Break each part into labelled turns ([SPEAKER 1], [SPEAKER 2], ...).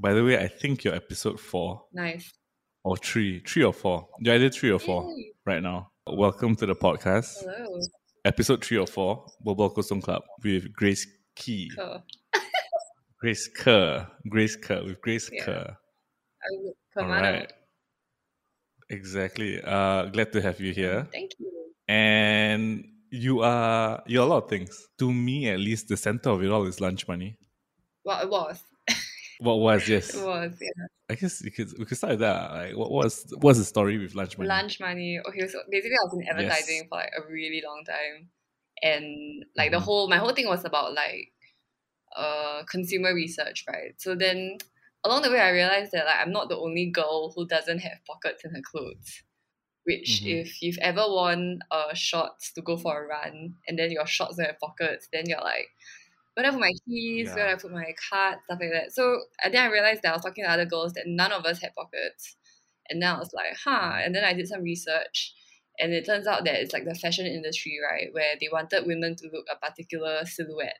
[SPEAKER 1] By the way, I think you're episode four
[SPEAKER 2] Nice.
[SPEAKER 1] or three, three or four. I did three or four
[SPEAKER 2] Yay.
[SPEAKER 1] right now. Welcome to the podcast,
[SPEAKER 2] Hello.
[SPEAKER 1] episode three or four, Bobol Kosong Club with Grace Key,
[SPEAKER 2] Cool.
[SPEAKER 1] Grace Kerr, Grace Kerr with Grace
[SPEAKER 2] Yeah.
[SPEAKER 1] Kerr. All right, exactly. Uh, glad to have you here.
[SPEAKER 2] Thank you.
[SPEAKER 1] And you are you're a lot of things. To me, at least, the center of it all is lunch money.
[SPEAKER 2] Well, it was.
[SPEAKER 1] What was yes?
[SPEAKER 2] It was. Yeah.
[SPEAKER 1] I guess we could we could start with that. Like, what was what's the story with lunch money?
[SPEAKER 2] Lunch money. Okay, so basically, I was in advertising for like a really long time, and like the
[SPEAKER 1] Mhm.
[SPEAKER 2] whole my whole thing was about like uh consumer research, right? So then along the way, I realized that like I'm not the only girl who doesn't have pockets in her clothes. Which,
[SPEAKER 1] Mhm.
[SPEAKER 2] if you've ever worn uh shorts to go for a run, and then your shorts don't have pockets, then you're like, where I put my keys? Where do I put my card? Stuff like that. So and then I realized that I was talking to other girls that none of us had pockets. And then I was like, huh. And then I did some research. And it turns out that it's like the fashion industry, right? Where they wanted women to look a particular silhouette.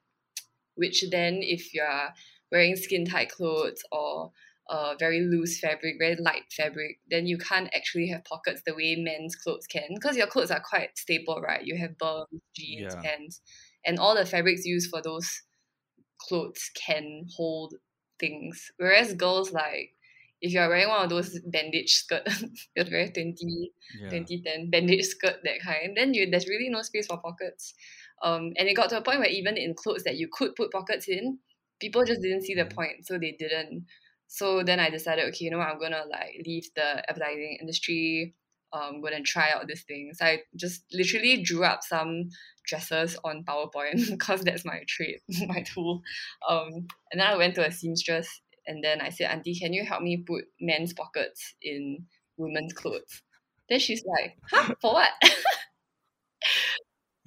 [SPEAKER 2] Which then, if you're wearing skin tight clothes or uh, very loose fabric, very light fabric, then you can't actually have pockets the way men's clothes can. Because your clothes are quite staple, right? You have berms, jeans,
[SPEAKER 1] Yeah.
[SPEAKER 2] pants, and all the fabrics used for those clothes can hold things. Whereas girls, like, if you're wearing one of those bandage skirt, you're very 20,
[SPEAKER 1] Yeah.
[SPEAKER 2] 2010 bandage skirt that kind then you there's really no space for pockets um and it got to a point where even in clothes that you could put pockets in people just didn't see the
[SPEAKER 1] Mhm.
[SPEAKER 2] point so they didn't so then i decided okay you know what i'm gonna like leave the advertising industry um gonna try out these things. i just literally drew up some dresses on powerpoint because that's my trade my tool um and then i went to a seamstress and then i said auntie can you help me put men's pockets in women's clothes then she's like, huh, for what?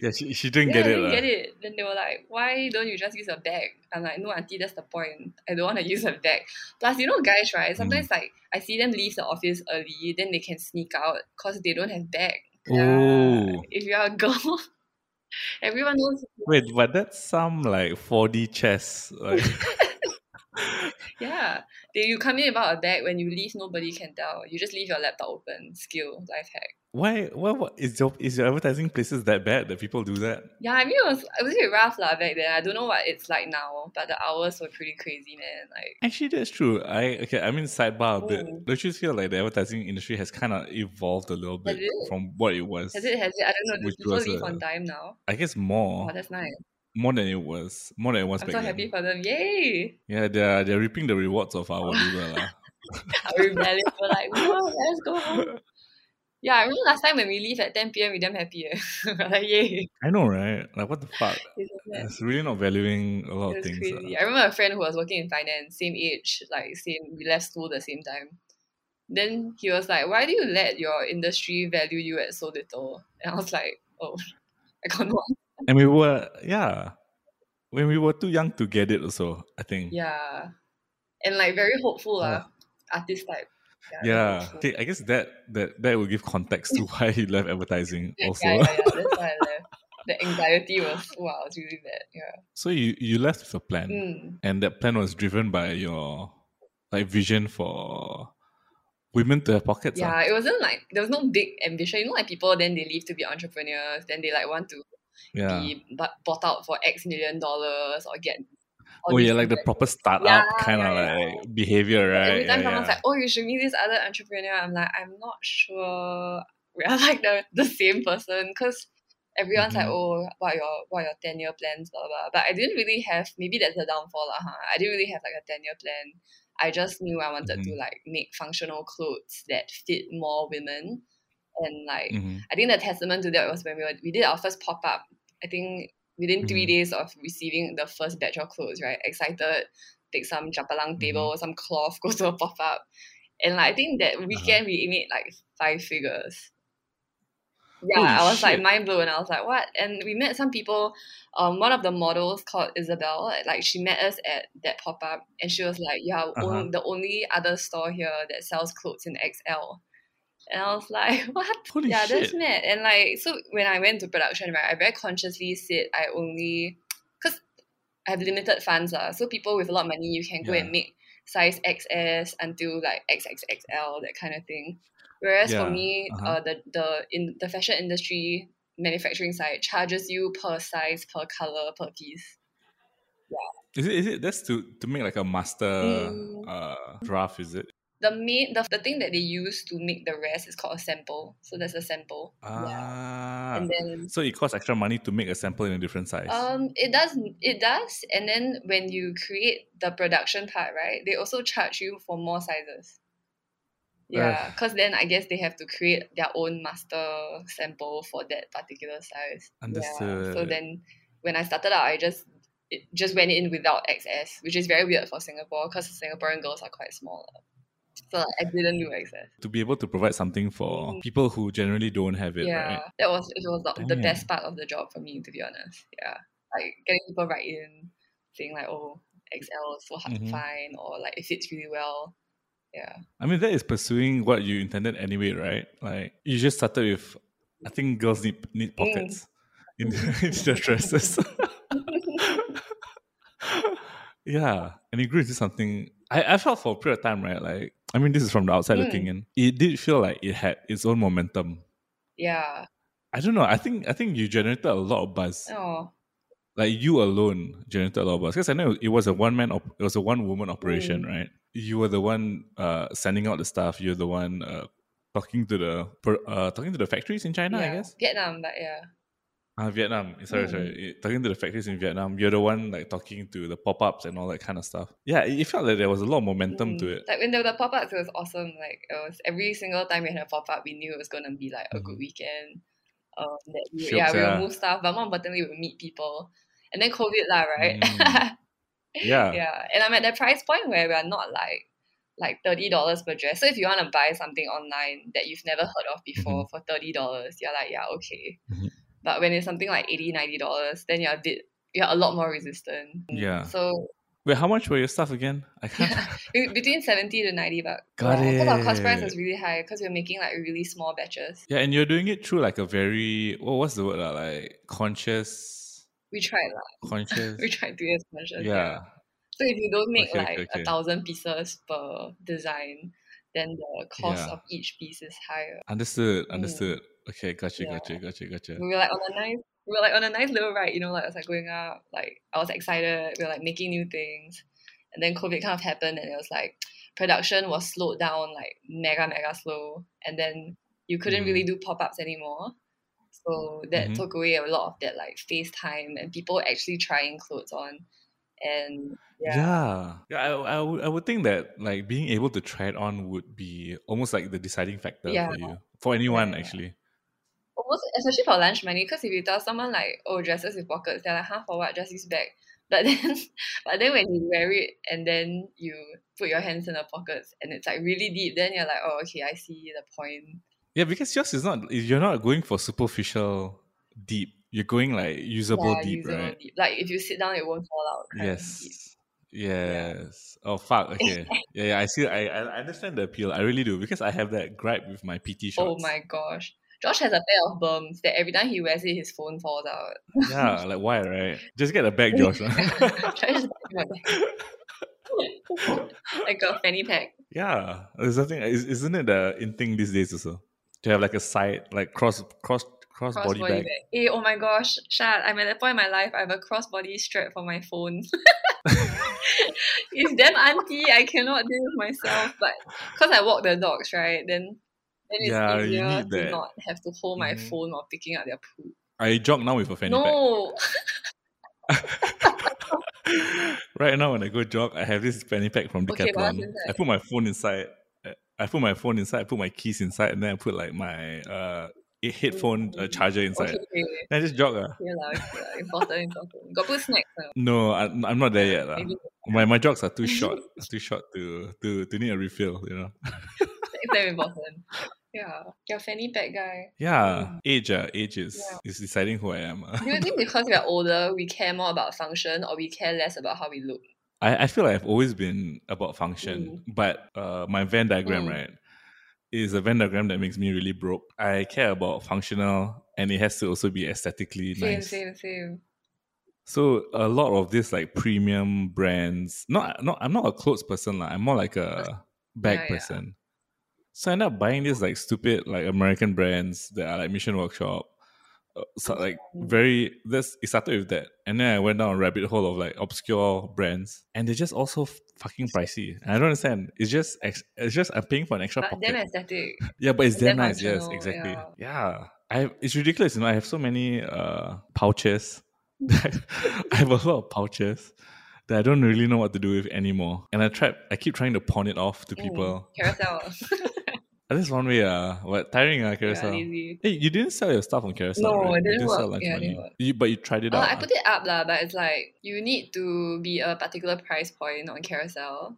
[SPEAKER 1] Yeah, she, she didn't
[SPEAKER 2] yeah,
[SPEAKER 1] get
[SPEAKER 2] I
[SPEAKER 1] it.
[SPEAKER 2] didn't get it. Then they were like, why don't you just use a bag? I'm like, no, auntie, that's the point. I don't want to use a bag. Plus, you know, guys,
[SPEAKER 1] Mm.
[SPEAKER 2] right? Sometimes, like, I see them leave the office early, then they can sneak out because they don't have bag.
[SPEAKER 1] Oh.
[SPEAKER 2] If you're a girl, everyone knows.
[SPEAKER 1] Wait, but that's some like 4D chess. Like,
[SPEAKER 2] Yeah. They, you come in without a bag. When you leave, nobody can tell. You just leave your laptop open. Skill, life hack.
[SPEAKER 1] why? Why? What is your is your advertising places that bad that people do that?
[SPEAKER 2] Yeah, I mean it was it was a bit rough lah back then. I don't know what it's like now, but the hours were pretty crazy, man. Like
[SPEAKER 1] Actually, that's true. I okay. I mean, sidebar a bit. Don't you feel like the advertising industry has kind of evolved a little bit from what it was?
[SPEAKER 2] has it has it? I don't know. Do people leave
[SPEAKER 1] a-
[SPEAKER 2] on time now?
[SPEAKER 1] I guess more,
[SPEAKER 2] Oh, that's nice.
[SPEAKER 1] More than it was, more than it was
[SPEAKER 2] I'm so
[SPEAKER 1] then.
[SPEAKER 2] happy for them. Yay!
[SPEAKER 1] Yeah, they're they're reaping the rewards of our labor.
[SPEAKER 2] Our rebellion were like, let's go home. Yeah, I remember last time when we leave at 10 p.m. we damn happy. eh. Like, yay!
[SPEAKER 1] I know, right? Like, what the fuck?
[SPEAKER 2] It's
[SPEAKER 1] It's really not valuing a lot of things.
[SPEAKER 2] crazy.
[SPEAKER 1] ah.
[SPEAKER 2] I remember a friend who was working in finance, same age, like same. We left school at the same time. Then he was like, "Why do you let your industry value you at so little?" And I was like, "Oh, I got no
[SPEAKER 1] And we were, yeah, when we were too young to get it, also. I think.
[SPEAKER 2] Yeah. And like very hopeful,
[SPEAKER 1] Ah.
[SPEAKER 2] uh, artist type. very
[SPEAKER 1] Yeah, okay, I guess that that that will give context to why he left advertising.
[SPEAKER 2] Yeah,
[SPEAKER 1] Also,
[SPEAKER 2] yeah, yeah, yeah, That's why I left. The anxiety was wow, really bad. Yeah.
[SPEAKER 1] so you you left with a plan,
[SPEAKER 2] Mm.
[SPEAKER 1] and that plan was driven by your like vision for women to have pockets. ah.
[SPEAKER 2] Yeah, it wasn't like there was no big ambition. You know, like people then they leave to be entrepreneurs, then they like want to
[SPEAKER 1] yeah.
[SPEAKER 2] be bought out for X million dollars or get.
[SPEAKER 1] Oh yeah, like the proper startup
[SPEAKER 2] Yeah,
[SPEAKER 1] kind of
[SPEAKER 2] yeah,
[SPEAKER 1] like behavior, right?
[SPEAKER 2] Every time someone's like, "Oh, you should meet this other entrepreneur," I'm like, "I'm not sure we are like the, the same person," because everyone's like,
[SPEAKER 1] Mhm.
[SPEAKER 2] "Oh, what are your what your ten year plans?" Blah, blah blah. But I didn't really have. Maybe that's the downfall, lah. Huh? I didn't really have like a ten year plan. I just knew I wanted to
[SPEAKER 1] Mhm.
[SPEAKER 2] like make functional clothes that fit more women, and like
[SPEAKER 1] Mhm.
[SPEAKER 2] I think the testament to that was when we were, we did our first pop up. I think within three
[SPEAKER 1] Mhm.
[SPEAKER 2] days of receiving the first batch of clothes, right? Excited, take some japalang table, some cloth, go to a pop up, and like I think that weekend we made like five figures. Yeah,
[SPEAKER 1] Holy
[SPEAKER 2] I was like mind blown. I was like, what? And we met some people. Um, one of the models called Isabel. Like she met us at that pop up, and she was like, "Yeah,
[SPEAKER 1] Uh-huh.
[SPEAKER 2] on, the only other store here that sells clothes in XL." And I was like, "What?
[SPEAKER 1] Holy
[SPEAKER 2] yeah, that's
[SPEAKER 1] shit.
[SPEAKER 2] mad." And like, so when I went to production, right, I very consciously said I only, cause I have limited funds, lah. So people with a lot of money, you can go
[SPEAKER 1] Yeah.
[SPEAKER 2] and make size XS until like XXXL, that kind of thing. Whereas
[SPEAKER 1] Yeah,
[SPEAKER 2] for me,
[SPEAKER 1] uh-huh.
[SPEAKER 2] uh, the the in the fashion industry manufacturing side charges you per size, per color, per piece. Yeah.
[SPEAKER 1] Is it is it that's to to make like a master
[SPEAKER 2] Mm.
[SPEAKER 1] uh draft, is it?
[SPEAKER 2] The main the, the thing that they use to make the rest is called a sample. So that's a sample. yeah.
[SPEAKER 1] Ah.
[SPEAKER 2] And then
[SPEAKER 1] So it costs extra money to make a sample in a different size.
[SPEAKER 2] Um, it does. It does. And then when you create the production part, right, they also charge you for more sizes. Yeah, because then I guess they have to create their own master sample for that particular size. Yeah. So then when I started out, I just it just went in without XS, which is very weird for Singapore because Singaporean girls are quite small. So I didn't do XS.
[SPEAKER 1] to be able to provide something for people who generally don't have it,
[SPEAKER 2] Mm. yeah,
[SPEAKER 1] right?
[SPEAKER 2] that was it was the, the best part of the job for me, to be honest. Yeah, like getting people right in, saying like, "Oh, XL is so hard
[SPEAKER 1] Mhm.
[SPEAKER 2] to find," or like it fits really well. Yeah,
[SPEAKER 1] I mean, that is pursuing what you intended anyway, right? Like you just started with, I think girls need need pockets in, in their dresses. Yeah, and it grew into something. I, I felt for a period of time, right? Like, I mean, this is from the outside
[SPEAKER 2] Mm.
[SPEAKER 1] looking in. It did feel like it had its own momentum.
[SPEAKER 2] yeah.
[SPEAKER 1] I don't know. I think I think you generated a lot of buzz.
[SPEAKER 2] Oh,
[SPEAKER 1] Like you alone generated a lot of buzz because I know it was a one man. Op- it was a one woman operation,
[SPEAKER 2] Mm.
[SPEAKER 1] right? You were the one uh, sending out the stuff. You're the one uh, talking to the uh, talking to the factories in China. I guess.
[SPEAKER 2] Vietnam, but yeah,
[SPEAKER 1] Uh, Vietnam. Sorry,
[SPEAKER 2] Mm.
[SPEAKER 1] sorry. Eh, Talking to the factories in Vietnam. You're the one like talking to the pop ups and all that kind of stuff. Yeah, it it felt like there was a lot of momentum to
[SPEAKER 2] Mm.
[SPEAKER 1] it.
[SPEAKER 2] Like when there were the pop ups, it was awesome. Like it was every single time we had a pop up, we knew it was gonna be like a good
[SPEAKER 1] Mhm.
[SPEAKER 2] weekend. Um, that we, yeah, we will move stuff, but more importantly, we will meet people. And then COVID lah, right?
[SPEAKER 1] Mm. Yeah.
[SPEAKER 2] yeah. And I'm at that price point where we are not like like thirty dollars per dress. So if you want to buy something online that you've never heard of before for thirty dollars, you're like, yeah, okay.
[SPEAKER 1] Mhm.
[SPEAKER 2] But when it's something like 80 90 dollars, then you're a bit you're a lot more resistant.
[SPEAKER 1] Yeah.
[SPEAKER 2] So
[SPEAKER 1] Wait, how much were your stuff again? I can't.
[SPEAKER 2] be- between 70 to 90 bucks.
[SPEAKER 1] Got it.
[SPEAKER 2] Because our cost price was really high because we were making like really small batches.
[SPEAKER 1] Yeah, and you're doing it through like a very what what's the word uh, like conscious
[SPEAKER 2] We tried lah.
[SPEAKER 1] conscious.
[SPEAKER 2] We tried to be as conscious.
[SPEAKER 1] yeah.
[SPEAKER 2] So if you don't make
[SPEAKER 1] Okay,
[SPEAKER 2] like
[SPEAKER 1] okay, okay.
[SPEAKER 2] a thousand pieces per design, then the cost
[SPEAKER 1] Yeah.
[SPEAKER 2] of each piece is higher.
[SPEAKER 1] Understood.
[SPEAKER 2] Mm.
[SPEAKER 1] Understood. Okay, gotcha,
[SPEAKER 2] Yeah.
[SPEAKER 1] gotcha, gotcha, gotcha.
[SPEAKER 2] We were like on a nice we were like on a nice little ride, you know, like I was like going up, like I was excited, we were like making new things. And then COVID kind of happened and it was like production was slowed down like mega, mega slow. And then you couldn't
[SPEAKER 1] Mm.
[SPEAKER 2] really do pop ups anymore. So that
[SPEAKER 1] Mhm.
[SPEAKER 2] took away a lot of that like face time and people actually trying clothes on. And yeah.
[SPEAKER 1] Yeah, yeah. I, I, would, I would think that like being able to try it on would be almost like the deciding factor
[SPEAKER 2] Yeah.
[SPEAKER 1] for you, for anyone
[SPEAKER 2] Yeah.
[SPEAKER 1] actually.
[SPEAKER 2] almost especially for lunch money because if you tell someone like oh dresses with pockets they're like huh for what just use bag but then but then when you wear it and then you put your hands in the pockets and it's like really deep then you're like oh okay I see the point
[SPEAKER 1] Yeah, because yours is not. You're not going for superficial deep. You're going like usable
[SPEAKER 2] yeah
[SPEAKER 1] deep,
[SPEAKER 2] usable
[SPEAKER 1] right?
[SPEAKER 2] deep like if you sit down it won't fall out kind of deep.
[SPEAKER 1] Yes. Yes. Oh fuck. Okay. yeah, yeah. I see. I I understand the appeal. I really do because I have that gripe with my PT
[SPEAKER 2] shirt.
[SPEAKER 1] oh
[SPEAKER 2] my gosh Josh has a pair of berms that every time he wears it his phone falls out
[SPEAKER 1] Yeah, like why, right? Just get a bag, Josh.
[SPEAKER 2] Josh is my bag. like a fanny pack
[SPEAKER 1] yeah, there's nothing. is- Isn't it the in thing these days also to have like a side like cross cross cross body
[SPEAKER 2] crossbody
[SPEAKER 1] bag?
[SPEAKER 2] bag. Eh, oh my gosh, Shad, I'm at that point in my life, I have a crossbody strap for my phone. it's damn auntie, I cannot deal with myself. But because I walk the dogs, right, then, then it's
[SPEAKER 1] Yeah, you
[SPEAKER 2] easier to not have to hold my
[SPEAKER 1] Mhm.
[SPEAKER 2] phone while picking up their poop.
[SPEAKER 1] I jog now with a fanny pack.
[SPEAKER 2] No,
[SPEAKER 1] right now, when I go jog, I have this fanny pack from
[SPEAKER 2] Okay,
[SPEAKER 1] Decathlon.
[SPEAKER 2] inside?
[SPEAKER 1] I put my phone inside. I put my phone inside. I put my keys inside, and then I put like my uh a headphone uh, charger inside.
[SPEAKER 2] okay,
[SPEAKER 1] Then I just jog. Uh.
[SPEAKER 2] okay, lah, okay, important, important. Got put snacks. Uh,
[SPEAKER 1] No, I, I'm not there yet.
[SPEAKER 2] maybe
[SPEAKER 1] My my jogs are too short. too short to to to need a refill. You know.
[SPEAKER 2] it's very important. Yeah, you're a fanny pack guy.
[SPEAKER 1] Yeah, age. Uh, age is
[SPEAKER 2] Yeah.
[SPEAKER 1] is deciding who I am. uh.
[SPEAKER 2] Do you think because we're older, we care more about function or we care less about how we look?
[SPEAKER 1] I, I feel like I've always been about function, but uh, my Venn diagram,
[SPEAKER 2] Mm.
[SPEAKER 1] right, is a Venn diagram that makes me really broke. I care about functional, and it has to also be aesthetically
[SPEAKER 2] Same,
[SPEAKER 1] nice.
[SPEAKER 2] same, same.
[SPEAKER 1] So a lot of this like premium brands. Not not I'm not a clothes person like. I'm more like a bag
[SPEAKER 2] yeah.
[SPEAKER 1] person. So I end up buying these like stupid like American brands that are like Mission Workshop. So like very this it started with that, and then I went down a rabbit hole of like obscure brands, and they're just also fucking pricey. And I don't understand. It's just ex- it's just I'm paying for an extra
[SPEAKER 2] But
[SPEAKER 1] pocket.
[SPEAKER 2] then aesthetic.
[SPEAKER 1] yeah, but it's
[SPEAKER 2] it's
[SPEAKER 1] damn nice. Yes, exactly.
[SPEAKER 2] yeah.
[SPEAKER 1] Yeah, I have, it's ridiculous. You know, I have so many uh pouches. I have a lot of pouches that I don't really know what to do with anymore. And I try I keep trying to pawn it off to
[SPEAKER 2] Mm,
[SPEAKER 1] people. Carousell. This one way, uh, what tiring, uh,
[SPEAKER 2] yeah,
[SPEAKER 1] Carousell.
[SPEAKER 2] lazy.
[SPEAKER 1] Hey, you didn't sell your stuff on Carousell,
[SPEAKER 2] No,
[SPEAKER 1] right?
[SPEAKER 2] it didn't
[SPEAKER 1] sell
[SPEAKER 2] work.
[SPEAKER 1] lunch
[SPEAKER 2] Yeah,
[SPEAKER 1] money.
[SPEAKER 2] didn't work.
[SPEAKER 1] You, but you tried it
[SPEAKER 2] Uh,
[SPEAKER 1] out.
[SPEAKER 2] I put it up lah, but it's like you need to be a particular price point on Carousell,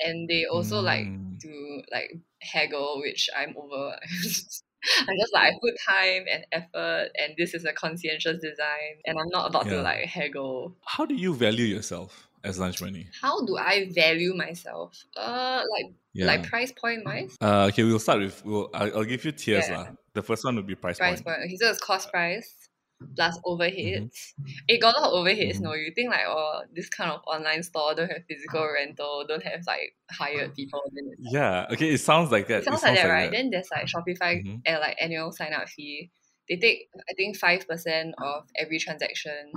[SPEAKER 2] and they also like
[SPEAKER 1] Mm.
[SPEAKER 2] to like haggle, which I'm over. I'm just like I put time and effort, and this is a conscientious design, and I'm not about to like haggle.
[SPEAKER 1] How do you value yourself as lunch money?
[SPEAKER 2] How do I value myself? Uh, like
[SPEAKER 1] Yeah.
[SPEAKER 2] like price point wise.
[SPEAKER 1] uh, okay, we'll start with. We'll, I'll, I'll give you tiers
[SPEAKER 2] Yeah.
[SPEAKER 1] lah. The first one would be price,
[SPEAKER 2] Price
[SPEAKER 1] point.
[SPEAKER 2] point. Okay, so it's cost price plus overheads.
[SPEAKER 1] Mm-hmm.
[SPEAKER 2] It got a lot of overheads.
[SPEAKER 1] Mhm.
[SPEAKER 2] No, you think like oh, this kind of online store don't have physical rental, don't have like hired people.
[SPEAKER 1] Yeah. Okay, it sounds like that.
[SPEAKER 2] It sounds like that, right?
[SPEAKER 1] that.
[SPEAKER 2] Then there's like Shopify
[SPEAKER 1] Mhm.
[SPEAKER 2] and like annual sign up fee. They take I think five percent of every transaction.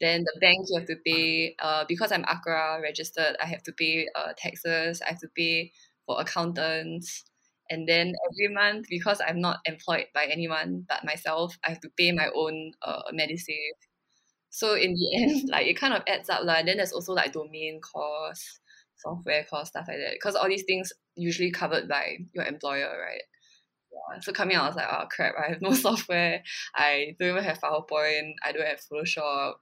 [SPEAKER 2] Then the bank you have to pay. Uh, because I'm ACRA registered, I have to pay uh taxes. I have to pay for accountants. And then every month, because I'm not employed by anyone but myself, I have to pay my own uh, Medisave. So in the end, like it kind of adds up. Like. Then there's also like domain costs, software costs, stuff like that. Because all these things usually covered by your employer, right? Yeah. So coming out, I was like, oh crap, I have no software. I don't even have PowerPoint. I don't have Photoshop.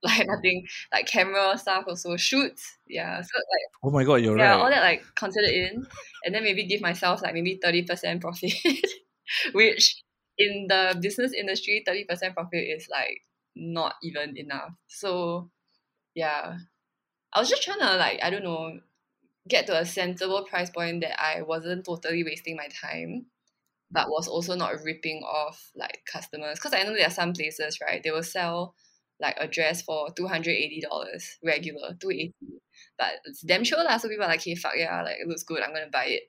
[SPEAKER 2] Like nothing, like camera stuff also shoots. Yeah. So like
[SPEAKER 1] Oh my god, you're right.
[SPEAKER 2] yeah,
[SPEAKER 1] right.
[SPEAKER 2] all that like considered in, and then maybe give myself like maybe thirty percent profit, which in the business industry, thirty percent profit is like not even enough. So, yeah, I was just trying to like I don't know, get to a sensible price point that I wasn't totally wasting my time, but was also not ripping off like customers. Because I know there are some places right they will sell like a dress for two hundred eighty dollars regular two eighty but it's damn sure lah. So people are like, hey, fuck yeah, like it looks good, I'm gonna buy it.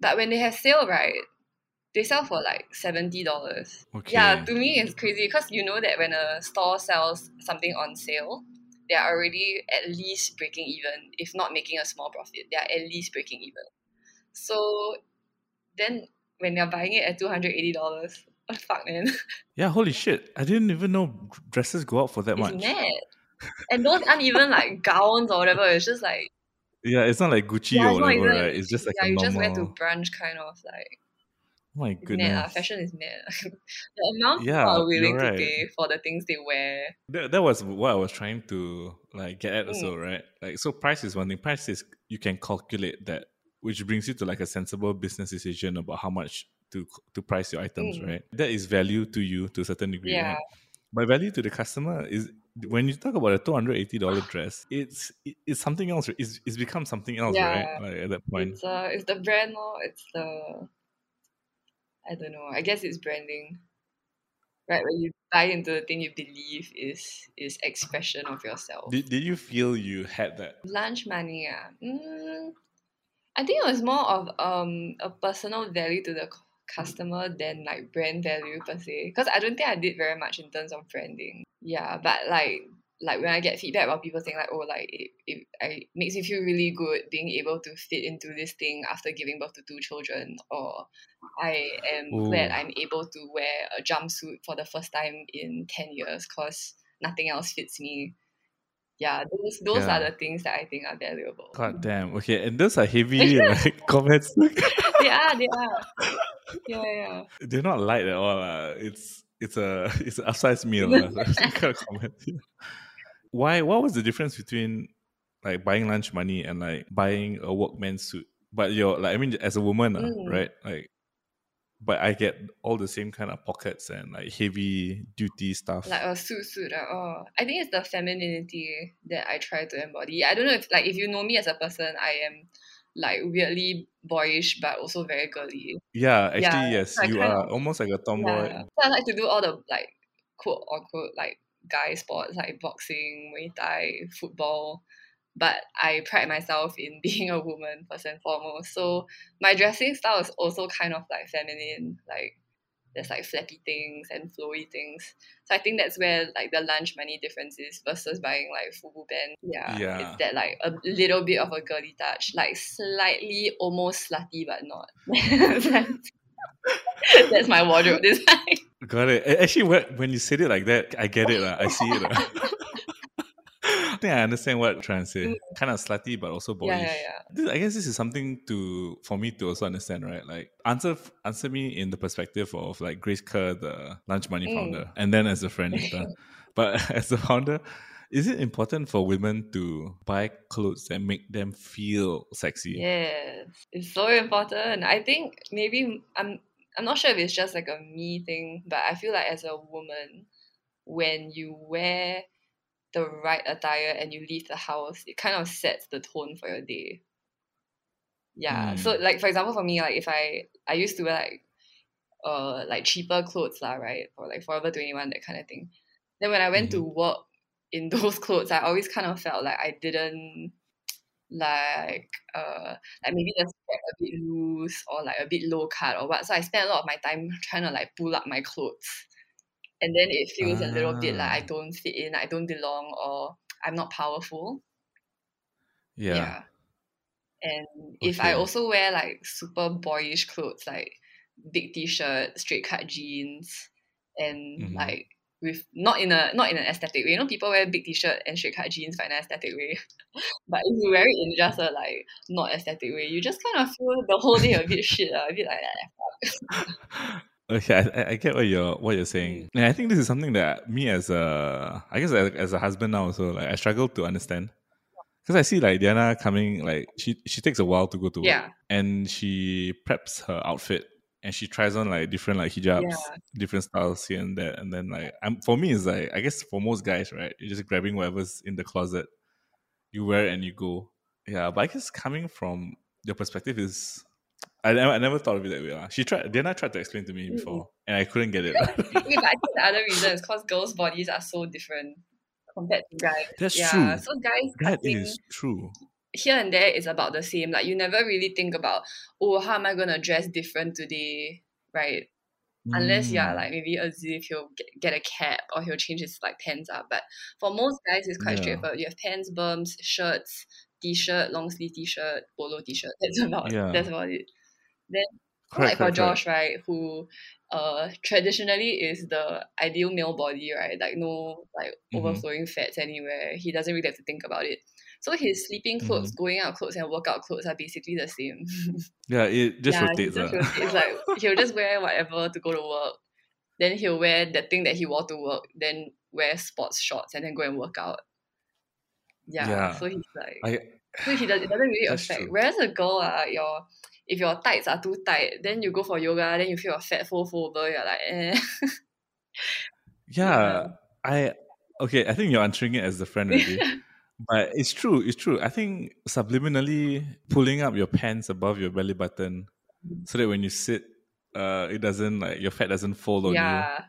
[SPEAKER 2] But when they have sale, right, they sell for like seventy dollars.
[SPEAKER 1] Okay.
[SPEAKER 2] Yeah, to me it's crazy because you know that when a store sells something on sale, they are already at least breaking even, if not making a small profit. They are at least breaking even. So then when they're buying it at two hundred eighty dollars, fuck man?
[SPEAKER 1] Yeah, holy shit. I didn't even know dresses go up for that
[SPEAKER 2] it's
[SPEAKER 1] much.
[SPEAKER 2] mad. And those aren't even like gowns or whatever. It's just like
[SPEAKER 1] Yeah, it's not like Gucci
[SPEAKER 2] Yeah,
[SPEAKER 1] or whatever,
[SPEAKER 2] even-
[SPEAKER 1] right? It's just like
[SPEAKER 2] yeah, you
[SPEAKER 1] normal.
[SPEAKER 2] just went to brunch kind of like
[SPEAKER 1] oh my goodness.
[SPEAKER 2] mad. lah. Fashion is mad. the amount
[SPEAKER 1] Yeah,
[SPEAKER 2] people are willing
[SPEAKER 1] you're
[SPEAKER 2] to pay for the things they wear.
[SPEAKER 1] That, that was what I was trying to like get at
[SPEAKER 2] Mm.
[SPEAKER 1] also, right? Like so price is one thing. Price is you can calculate that, which brings you to like a sensible business decision about how much to to price your items,
[SPEAKER 2] Mm.
[SPEAKER 1] right? That is value to you to a certain degree.
[SPEAKER 2] Yeah.
[SPEAKER 1] Right? But value to the customer is when you talk about a two hundred eighty dollar dress, it's it's something else. It's it's become something else,
[SPEAKER 2] Yeah.
[SPEAKER 1] right? Like at that point.
[SPEAKER 2] It's uh it's the brand or it's the I don't know. I guess it's branding. Right, when you buy into the thing you believe is is expression of yourself.
[SPEAKER 1] Did, did you feel you had that?
[SPEAKER 2] Lunch money, ah. Mm, I think it was more of um a personal value to the customer than like brand value per se. Because I don't think I did very much in terms of branding. Yeah, but like like when I get feedback about people saying like, oh, like it, it, it makes me feel really good being able to fit into this thing after giving birth to two children, or I am glad I'm able to wear a jumpsuit for the first time in ten years because nothing else fits me. Yeah, those those are the things that I think are valuable.
[SPEAKER 1] God damn. Okay, and those are heavy like comments.
[SPEAKER 2] they are, they are. Yeah, yeah.
[SPEAKER 1] They're not light at all. Uh. It's it's a it's an upsized meal. uh, comment. Why? What was the difference between like buying lunch money and like buying a workman suit? But you're like I mean, as a woman, uh,
[SPEAKER 2] Mm.
[SPEAKER 1] right? Like, but I get all the same kind of pockets and like heavy duty stuff.
[SPEAKER 2] Like a suit suit. Uh, oh. I think it's the femininity that I try to embody. I don't know if like if you know me as a person, I am like weirdly boyish but also very girly.
[SPEAKER 1] yeah, actually,
[SPEAKER 2] Yeah,
[SPEAKER 1] yes,
[SPEAKER 2] so
[SPEAKER 1] you are
[SPEAKER 2] of-
[SPEAKER 1] almost like a tomboy.
[SPEAKER 2] Yeah. So I like to do all the like quote unquote like guy sports like boxing, Muay Thai, football. But I pride myself in being a woman first and foremost. So my dressing style is also kind of like feminine. Like there's like flappy things and flowy things. So I think that's where like the lunch money difference is versus buying like fubu band. Yeah,
[SPEAKER 1] Yeah.
[SPEAKER 2] It's that like a little bit of a girly touch, like slightly almost slutty but not. that's my wardrobe design.
[SPEAKER 1] Got it. Actually, when when you said it like that, I get it. lah. I see it. Think I understand what you're trying to say. Kind of slutty, but also boyish.
[SPEAKER 2] Mm. Yeah, yeah, yeah.
[SPEAKER 1] This, I guess this is something to for me to also understand, right? Like answer answer me in the perspective of like Grace Kerr, the lunch money
[SPEAKER 2] Mm.
[SPEAKER 1] founder, and then as a friend later. but as a founder, is it important for women to buy clothes that make them feel sexy?
[SPEAKER 2] Yes, it's so important. I think maybe I'm I'm not sure if it's just like a me thing, but I feel like as a woman, when you wear the right attire and you leave the house, it kind of sets the tone for your day. Yeah. So
[SPEAKER 1] Mm.
[SPEAKER 2] like for example for me, like if I I used to wear like uh like cheaper clothes lah, right? Or like Forever 21, that kind of thing. Then when I went to work in those clothes, I always kind of felt like I didn't like uh like maybe the strap a bit loose or like a bit low cut or what. So I spent a lot of my time trying to like pull up my clothes. And then it feels a little bit like I
[SPEAKER 1] Ah.
[SPEAKER 2] don't fit in, I don't belong, or I'm not powerful.
[SPEAKER 1] Yeah.
[SPEAKER 2] And if I also wear like super boyish clothes, like big t-shirt, straight cut jeans, and
[SPEAKER 1] Mhm.
[SPEAKER 2] like with not in a not in an aesthetic way. You know, people wear big t-shirt and straight cut jeans for an aesthetic way. but if you wear it in just a like not aesthetic way, you just kind of feel the whole day a bit shit, uh, a bit like that.
[SPEAKER 1] Okay, I, I- get what you're what you're saying, mm. and I think this is something that me as a I guess as, as a husband now also like I struggle to understand because I see like Diana coming like she she takes a while to go to work
[SPEAKER 2] Yeah.
[SPEAKER 1] and she preps her outfit and she tries on like different like hijabs,
[SPEAKER 2] Yeah.
[SPEAKER 1] different styles here and there, and then like I'm for me it's like I guess for most guys right, you're just grabbing whatever's in the closet, you wear it and you go. Yeah, but I guess coming from your perspective is. I never, I never thought of it that way. lah. She tried, Diana tried to explain to me
[SPEAKER 2] Mm.
[SPEAKER 1] before, and I couldn't get it.
[SPEAKER 2] Okay, but I think the other reason is because girls' bodies are so different compared to guys.
[SPEAKER 1] That's
[SPEAKER 2] yeah.
[SPEAKER 1] true.
[SPEAKER 2] So guys
[SPEAKER 1] That is true.
[SPEAKER 2] here and there is about the same. Like you never really think about, oh, how am I gonna dress different today? Right. Unless you're
[SPEAKER 1] Mm.
[SPEAKER 2] like maybe Aziz, he'll get, get a cap or he'll change his like pants up. But for most guys, it's quite
[SPEAKER 1] Yeah.
[SPEAKER 2] straightforward. You have pants, bums, shirts, t-shirt, long sleeve t-shirt, polo t-shirt. That's about
[SPEAKER 1] Yeah.
[SPEAKER 2] that's about it. Then
[SPEAKER 1] Correct,
[SPEAKER 2] like for. Josh, right, who uh traditionally is the ideal male body, right? Like no like
[SPEAKER 1] Mhm.
[SPEAKER 2] overflowing fats anywhere. He doesn't really have to think about it. So his sleeping clothes,
[SPEAKER 1] Mm-hmm.
[SPEAKER 2] going out clothes, and workout clothes are basically the same.
[SPEAKER 1] Yeah, it just
[SPEAKER 2] yeah,
[SPEAKER 1] rotates.
[SPEAKER 2] just
[SPEAKER 1] ah.
[SPEAKER 2] rotates. Like he'll just wear whatever to go to work. Then he'll wear the thing that he wore to work. Then wear sports shorts and then go and work out. Yeah.
[SPEAKER 1] Yeah.
[SPEAKER 2] So he's like
[SPEAKER 1] I,
[SPEAKER 2] so he does, it doesn't really affect.
[SPEAKER 1] true.
[SPEAKER 2] Whereas a girl, uh, your if your tights are too tight, then you go for yoga, then you feel a fat fold over. You're like, eh.
[SPEAKER 1] yeah, I okay. I think you're answering it as the friend already, but it's true. It's true. I think subliminally pulling up your pants above your belly button, so that when you sit, uh, it doesn't like your fat doesn't fall on you.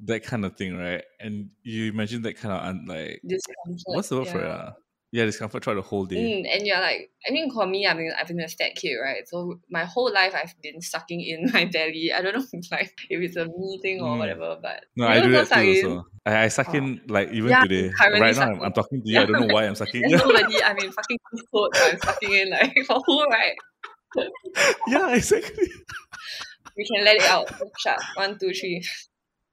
[SPEAKER 2] Yeah,
[SPEAKER 1] That kind of thing, right? And you imagine that kind of un- like
[SPEAKER 2] discomfort.
[SPEAKER 1] what's the word
[SPEAKER 2] yeah.
[SPEAKER 1] for it? ah? Yeah, discomfort throughout the whole day.
[SPEAKER 2] Mm, and you're like, I mean, for me, I mean, I've been a fat kid, right? So my whole life, I've been sucking in my belly. I don't know, if, like if it's a me thing or
[SPEAKER 1] Mm.
[SPEAKER 2] whatever, but
[SPEAKER 1] No, I do that too
[SPEAKER 2] in?
[SPEAKER 1] also. I, I suck
[SPEAKER 2] Oh.
[SPEAKER 1] in like even
[SPEAKER 2] Yeah,
[SPEAKER 1] today. Right now, I'm. I'm talking to you. I don't know why I'm sucking.
[SPEAKER 2] There's nobody. I mean, fucking clothes. I'm sucking in like for who, right?
[SPEAKER 1] yeah, exactly.
[SPEAKER 2] We can let it out. Shut. One, two, three.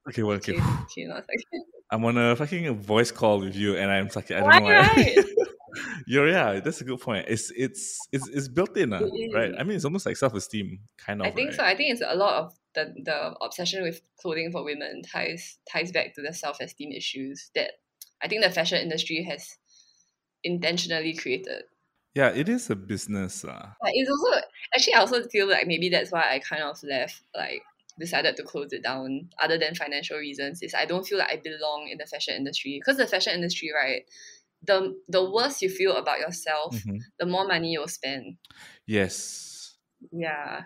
[SPEAKER 1] Okay, well, okay.
[SPEAKER 2] Okay, okay, not sucking.
[SPEAKER 1] I'm on a fucking voice call with you, and I'm sucking. I don't
[SPEAKER 2] Why,
[SPEAKER 1] know why.
[SPEAKER 2] right?
[SPEAKER 1] You're yeah. That's a good point. It's it's it's it's built in, uh, right? I mean, it's almost like self esteem, kind of.
[SPEAKER 2] I think
[SPEAKER 1] right?
[SPEAKER 2] so. I think it's a lot of the the obsession with clothing for women ties ties back to the self esteem issues that I think the fashion industry has intentionally created.
[SPEAKER 1] Yeah, it is a business. Uh.
[SPEAKER 2] But it's also actually I also feel like maybe that's why I kind of left like decided to close it down other than financial reasons is I don't feel like I belong in the fashion industry because the fashion industry right the the worse you feel about yourself
[SPEAKER 1] Mhm.
[SPEAKER 2] the more money you'll spend
[SPEAKER 1] Yes.
[SPEAKER 2] yeah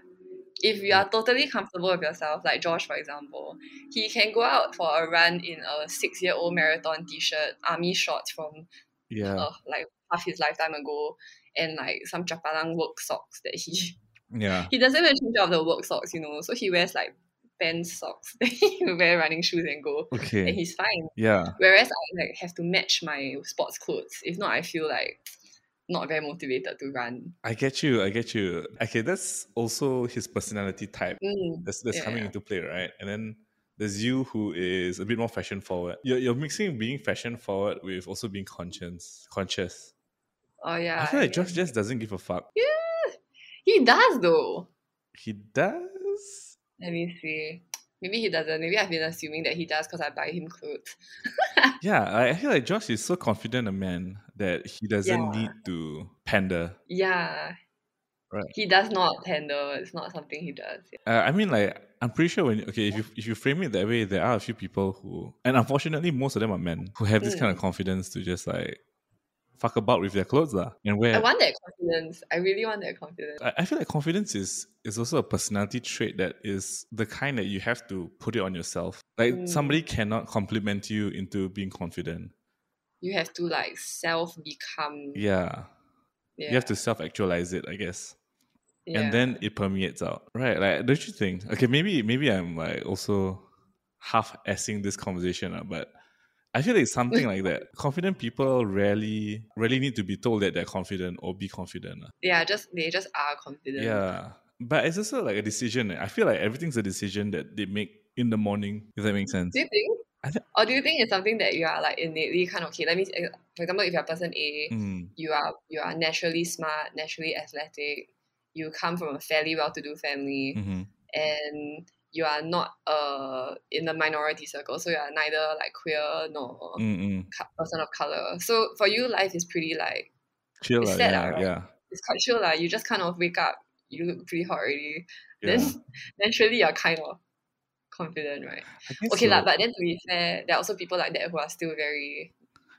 [SPEAKER 2] if you are totally comfortable with yourself, like Josh, for example, he can go out for a run in a six year old marathon t shirt, army shorts from
[SPEAKER 1] Yeah.
[SPEAKER 2] uh, like half his lifetime ago, and like some Chapalang work socks that he
[SPEAKER 1] Yeah.
[SPEAKER 2] he doesn't even change out the work socks, you know. So he wears like pants socks that he wear running shoes and go.
[SPEAKER 1] Okay.
[SPEAKER 2] And he's fine.
[SPEAKER 1] Yeah.
[SPEAKER 2] Whereas I like have to match my sports clothes. If not I feel like not very motivated to run.
[SPEAKER 1] I get you. I get you. Okay, that's also his personality type.
[SPEAKER 2] Mm,
[SPEAKER 1] That's that's coming
[SPEAKER 2] Yeah.
[SPEAKER 1] into play, right? And then there's you who is a bit more fashion forward. You're, you're mixing being fashion forward with also being conscious. Conscious.
[SPEAKER 2] Oh yeah.
[SPEAKER 1] I feel like
[SPEAKER 2] yeah.
[SPEAKER 1] Josh just doesn't give a fuck.
[SPEAKER 2] He does though.
[SPEAKER 1] He does.
[SPEAKER 2] Let me see. Maybe he doesn't. Maybe I've been assuming that he does because I buy him clothes.
[SPEAKER 1] Yeah, I feel like Josh is so confident a man that he doesn't
[SPEAKER 2] Yeah.
[SPEAKER 1] need to pander.
[SPEAKER 2] Yeah.
[SPEAKER 1] Right.
[SPEAKER 2] He does not pander. It's not something he does.
[SPEAKER 1] Uh, I mean, like I'm pretty sure when okay, if you if you frame it that way, there are a few people who, and unfortunately, most of them are men who have this kind of
[SPEAKER 2] Mm.
[SPEAKER 1] confidence to just like fuck about with their clothes, lah, and
[SPEAKER 2] I want that confidence. I really want that confidence.
[SPEAKER 1] I I feel like confidence is is also a personality trait that is the kind that you have to put it on yourself. Like
[SPEAKER 2] Mm.
[SPEAKER 1] somebody cannot compliment you into being confident.
[SPEAKER 2] You have to like self become.
[SPEAKER 1] Yeah,
[SPEAKER 2] Yeah.
[SPEAKER 1] you have to self actualize it, I guess.
[SPEAKER 2] yeah.
[SPEAKER 1] and then it permeates out right like don't you think okay maybe maybe i'm like also half assing this conversation uh, but i feel like it's something like that confident people rarely rarely need to be told that they're confident or be confident
[SPEAKER 2] yeah, just they just are confident.
[SPEAKER 1] yeah but it's also like a decision eh. i feel like everything's a decision that they make in the morning if that makes sense
[SPEAKER 2] Do you think?
[SPEAKER 1] I thi-
[SPEAKER 2] or do you think it's something that you are like innately kind of okay? Let me, for example, if you're person A,
[SPEAKER 1] Mm,
[SPEAKER 2] you are you are naturally smart, naturally athletic. You come from a fairly well-to-do family,
[SPEAKER 1] mhm.
[SPEAKER 2] and you are not uh in the minority circle, so you are neither like queer nor
[SPEAKER 1] Mm, mm.
[SPEAKER 2] person of color. So for you, life is pretty like
[SPEAKER 1] chill
[SPEAKER 2] It's sad
[SPEAKER 1] yeah,
[SPEAKER 2] right?
[SPEAKER 1] yeah
[SPEAKER 2] it's quite chill lah. You just kind of wake up, you look pretty hot already.
[SPEAKER 1] yeah
[SPEAKER 2] Then naturally you're kind of confident, right? Okay
[SPEAKER 1] so.
[SPEAKER 2] but then to be fair, there are also people like that who are still very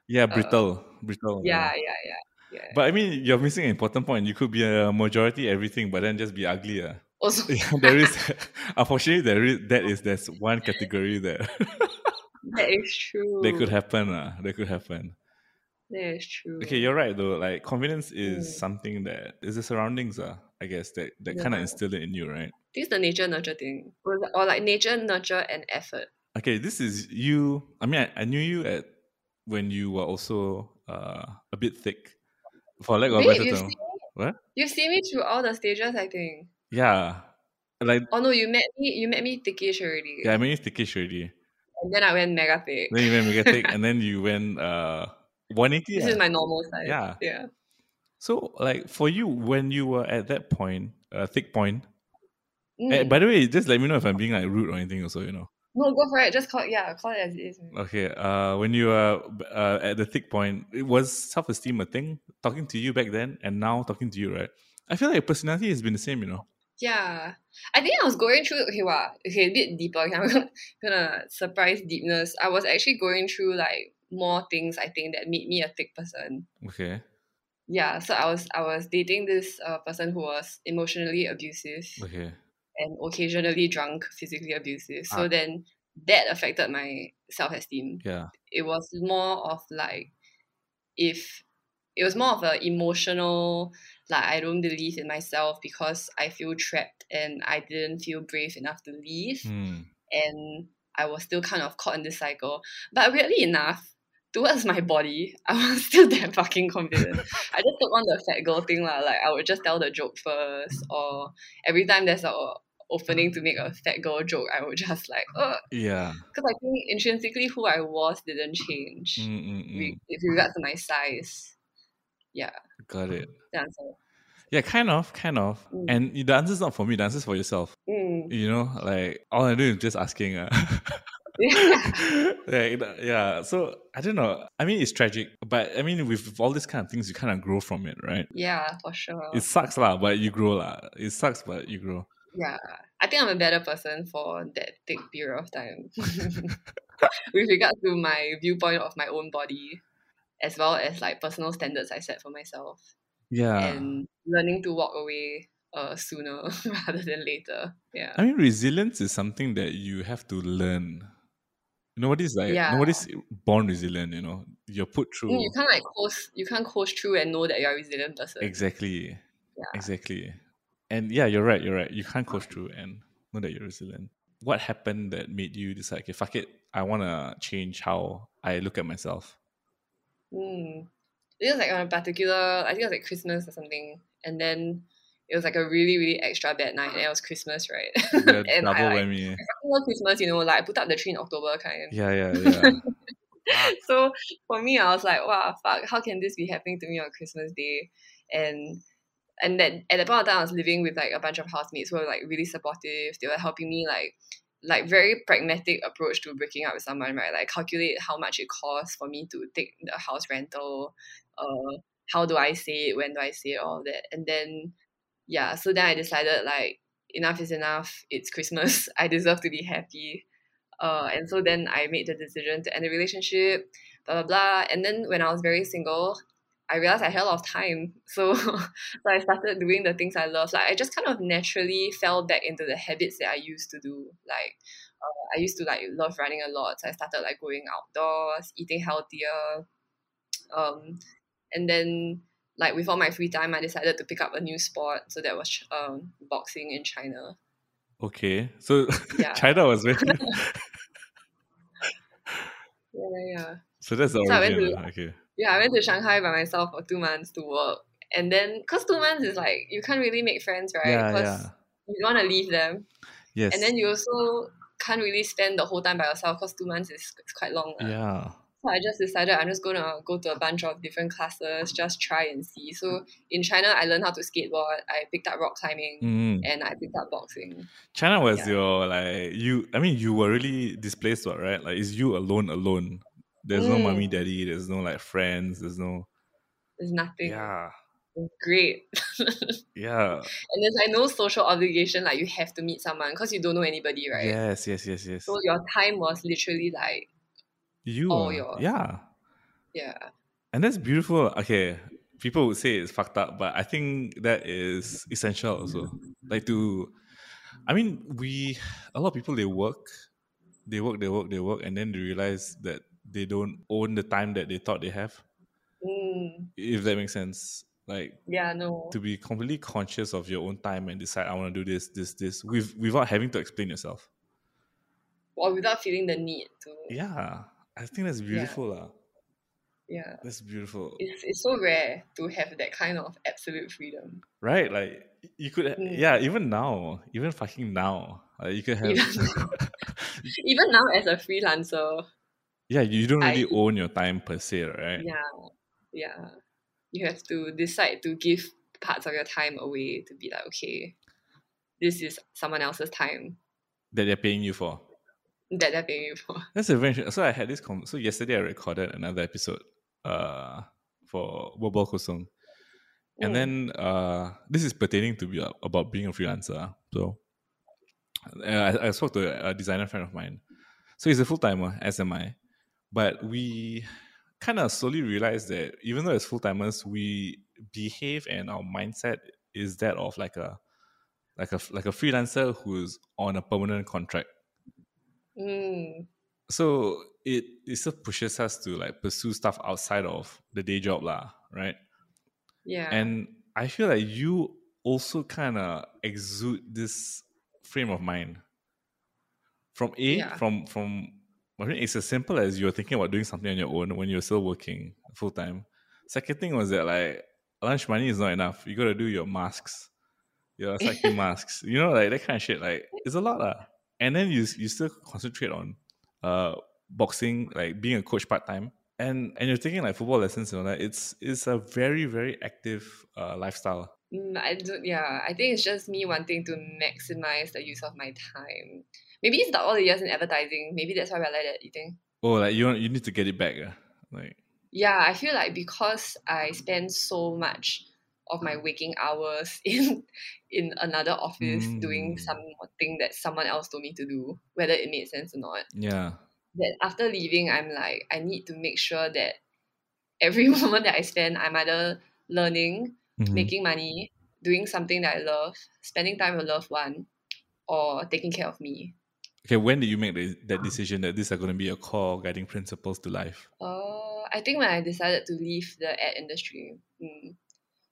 [SPEAKER 1] yeah brittle brittle
[SPEAKER 2] yeah, yeah, yeah. Yeah.
[SPEAKER 1] But I mean, you're missing an important point. You could be a majority everything, but then just be ugly. Uh.
[SPEAKER 2] Also
[SPEAKER 1] Yeah, there is, unfortunately, there is that is there's one category there
[SPEAKER 2] that is true.
[SPEAKER 1] that could happen. Uh, that could happen.
[SPEAKER 2] That is true.
[SPEAKER 1] Okay, you're right though. Like confidence is
[SPEAKER 2] Mm.
[SPEAKER 1] something that is the surroundings. Uh, I guess that that kind of
[SPEAKER 2] Yeah.
[SPEAKER 1] instill it in you, right?
[SPEAKER 2] This is the nature nurture thing. Or, or like nature, nurture, and effort.
[SPEAKER 1] Okay, this is you. I mean, I, I knew you at when you were also uh, a bit thick, for lack of a better term.
[SPEAKER 2] me?
[SPEAKER 1] What?
[SPEAKER 2] You've seen me through all the stages, I think.
[SPEAKER 1] Yeah, like
[SPEAKER 2] Oh no, you met me. You met me thickish already.
[SPEAKER 1] yeah, I mean, it's thickish already.
[SPEAKER 2] And then I went mega thick.
[SPEAKER 1] Then you went mega thick, and then you went uh 180.
[SPEAKER 2] This
[SPEAKER 1] ah.
[SPEAKER 2] is my normal size.
[SPEAKER 1] Yeah.
[SPEAKER 2] Yeah.
[SPEAKER 1] So, like for you, when you were at that point, uh, thick point. eh,
[SPEAKER 2] Mm.
[SPEAKER 1] by the way, just let me know if I'm being like rude or anything. Also, you know.
[SPEAKER 2] no, go for it. Just call it. Yeah, call it as it is.
[SPEAKER 1] Okay. Uh, when you were uh, at the thick point, it was self-esteem a thing. Talking to you back then, and now talking to you, right? I feel like your personality has been the same. You know.
[SPEAKER 2] Yeah. I think I was going through okay, wow, okay, a bit deeper. Okay, I'm gonna, gonna surprise deepness. I was actually going through like more things I think that made me a thick person.
[SPEAKER 1] Okay.
[SPEAKER 2] Yeah, so I was I was dating this uh, person who was emotionally abusive
[SPEAKER 1] Okay.
[SPEAKER 2] and occasionally drunk, physically abusive. So
[SPEAKER 1] Ah.
[SPEAKER 2] then that affected my self esteem.
[SPEAKER 1] Yeah.
[SPEAKER 2] It was more of like if it was more of an emotional like I don't believe in myself because I feel trapped and I didn't feel brave enough to leave
[SPEAKER 1] Hmm.
[SPEAKER 2] and I was still kind of caught in this cycle. But weirdly enough, towards my body, I was still that fucking confident. I just took on the fat girl thing lah. Like I would just tell the joke first, or every time there's a opening to make a fat girl joke, I would just like, uh,
[SPEAKER 1] Yeah.
[SPEAKER 2] because I think intrinsically who I was didn't change
[SPEAKER 1] Mm, mm, mm.
[SPEAKER 2] with regards to my size. Yeah,
[SPEAKER 1] Got it.
[SPEAKER 2] the answer.
[SPEAKER 1] Yeah, kind of, kind of.
[SPEAKER 2] Mm.
[SPEAKER 1] And the answer's not for me. The answer's for yourself.
[SPEAKER 2] Mm.
[SPEAKER 1] You know, like all I do is just asking. Uh, yeah, yeah. So I don't know. I mean, it's tragic, but I mean, with all these kind of things, you kind of grow from it, right?
[SPEAKER 2] yeah, for sure.
[SPEAKER 1] It sucks lah, but you grow lah. It sucks, but you grow.
[SPEAKER 2] Yeah, I think I'm a better person for that thick period of time. With regard to my viewpoint of my own body, as well as like personal standards I set for myself,
[SPEAKER 1] Yeah,
[SPEAKER 2] and learning to walk away uh, sooner rather than later. Yeah.
[SPEAKER 1] I mean, resilience is something that you have to learn. Nobody's like
[SPEAKER 2] Yeah.
[SPEAKER 1] nobody's born resilient. You know, you're put through
[SPEAKER 2] Mm, You can't like coast you can't coast through and know that you're a resilient person.
[SPEAKER 1] exactly,
[SPEAKER 2] Yeah.
[SPEAKER 1] exactly. And yeah, you're right. You're right. You can't coach through and know that you're resilient. What happened that made you decide? Okay, fuck it. I want to change how I look at myself.
[SPEAKER 2] Mm. It was like on a particular, I think it was like Christmas or something, and then it was like a really really extra bad night, and it was Christmas, right?
[SPEAKER 1] The
[SPEAKER 2] and
[SPEAKER 1] double
[SPEAKER 2] I like,
[SPEAKER 1] whammy.
[SPEAKER 2] love Christmas, you know, like I put up the tree in October kind.
[SPEAKER 1] Yeah, yeah, yeah.
[SPEAKER 2] so for me, I was like, wow, fuck, how can this be happening to me on Christmas Day? And and then at that point of time, I was living with like a bunch of housemates who were like really supportive. They were helping me like like very pragmatic approach to breaking up with someone, right? Like calculate how much it costs for me to take the house rental. Uh, how do I say it? When do I say it? All that, and then yeah. So then I decided like enough is enough. It's Christmas. I deserve to be happy. Uh, and so then I made the decision to end the relationship, blah blah blah. And then when I was very single, I realized I had a lot of time. So, so I started doing the things I love. Like I just kind of naturally fell back into the habits that I used to do. Like uh, I used to like love running a lot. So I started like going outdoors, eating healthier. Um, and then like with all my free time, I decided to pick up a new sport. So that was um, boxing in China.
[SPEAKER 1] Okay, so
[SPEAKER 2] Yeah.
[SPEAKER 1] China was very.
[SPEAKER 2] Yeah, yeah,
[SPEAKER 1] so that's the
[SPEAKER 2] So
[SPEAKER 1] origin.
[SPEAKER 2] to-
[SPEAKER 1] okay.
[SPEAKER 2] Yeah, I went to Shanghai by myself for two months to work. And then, because two months is like, you can't really make friends, right?
[SPEAKER 1] Yeah,
[SPEAKER 2] Because
[SPEAKER 1] yeah.
[SPEAKER 2] you don't want to leave them.
[SPEAKER 1] Yes.
[SPEAKER 2] And then you also can't really spend the whole time by yourself because two months is, is quite long. lah.
[SPEAKER 1] yeah.
[SPEAKER 2] So I just decided I'm just going to go to a bunch of different classes, just try and see. So in China, I learned how to skateboard. I picked up rock climbing.
[SPEAKER 1] Mm.
[SPEAKER 2] And I picked up boxing.
[SPEAKER 1] China was
[SPEAKER 2] Yeah.
[SPEAKER 1] your like you. I mean, you were really displaced, right? Like, is you alone, alone. There's no
[SPEAKER 2] Mm.
[SPEAKER 1] mommy, daddy. There's no like friends. There's no.
[SPEAKER 2] There's nothing.
[SPEAKER 1] Yeah.
[SPEAKER 2] It's great.
[SPEAKER 1] Yeah.
[SPEAKER 2] And there's like no social obligation, like you have to meet someone because you don't know anybody, right?
[SPEAKER 1] Yes. Yes. Yes. Yes.
[SPEAKER 2] So your time was literally like,
[SPEAKER 1] you.
[SPEAKER 2] all yours.
[SPEAKER 1] Yeah.
[SPEAKER 2] yeah.
[SPEAKER 1] And that's beautiful. Okay, people would say it's fucked up, but I think that is essential also. Like to, I mean, we a lot of people they work, they work, they work, they work, and then they realize that they don't own the time that they thought they have.
[SPEAKER 2] Mm,
[SPEAKER 1] If that makes sense, like
[SPEAKER 2] yeah, no.
[SPEAKER 1] to be completely conscious of your own time and decide I want to do this, this, this, with without having to explain yourself.
[SPEAKER 2] Or without feeling the need to.
[SPEAKER 1] Yeah, I think that's beautiful, lah.
[SPEAKER 2] Yeah.
[SPEAKER 1] That's beautiful.
[SPEAKER 2] It's, it's so rare to have that kind of absolute freedom.
[SPEAKER 1] Right, like you could,
[SPEAKER 2] Mm.
[SPEAKER 1] yeah. Even now, even fucking now, like you could have.
[SPEAKER 2] Even- Even now, as a freelancer,
[SPEAKER 1] yeah, you don't really
[SPEAKER 2] I-
[SPEAKER 1] own your time per se, right?
[SPEAKER 2] yeah, yeah, you have to decide to give parts of your time away to be like, okay, this is someone else's time
[SPEAKER 1] That they're paying you for.
[SPEAKER 2] that they're paying you for.
[SPEAKER 1] That's a very interesting. So I had this. Com- so yesterday I recorded another episode, uh, for Wobble Kosong, and
[SPEAKER 2] Mm.
[SPEAKER 1] then uh, this is pertaining to be about being a freelancer. So uh, I, I spoke to a designer friend of mine. So he's a full timer, as am I. But we kind of slowly realized that even though as full timers, we behave and our mindset is that of like a like a like a freelancer who's on a permanent contract.
[SPEAKER 2] Mm,
[SPEAKER 1] So it it still pushes us to like pursue stuff outside of the day job, lah, right?
[SPEAKER 2] yeah.
[SPEAKER 1] And I feel like you also kind of exude this frame of mind. From A,
[SPEAKER 2] Yeah.
[SPEAKER 1] from from I mean, it's as simple as you're thinking about doing something on your own when you're still working full time. Second thing was that like lunch money is not enough. You gotta do your masks, your cycling masks. You know, like that kind of shit. Like it's a lot, lah. And then you you still concentrate on uh boxing, like being a coach part time, and and you're taking like football lessons and all that. It's it's a very very active uh, lifestyle.
[SPEAKER 2] Mm, I don't, yeah, I think it's just me wanting to maximize the use of my time. Maybe it's the, all the years in advertising. Maybe that's why we're like that, you think?
[SPEAKER 1] Oh, like you want, you need to get it back, uh? like
[SPEAKER 2] Yeah, I feel like because I spend so much of my waking hours in in another office doing
[SPEAKER 1] Mm.
[SPEAKER 2] something that someone else told me to do, whether it made sense or not.
[SPEAKER 1] yeah,
[SPEAKER 2] That after leaving, I'm like, I need to make sure that every moment that I spend, I'm either learning,
[SPEAKER 1] Mhm.
[SPEAKER 2] making money, doing something that I love, spending time with a loved one, or taking care of me.
[SPEAKER 1] Okay, when did you make the, that decision that these are going to be your core guiding principles to life?
[SPEAKER 2] Uh, I think when I decided to leave the ad industry,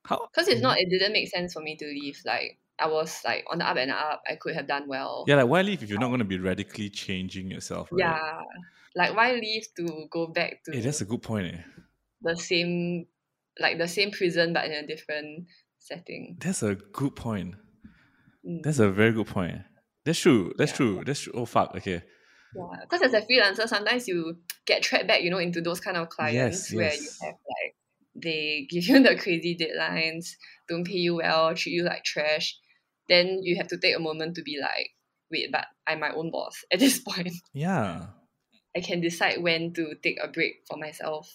[SPEAKER 1] How?
[SPEAKER 2] because it's not, it didn't make sense for me to leave. Like I was like on the up and up. I could have done well.
[SPEAKER 1] Yeah, like why leave if you're not going to be radically changing yourself, right?
[SPEAKER 2] Yeah. Like why leave to go back to
[SPEAKER 1] Hey, that's a good point. Eh?
[SPEAKER 2] the same, like the same prison but in a different setting.
[SPEAKER 1] That's a good point.
[SPEAKER 2] Mm.
[SPEAKER 1] That's a very good point. That's true. That's
[SPEAKER 2] Yeah.
[SPEAKER 1] true. That's true. Oh fuck. Okay.
[SPEAKER 2] Yeah, because as a freelancer, sometimes you get trapped back, you know, into those kind of clients
[SPEAKER 1] Yes,
[SPEAKER 2] where
[SPEAKER 1] yes.
[SPEAKER 2] you have like they give you the crazy deadlines, don't pay you well, treat you like trash. Then you have to take a moment to be like, wait, but I'm my own boss. At this point,
[SPEAKER 1] Yeah.
[SPEAKER 2] I can decide when to take a break for myself.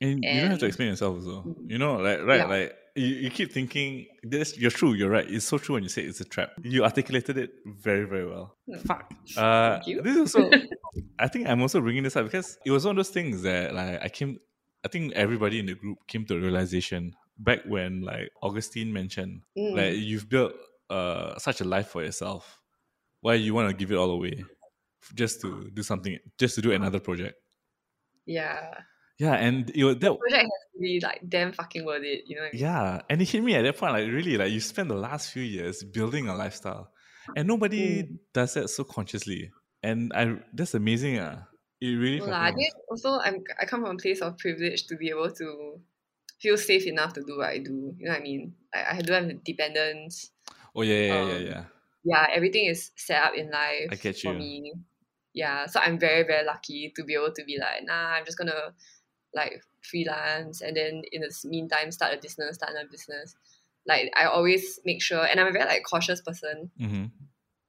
[SPEAKER 1] And, you don't have to explain yourself also.
[SPEAKER 2] Mm.
[SPEAKER 1] You know, like right,
[SPEAKER 2] Yeah.
[SPEAKER 1] like you, you keep thinking this you're true, you're right. It's so true when you say it's a trap. You articulated it very, very well.
[SPEAKER 2] Hmm.
[SPEAKER 1] Fuck. Uh
[SPEAKER 2] Thank you.
[SPEAKER 1] this is also I think I'm also bringing this up because it was one of those things that like I came I think everybody in the group came to a realization back when like Augustine mentioned
[SPEAKER 2] Mm,
[SPEAKER 1] like you've built uh such a life for yourself. Why you want to give it all away just to do something, just to do another project?
[SPEAKER 2] yeah,
[SPEAKER 1] Yeah, and it was, that
[SPEAKER 2] project has to be like damn fucking worth it. You know. I mean?
[SPEAKER 1] Yeah, and it hit me at that point. Like really, like you spend the last few years building a lifestyle, and nobody
[SPEAKER 2] Mm.
[SPEAKER 1] does that so consciously. And I, that's amazing. Uh. It really.
[SPEAKER 2] No I think also I'm I come from a place of privilege to be able to feel safe enough to do what I do. You know what I mean? I, I don't have dependence.
[SPEAKER 1] oh yeah, yeah, yeah,
[SPEAKER 2] um,
[SPEAKER 1] yeah.
[SPEAKER 2] Yeah, everything is set up in life
[SPEAKER 1] I get
[SPEAKER 2] for
[SPEAKER 1] you.
[SPEAKER 2] me. Yeah, so I'm very very lucky to be able to be like, nah, I'm just gonna like freelance and then in the meantime start a business, start another business. Like I always make sure, and I'm a very like cautious person.
[SPEAKER 1] Mm-hmm.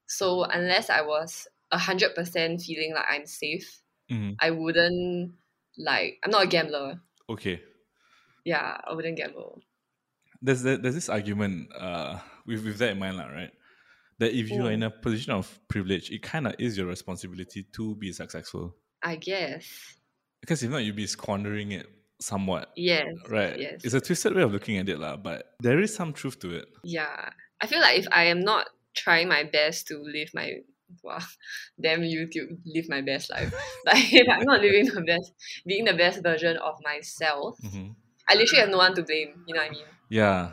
[SPEAKER 2] So unless I was a hundred percent feeling like I'm safe,
[SPEAKER 1] Mm-hmm.
[SPEAKER 2] I wouldn't like. I'm not a gambler.
[SPEAKER 1] Okay.
[SPEAKER 2] Yeah, I wouldn't gamble.
[SPEAKER 1] There's there- there's this argument uh with with that in mind, right? That if you are in
[SPEAKER 2] Mm.
[SPEAKER 1] a position of privilege, it kind of is your responsibility to be successful.
[SPEAKER 2] I guess.
[SPEAKER 1] Because if not, you'd be squandering it somewhat.
[SPEAKER 2] Yes.
[SPEAKER 1] Right.
[SPEAKER 2] Yes.
[SPEAKER 1] It's a twisted way of looking at it, lah, but there is some truth to it.
[SPEAKER 2] Yeah. I feel like if I am not trying my best to live my wow, damn YouTube, live my best life. Like if I'm not living the best, being the best version of myself,
[SPEAKER 1] hmm
[SPEAKER 2] I literally have no one to blame. You know what I mean?
[SPEAKER 1] Yeah.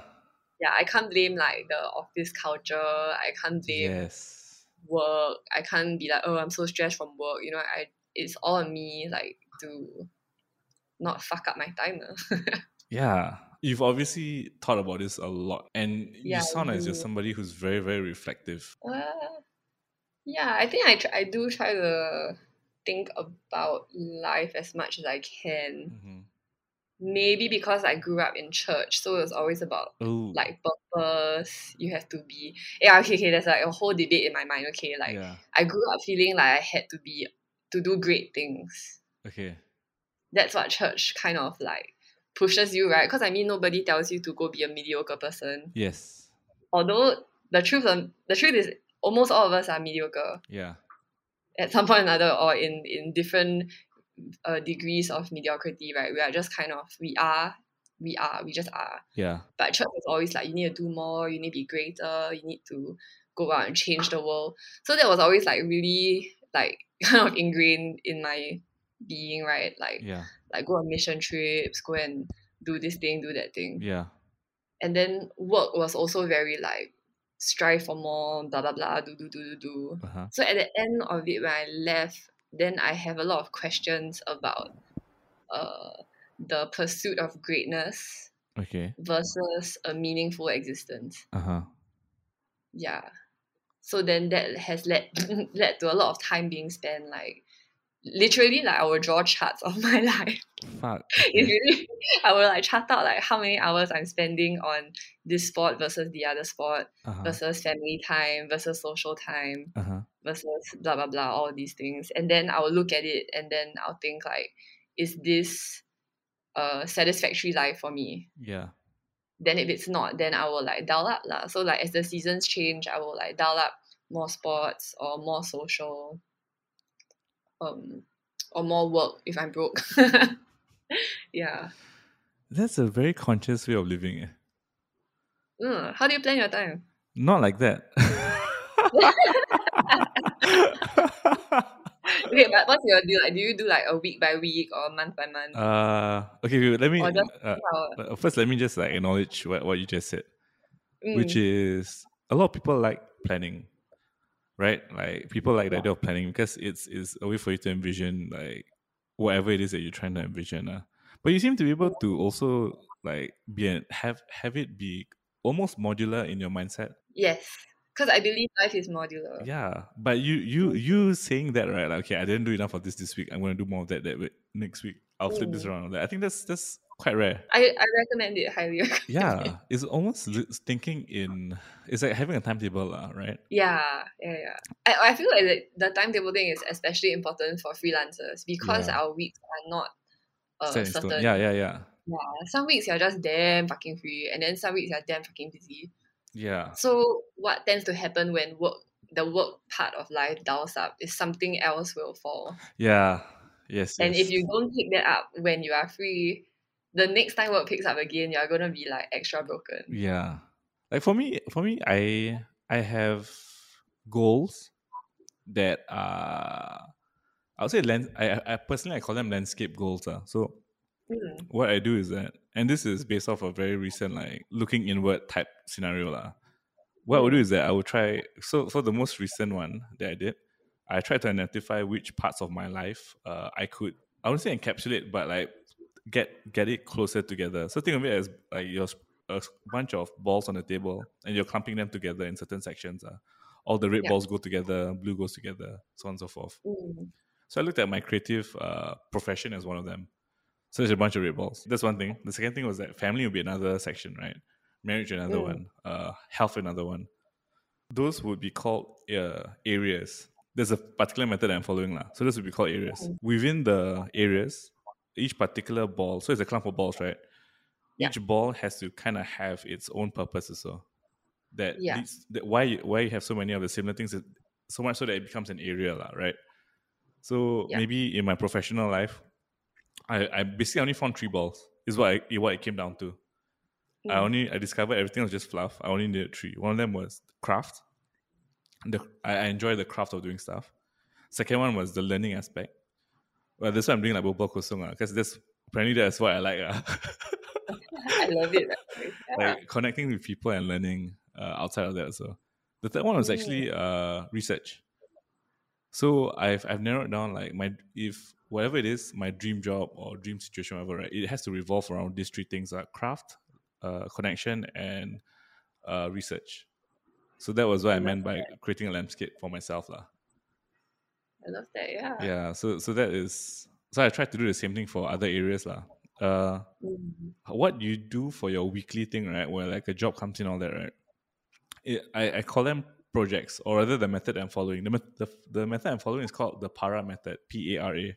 [SPEAKER 2] Yeah, I can't blame like the office culture. I can't blame
[SPEAKER 1] Yes.
[SPEAKER 2] work. I can't be like, oh, I'm so stressed from work. You know, I it's all on me like to not fuck up my time.
[SPEAKER 1] Yeah. You've obviously thought about this a lot, and
[SPEAKER 2] Yeah,
[SPEAKER 1] you sound as you're somebody who's very, very reflective.
[SPEAKER 2] Uh, yeah, I think I tr- I do try to think about life as much as I can.
[SPEAKER 1] hmm
[SPEAKER 2] Maybe because I grew up in church, so it was always about
[SPEAKER 1] Oh,
[SPEAKER 2] like purpose. You have to be yeah. Okay, okay. There's like a whole debate in my mind. Okay, like
[SPEAKER 1] yeah.
[SPEAKER 2] I grew up feeling like I had to be to do great things.
[SPEAKER 1] Okay.
[SPEAKER 2] That's what church kind of like pushes you, right? Because I mean, nobody tells you to go be a mediocre person.
[SPEAKER 1] Yes.
[SPEAKER 2] Although the truth, the truth is, almost all of us are mediocre.
[SPEAKER 1] Yeah.
[SPEAKER 2] at some point or another or in in different uh, degrees of mediocrity right we are just kind of we are we are we just are
[SPEAKER 1] Yeah.
[SPEAKER 2] but church is always like you need to do more you need to be greater you need to go out and change the world so that was always like really like kind of ingrained in my being right like
[SPEAKER 1] Yeah.
[SPEAKER 2] like go on mission trips go and do this thing do that thing
[SPEAKER 1] Yeah.
[SPEAKER 2] and then work was also very like strive for more blah blah blah do do do do do
[SPEAKER 1] Uh huh.
[SPEAKER 2] so at the end of it, when I left, then I have a lot of questions about uh, the pursuit of greatness
[SPEAKER 1] Okay.
[SPEAKER 2] versus a meaningful existence.
[SPEAKER 1] Uh huh.
[SPEAKER 2] Yeah. So then that has led led to a lot of time being spent like literally like I will draw charts of my life.
[SPEAKER 1] Fuck.
[SPEAKER 2] It's really I will like chart out like how many hours I'm spending on this sport versus the other sport
[SPEAKER 1] Uh-huh.
[SPEAKER 2] versus family time versus social time
[SPEAKER 1] Uh huh.
[SPEAKER 2] versus blah blah blah all these things and then i'll look at it and then i'll think like is this a satisfactory life for me
[SPEAKER 1] Yeah.
[SPEAKER 2] then if it's not then i will like dial up lah. so like as the seasons change i will like dial up more sports or more social um or more work if i'm broke yeah
[SPEAKER 1] That's a very conscious way of living. Eh?
[SPEAKER 2] Mm, how do you plan your time?
[SPEAKER 1] Not like that.
[SPEAKER 2] Okay, but what's your deal? Like, do you do like a week by week or month by month?
[SPEAKER 1] uh, okay, wait, let me.
[SPEAKER 2] just
[SPEAKER 1] Uh, uh, first, let me just like acknowledge what, what you just said,
[SPEAKER 2] Mm,
[SPEAKER 1] which is a lot of people like planning, right? Like people like the idea of planning because it's it's a way for you to envision like whatever it is that you're trying to envision. Uh. But you seem to be able to also like be an, have have it be almost modular in your mindset.
[SPEAKER 2] yes, because I believe life is modular.
[SPEAKER 1] Yeah, but you you you saying that right? Like, okay, I didn't do enough of this this week. I'm going to do more of that that week. next week. I'll flip this
[SPEAKER 2] Mm.
[SPEAKER 1] around. Like, I think that's that's quite rare.
[SPEAKER 2] I, I recommend it highly. recommend it.
[SPEAKER 1] Yeah, it's almost thinking in. It's like having a timetable, lah, right?
[SPEAKER 2] Yeah, yeah, yeah. I, I feel like the, the timetable thing is especially important for freelancers because
[SPEAKER 1] Yeah.
[SPEAKER 2] our weeks are not uh,
[SPEAKER 1] Set in stone.
[SPEAKER 2] certain.
[SPEAKER 1] Yeah, yeah, yeah,
[SPEAKER 2] Yeah, Some weeks you're just damn fucking free, and then some weeks you're damn fucking busy.
[SPEAKER 1] yeah.
[SPEAKER 2] So what tends to happen when work, the work part of life dials up, is something else will fall.
[SPEAKER 1] Yeah. Yes.
[SPEAKER 2] And
[SPEAKER 1] yes.
[SPEAKER 2] if you don't pick that up when you are free, the next time work picks up again, you're gonna be like extra broken.
[SPEAKER 1] Yeah. Like for me, for me, I I have goals that are I would say land I, I personally I call them landscape goals. Uh. So
[SPEAKER 2] Mm,
[SPEAKER 1] what I do is that and this is based off a very recent like looking inward type scenario. lah. What I would do is that I would try so for the most recent one that I did, I tried to identify which parts of my life uh, I could I wouldn't say encapsulate, but like get get it closer together. So think of it as like you're s- a bunch of balls on the table and you're clumping them together in certain sections. Uh. All the red
[SPEAKER 2] Yeah.
[SPEAKER 1] balls go together, blue goes together, so on and so forth.
[SPEAKER 2] mm,
[SPEAKER 1] So I looked at my creative uh, profession as one of them. So there's a bunch of red balls. That's one thing. The second thing was that family would be another section, right? Marriage another
[SPEAKER 2] Mm.
[SPEAKER 1] one. Uh, health another one. Those would be called uh, areas. There's a particular method I'm following now. So this would be called areas.
[SPEAKER 2] Mm.
[SPEAKER 1] Within the areas, each particular ball. So it's a clump of balls, right?
[SPEAKER 2] Yeah.
[SPEAKER 1] Each ball has to kind of have its own purpose well. That
[SPEAKER 2] Yeah.
[SPEAKER 1] leads, that why why you have so many of the similar things. is So much so that it becomes an area, right? So
[SPEAKER 2] Yeah.
[SPEAKER 1] maybe in my professional life, I, I basically only found three balls. Is what I, what it came down to. I
[SPEAKER 2] mm.
[SPEAKER 1] only I discovered everything was just fluff. I only needed three. One of them was craft. The I, I enjoy the craft of doing stuff. Second one was the learning aspect. Well, that's why I'm doing like Boba Kosong because that's apparently that's what I like. ah.
[SPEAKER 2] I love it. actually. Yeah.
[SPEAKER 1] like connecting with people and learning uh, outside of that. So the third one was actually uh, research. So I've I've narrowed down like my if whatever it is, my dream job or dream situation, whatever, right? It has to revolve around these three things: like craft, uh, connection, and uh, research. So that was what I
[SPEAKER 2] I
[SPEAKER 1] meant by creating a landscape for myself, lah.
[SPEAKER 2] I love that. Yeah.
[SPEAKER 1] Yeah. So so that is so I tried to do the same thing for other areas, lah. Uh,
[SPEAKER 2] Mm,
[SPEAKER 1] what you do for your weekly thing, right? Where like a job comes in, all that, right? It, I, I call them projects, or rather the method I'm following. The, met- the the method I'm following is called the PARA method, P A R A.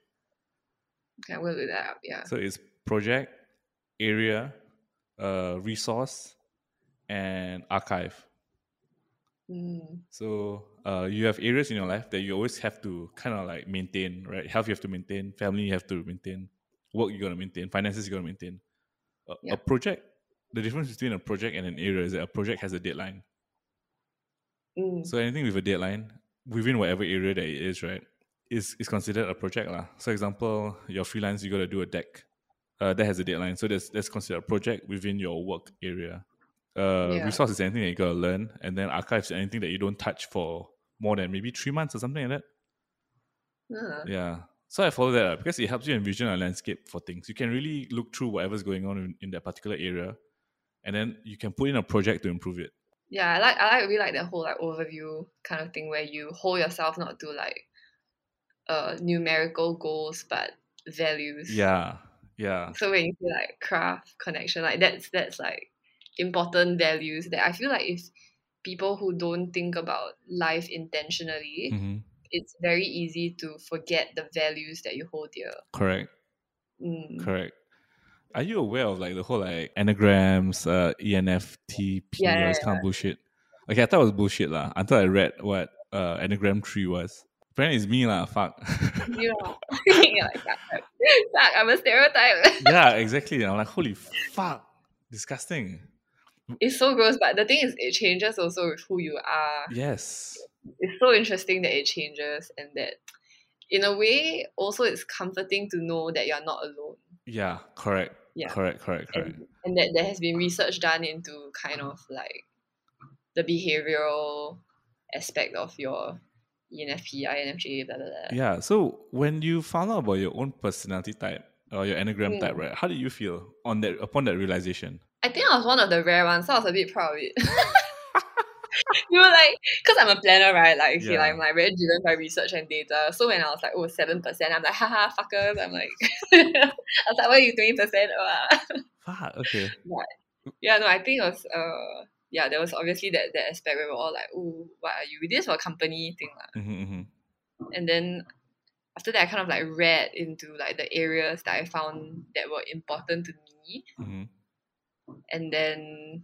[SPEAKER 2] Okay, we'll do that. up, Yeah.
[SPEAKER 1] So it's project, area, uh, resource, and archive.
[SPEAKER 2] Mm,
[SPEAKER 1] So uh, you have areas in your life that you always have to kind of like maintain, right? Health you have to maintain, family you have to maintain, work you gotta maintain, finances you gotta maintain. A,
[SPEAKER 2] Yeah.
[SPEAKER 1] a project, the difference between a project and an area is that a project has a deadline.
[SPEAKER 2] mm,
[SPEAKER 1] So anything with a deadline within whatever area that it is, right, is is considered a project lah. So example, your freelance, you gotta do a deck. Uh, that has a deadline, so that's that's considered a project within your work area. Uh,
[SPEAKER 2] Yeah.
[SPEAKER 1] resource is anything that you gotta learn, and then archives is anything that you don't touch for more than maybe three months or something like that.
[SPEAKER 2] uh,
[SPEAKER 1] Yeah. So I follow that up because it helps you envision a landscape for things. You can really look through whatever's going on in, in that particular area, and then you can put in a project to improve it.
[SPEAKER 2] yeah, I like I like really like that whole like overview kind of thing where you hold yourself not to like uh numerical goals but values.
[SPEAKER 1] Yeah. Yeah.
[SPEAKER 2] So when you say like craft connection, like that's that's like important values that I feel like if people who don't think about life intentionally,
[SPEAKER 1] hmm
[SPEAKER 2] it's very easy to forget the values that you hold dear.
[SPEAKER 1] Correct.
[SPEAKER 2] Mm.
[SPEAKER 1] Correct. Are you aware of like the whole like enneagrams, uh, ENFP,
[SPEAKER 2] Yeah, yeah,
[SPEAKER 1] this kind of bullshit? Okay, I thought it was bullshit lah until I read what uh, enneagram three was. Apparently, it's me lah. Fuck.
[SPEAKER 2] You know, like, fuck, fuck, I'm a stereotype.
[SPEAKER 1] yeah, exactly. I'm like, holy fuck, disgusting.
[SPEAKER 2] It's so gross. But the thing is, it changes also with who you are.
[SPEAKER 1] Yes.
[SPEAKER 2] It's so interesting that it changes and that, in a way, also it's comforting to know that you're not alone.
[SPEAKER 1] Yeah, correct.
[SPEAKER 2] Yeah.
[SPEAKER 1] Correct, correct, correct.
[SPEAKER 2] And, and that there has been research done into kind of like the behavioral aspect of your ENFP, INFJ, blah, blah, blah.
[SPEAKER 1] Yeah. So when you found out about your own personality type or your enneagram
[SPEAKER 2] Mm.
[SPEAKER 1] type, right? How did you feel on that upon that realization?
[SPEAKER 2] I think I was one of the rare ones, so I was a bit proud of it. you were like, because I'm a planner, right? Like,
[SPEAKER 1] Yeah.
[SPEAKER 2] like, I'm like very driven by research and data. So when I was like, oh, 7%, I'm like, haha, fuckers. I'm like, I was like, what are you, 20%? Oh,
[SPEAKER 1] Fuck. Okay.
[SPEAKER 2] yeah, no, I think it was, uh, yeah, there was obviously that, that aspect where we're all like, oh, what are you? With this was a company thing. lah.
[SPEAKER 1] hmm hmm
[SPEAKER 2] And then after that, I kind of like read into like the areas that I found that were important to me.
[SPEAKER 1] hmm
[SPEAKER 2] and then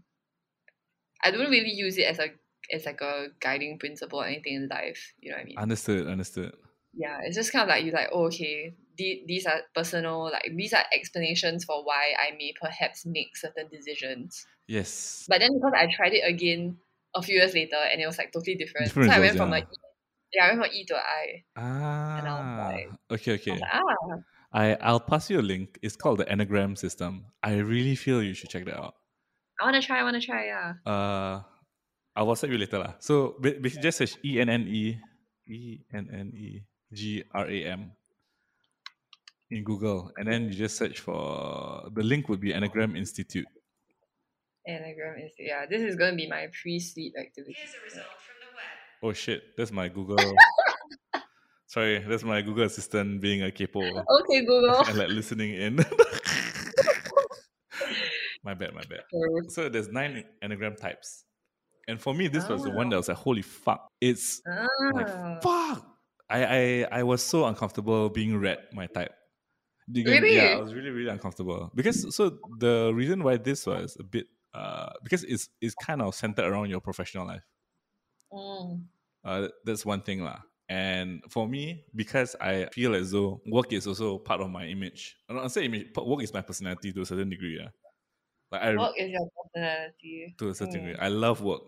[SPEAKER 2] I don't really use it as a as like a guiding principle or anything in life. You know what I mean?
[SPEAKER 1] Understood. Understood.
[SPEAKER 2] yeah, it's just kind of like you like, oh, okay, the, these are personal, like these are explanations for why I may perhaps make certain decisions.
[SPEAKER 1] Yes.
[SPEAKER 2] But then because I tried it again a few years later and it was like totally different.
[SPEAKER 1] Different
[SPEAKER 2] so I went from
[SPEAKER 1] yeah.
[SPEAKER 2] a E- yeah, I went from E to I.
[SPEAKER 1] Ah.
[SPEAKER 2] like-
[SPEAKER 1] okay.
[SPEAKER 2] I
[SPEAKER 1] Okay.
[SPEAKER 2] was like, ah,
[SPEAKER 1] I I'll pass you a link. It's called the Enneagram System. I really feel you should check that out.
[SPEAKER 2] I wanna try, I wanna try, yeah.
[SPEAKER 1] Uh, I'll WhatsApp you later lah. So ba- basically, just search E N N E E N N E G R A M in Google, and then you just search for the link would be Enneagram Institute.
[SPEAKER 2] Enneagram is yeah, this is gonna be my pre-sleep activity.
[SPEAKER 3] Here's a result from the web.
[SPEAKER 1] Oh shit, that's my Google. Sorry, that's my Google Assistant being a kaypoh
[SPEAKER 2] Okay, Google.
[SPEAKER 1] and like listening in. my bad, my bad. So there's nine enneagram types. And for me, this was the one that was like, holy fuck. It's like,
[SPEAKER 2] Ah.
[SPEAKER 1] fuck. I, I I was so uncomfortable being read my type. Get-
[SPEAKER 2] Really?
[SPEAKER 1] Yeah, I was really, really uncomfortable. Because so the reason why this was a bit uh because it's it's kind of centered around your professional life.
[SPEAKER 2] Mm.
[SPEAKER 1] Uh that's one thing lah. And for me, because I feel as though work is also part of my image. I don't say image, but work is my personality to a certain degree. Yeah. Like I
[SPEAKER 2] Work is your personality.
[SPEAKER 1] to a certain
[SPEAKER 2] Mm.
[SPEAKER 1] degree. I love work.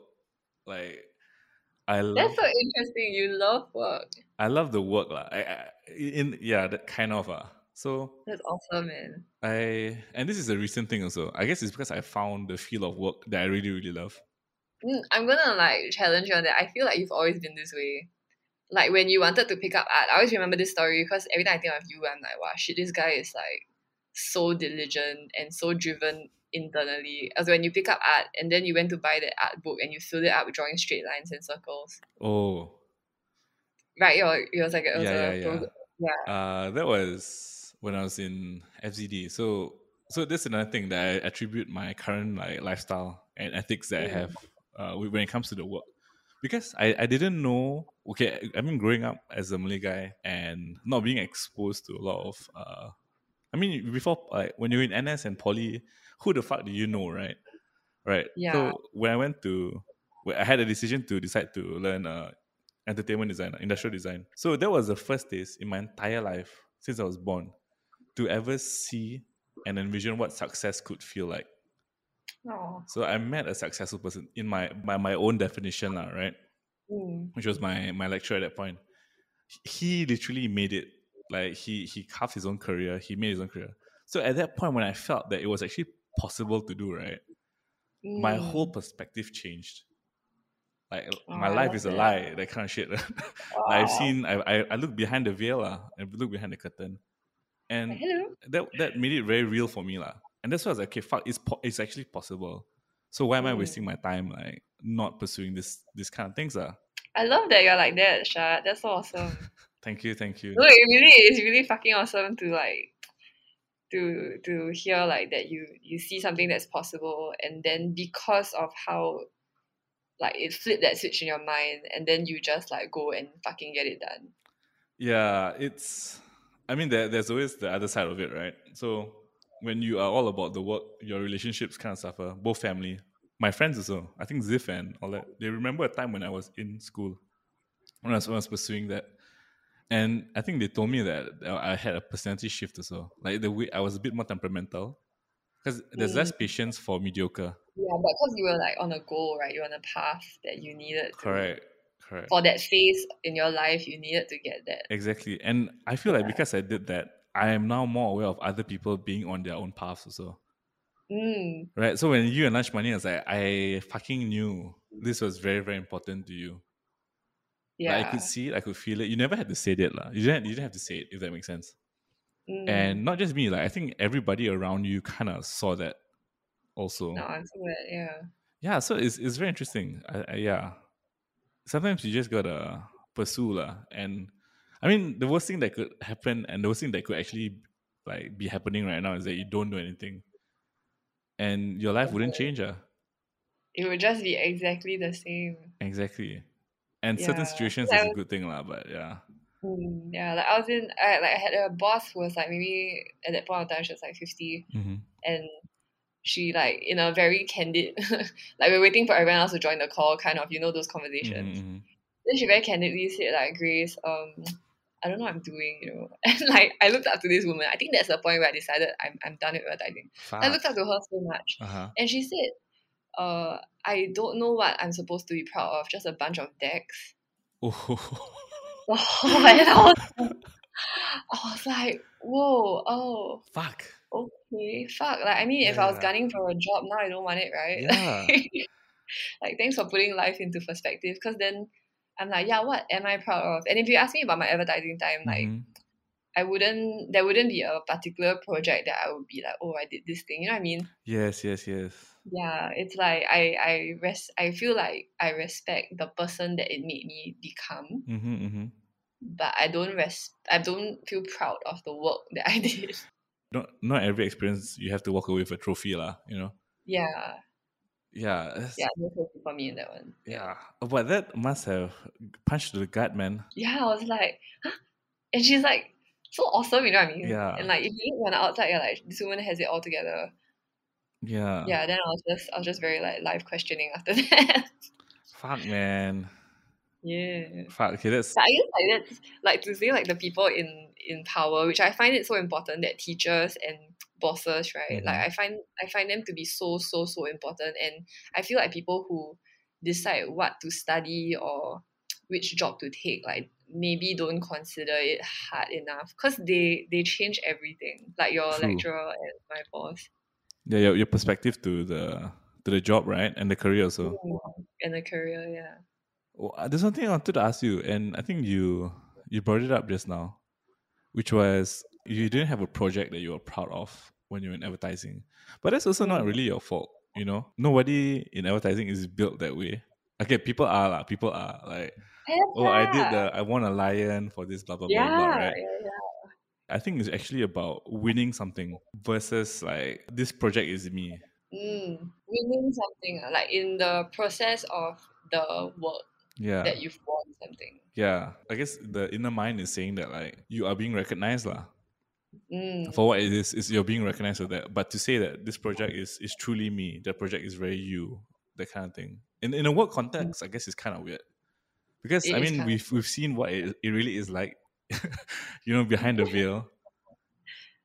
[SPEAKER 1] Like I love
[SPEAKER 2] That's so interesting. You love work.
[SPEAKER 1] I love the work lah. I, I in yeah, that kind of ah. So
[SPEAKER 2] That's awesome, man.
[SPEAKER 1] I and this is a recent thing also. I guess it's because I found the feel of work that I really really love.
[SPEAKER 2] Mm, I'm gonna like challenge you on that. I feel like you've always been this way. Like when you wanted to pick up art, I always remember this story because every time I think of you, I'm like, wow, shit, this guy is like so diligent and so driven internally. As when you pick up art and then you went to buy the art book and you filled it up with drawing straight lines and circles.
[SPEAKER 1] Oh,
[SPEAKER 2] Right? You're, you're like it was
[SPEAKER 1] yeah,
[SPEAKER 2] a
[SPEAKER 1] yeah, yeah.
[SPEAKER 2] yeah.
[SPEAKER 1] Uh, that was when I was in FZD. So so that's another thing that I attribute my current like lifestyle and ethics that I
[SPEAKER 2] Mm.
[SPEAKER 1] have uh, when it comes to the work. Because I, I didn't know okay I mean growing up as a Malay guy and not being exposed to a lot of uh I mean before like when you're in NS and poly who the fuck do you know right? Right
[SPEAKER 2] Yeah.
[SPEAKER 1] so when I went to I had a decision to decide to learn uh entertainment design industrial design. So that was the first taste in my entire life since I was born to ever see and envision what success could feel like
[SPEAKER 2] Oh.
[SPEAKER 1] so I met a successful person in my my, my own definition lah, right
[SPEAKER 2] Mm.
[SPEAKER 1] which was my my lecturer at that point he literally made it like he he carved his own career he made his own career so at that point when i felt that it was actually possible to do right my
[SPEAKER 2] Mm.
[SPEAKER 1] whole perspective changed like
[SPEAKER 2] Oh,
[SPEAKER 1] my life is a lie that kind of shit i've seen I, I i look behind the veil lah, and look behind the curtain and
[SPEAKER 2] Hello.
[SPEAKER 1] that that made it very real for me lah. And that's why i was like okay fuck it's, po- it's actually possible so why am i
[SPEAKER 2] Mm.
[SPEAKER 1] wasting my time like not pursuing this this kind of things lah?
[SPEAKER 2] I love that you're like that, Shad. That's so awesome.
[SPEAKER 1] thank you thank you
[SPEAKER 2] No, it really is really fucking awesome to like to to hear like that you you see something that's possible and then because of how like it flipped that switch in your mind and then you just like go and fucking get it done.
[SPEAKER 1] Yeah, it's. I mean, there, there's always the other side of it, right? So when you are all about the work, your relationships kind of suffer. Both family, my friends also. I think Zif and all that. They remember a time when I was in school, when I was, when I was pursuing that, and I think they told me that I had a personality shift also. Like the way I was a bit more temperamental, because there's less mm. patience for mediocre.
[SPEAKER 2] Yeah, but because you were like on a goal, right? You're on a path that you needed. To,
[SPEAKER 1] Correct. Correct.
[SPEAKER 2] For that phase in your life, you needed to get that.
[SPEAKER 1] Exactly. And I feel like
[SPEAKER 2] Yeah.
[SPEAKER 1] because I did that, I am now more aware of other people being on their own paths also.
[SPEAKER 2] Mm,
[SPEAKER 1] Right. So when you and lunch money, I was like, I fucking knew this was very, very important to you.
[SPEAKER 2] yeah.
[SPEAKER 1] Like I could see it, I could feel it. You never had to say it, lah. You didn't you didn't have to say it, if that makes sense.
[SPEAKER 2] Mm.
[SPEAKER 1] And not just me, like I think everybody around you kind of saw that also.
[SPEAKER 2] no, I'm so. Yeah.
[SPEAKER 1] Yeah, so it's it's very interesting. I, I, yeah, sometimes you just gotta pursue lah. And I mean, the worst thing that could happen, and the worst thing that could actually like be happening right now is that you don't do anything, and your life wouldn't change. Ah,
[SPEAKER 2] It would just be exactly the same.
[SPEAKER 1] exactly. And
[SPEAKER 2] Yeah.
[SPEAKER 1] certain situations is a good thing lah. But yeah,
[SPEAKER 2] Mm, yeah, like I was in, I like I had a boss who was like maybe at that point of time she was like fifty,
[SPEAKER 1] mm-hmm.
[SPEAKER 2] and she like in a very candid, like we're waiting for everyone else to join the call, kind of you know those conversations.
[SPEAKER 1] Mm-hmm.
[SPEAKER 2] Then she very candidly said like Grace, um, I don't know what I'm doing, you know. And like I looked up to this woman. I think that's the point where I decided I'm I'm done with advertising. I looked up to her so much,
[SPEAKER 1] Uh huh.
[SPEAKER 2] and she said, uh, I don't know what I'm supposed to be proud of, just a bunch of decks.
[SPEAKER 1] Oh,
[SPEAKER 2] and I was, I was like, whoa, oh,
[SPEAKER 1] fuck.
[SPEAKER 2] okay, fuck. Like, I mean, if I was gunning for a job now, I don't want it, right?
[SPEAKER 1] Yeah.
[SPEAKER 2] like, thanks for putting life into perspective. Because then I'm like, yeah, what am I proud of? And if you ask me about my advertising time, like,
[SPEAKER 1] Mhm.
[SPEAKER 2] I wouldn't, there wouldn't be a particular project that I would be like, oh, I did this thing. You know what I mean?
[SPEAKER 1] Yes, yes, yes.
[SPEAKER 2] Yeah, it's like I, I res- I feel like I respect the person that it made me become,
[SPEAKER 1] Mm-hmm, mm-hmm.
[SPEAKER 2] but I don't res- I don't feel proud of the work that I did.
[SPEAKER 1] Not not every experience you have to walk away with a trophy lah. You know.
[SPEAKER 2] yeah,
[SPEAKER 1] Yeah.
[SPEAKER 2] yeah, for me in that one.
[SPEAKER 1] Yeah, but that must have punched the gut, man.
[SPEAKER 2] Yeah, I was like, huh? and she's like so awesome, you know what I mean?
[SPEAKER 1] Yeah.
[SPEAKER 2] And like if you look on the outside, you're like, this woman has it all together.
[SPEAKER 1] Yeah.
[SPEAKER 2] Yeah. Then I was just I was just very like life questioning after that.
[SPEAKER 1] Fuck, man.
[SPEAKER 2] Yeah.
[SPEAKER 1] Fuck. Okay, that's
[SPEAKER 2] But I guess like that's like to say like the people in in power, which I find it so important that teachers and bosses, right? Like
[SPEAKER 1] Mhm.
[SPEAKER 2] I find I find them to be so so so important, and I feel like people who decide what to study or which job to take, like maybe don't consider it hard enough because they they change everything. Like your
[SPEAKER 1] True.
[SPEAKER 2] lecturer and my boss
[SPEAKER 1] yeah, your, your perspective to the to the job, right, and the career also.
[SPEAKER 2] and the career, yeah.
[SPEAKER 1] Well, uh, there's something I wanted to ask you, and I think you you brought it up just now, which was you didn't have a project that you were proud of when you were in advertising, but that's also not
[SPEAKER 2] Mm.
[SPEAKER 1] really your fault. You know, nobody in advertising is built that way. Okay, people are lah. People are like, oh, I did the, I won a lion for this, blah blah blah,
[SPEAKER 2] yeah,
[SPEAKER 1] blah, right?
[SPEAKER 2] yeah, yeah.
[SPEAKER 1] I think it's actually about winning something versus like this project is me.
[SPEAKER 2] Mm, winning something like in the process of the work
[SPEAKER 1] Yeah,
[SPEAKER 2] that you've won something.
[SPEAKER 1] yeah. I guess the inner mind is saying that like you are being recognized lah.
[SPEAKER 2] Mm,
[SPEAKER 1] for what it is is you're being recognized for that. But to say that this project is is truly me that project is very you that kind of thing. In in a work context i guess it's kind of weird. Because
[SPEAKER 2] It
[SPEAKER 1] i mean we've we've seen what it, it really is like you know behind the veil.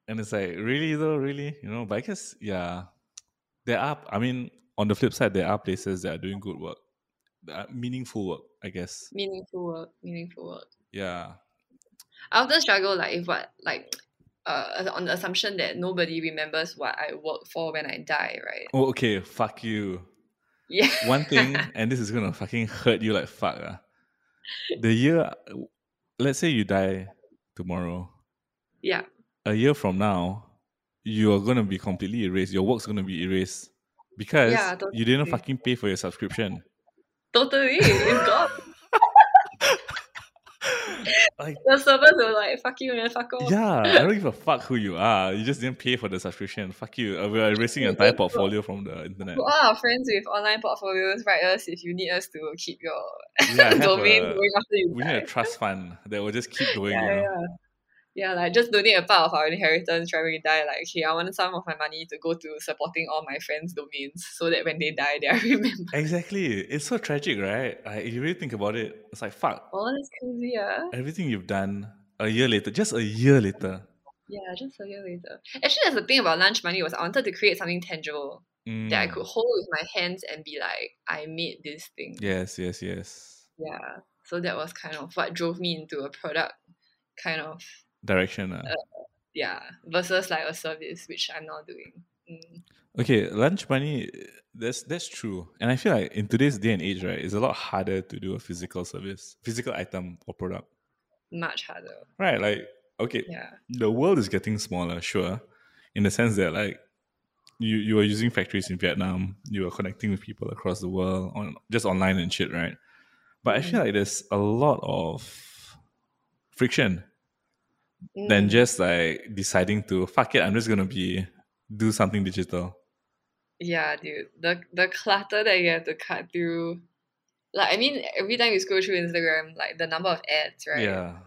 [SPEAKER 1] And it's like really though? Really? You know but i guess yeah. There are i mean on the flip side there are places that are doing good work that meaningful work i guess
[SPEAKER 2] meaningful work, meaningful work.
[SPEAKER 1] yeah
[SPEAKER 2] I often struggle like if what like uh on the assumption that nobody remembers what I work for when I die, right?
[SPEAKER 1] oh okay fuck you
[SPEAKER 2] Yeah.
[SPEAKER 1] one thing, and this is gonna fucking hurt you like fuck. ah. The year, let's say you die tomorrow,
[SPEAKER 2] yeah.
[SPEAKER 1] a year from now, you are gonna be completely erased. Your work's gonna be erased because
[SPEAKER 2] Yeah,
[SPEAKER 1] you didn't fucking pay for your subscription.
[SPEAKER 2] Totally. It's gone.
[SPEAKER 1] Like,
[SPEAKER 2] The servers were like, fuck you man, fuck off.
[SPEAKER 1] yeah, I don't give a fuck who you are. You just didn't pay for the subscription. Fuck you. Uh, We're erasing your entire portfolio from the internet.
[SPEAKER 2] All our friends with online portfolios, write us if you need us to keep your
[SPEAKER 1] Yeah,
[SPEAKER 2] domain
[SPEAKER 1] a-
[SPEAKER 2] going after you
[SPEAKER 1] we
[SPEAKER 2] die.
[SPEAKER 1] need a trust fund that will just keep going.
[SPEAKER 2] yeah,
[SPEAKER 1] you know?
[SPEAKER 2] yeah. Yeah, like just donate a part of our inheritance right when we die. Like, okay, I want some of my money to go to supporting all my friends' domains so that when they die, they are remembered.
[SPEAKER 1] Exactly. It's so tragic, right? Like, if you really think about it. It's like fuck.
[SPEAKER 2] Oh, that's crazy, yeah.
[SPEAKER 1] Everything you've done a year later, just a year later.
[SPEAKER 2] Yeah, just a year later. Actually, that's the thing about lunch money was I wanted to create something tangible. that I
[SPEAKER 1] Mm.
[SPEAKER 2] could hold with my hands and be like, I made this thing.
[SPEAKER 1] Yes, yes, yes.
[SPEAKER 2] Yeah. So that was kind of what drove me into a product kind of
[SPEAKER 1] Direction. Uh.
[SPEAKER 2] yeah versus like a service which I'm not doing. Mm.
[SPEAKER 1] Okay, lunch money. That's that's true, and I feel like in today's day and age, right, it's a lot harder to do a physical service, physical item or product,
[SPEAKER 2] Much harder.
[SPEAKER 1] right? Like, okay,
[SPEAKER 2] Yeah.
[SPEAKER 1] the world is getting smaller, sure, in the sense that like you you are using factories in Vietnam, you are connecting with people across the world on just online and shit, right? But I feel like there's a lot of friction than
[SPEAKER 2] Mm.
[SPEAKER 1] just like deciding to fuck it. I'm just gonna be do something digital.
[SPEAKER 2] Yeah, dude. The the clutter that you have to cut through. Like I mean, every time you scroll through Instagram, like the number of ads, right?
[SPEAKER 1] Yeah,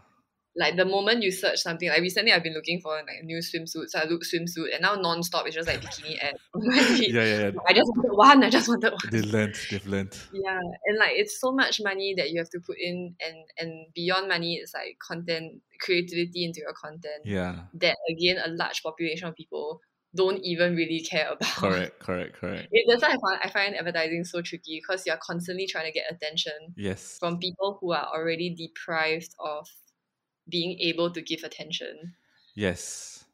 [SPEAKER 2] Like the moment you search something, like recently I've been looking for like a new swimsuit, so I look swimsuit, and now non-stop it's just like bikini ads. on my feed.
[SPEAKER 1] yeah, yeah. yeah.
[SPEAKER 2] I just wanted one. I just wanted one.
[SPEAKER 1] They learned. They've learned.
[SPEAKER 2] Yeah, and like it's so much money that you have to put in, and and beyond money, it's like content creativity into your content.
[SPEAKER 1] Yeah.
[SPEAKER 2] That again, a large population of people don't even really care about.
[SPEAKER 1] Correct. Correct. Correct.
[SPEAKER 2] It, that's why I find, I find advertising so tricky because you're constantly trying to get attention
[SPEAKER 1] Yes.
[SPEAKER 2] from people who are already deprived of being able to give attention.
[SPEAKER 1] Yes.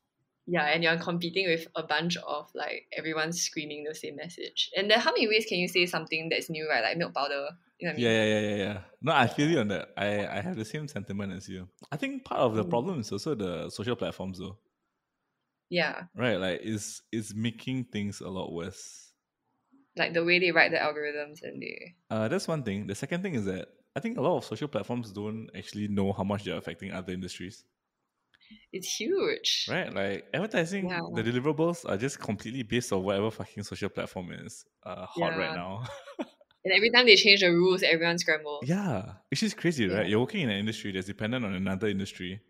[SPEAKER 2] Yeah, and you're competing with a bunch of like everyone screaming the same message. And then how many ways can you say something that's new, right? Like milk powder. You know I mean?
[SPEAKER 1] Yeah, yeah, yeah, yeah, yeah. No, I feel you on that. I, I have the same sentiment as you. I think part of the
[SPEAKER 2] Mm.
[SPEAKER 1] problem is also the social platforms though.
[SPEAKER 2] Yeah.
[SPEAKER 1] Right? Like it's it's making things a lot worse.
[SPEAKER 2] Like the way they write the algorithms and they
[SPEAKER 1] Uh that's one thing. The second thing is that I think a lot of social platforms don't actually know how much they're affecting other industries.
[SPEAKER 2] it's huge.
[SPEAKER 1] Right? Like advertising,
[SPEAKER 2] Yeah.
[SPEAKER 1] the deliverables are just completely based on whatever fucking social platform is uh hot right now.
[SPEAKER 2] And every time they change the rules, everyone scrambles.
[SPEAKER 1] yeah. Which is crazy,
[SPEAKER 2] Yeah.
[SPEAKER 1] right? You're working in an industry that's dependent on another industry.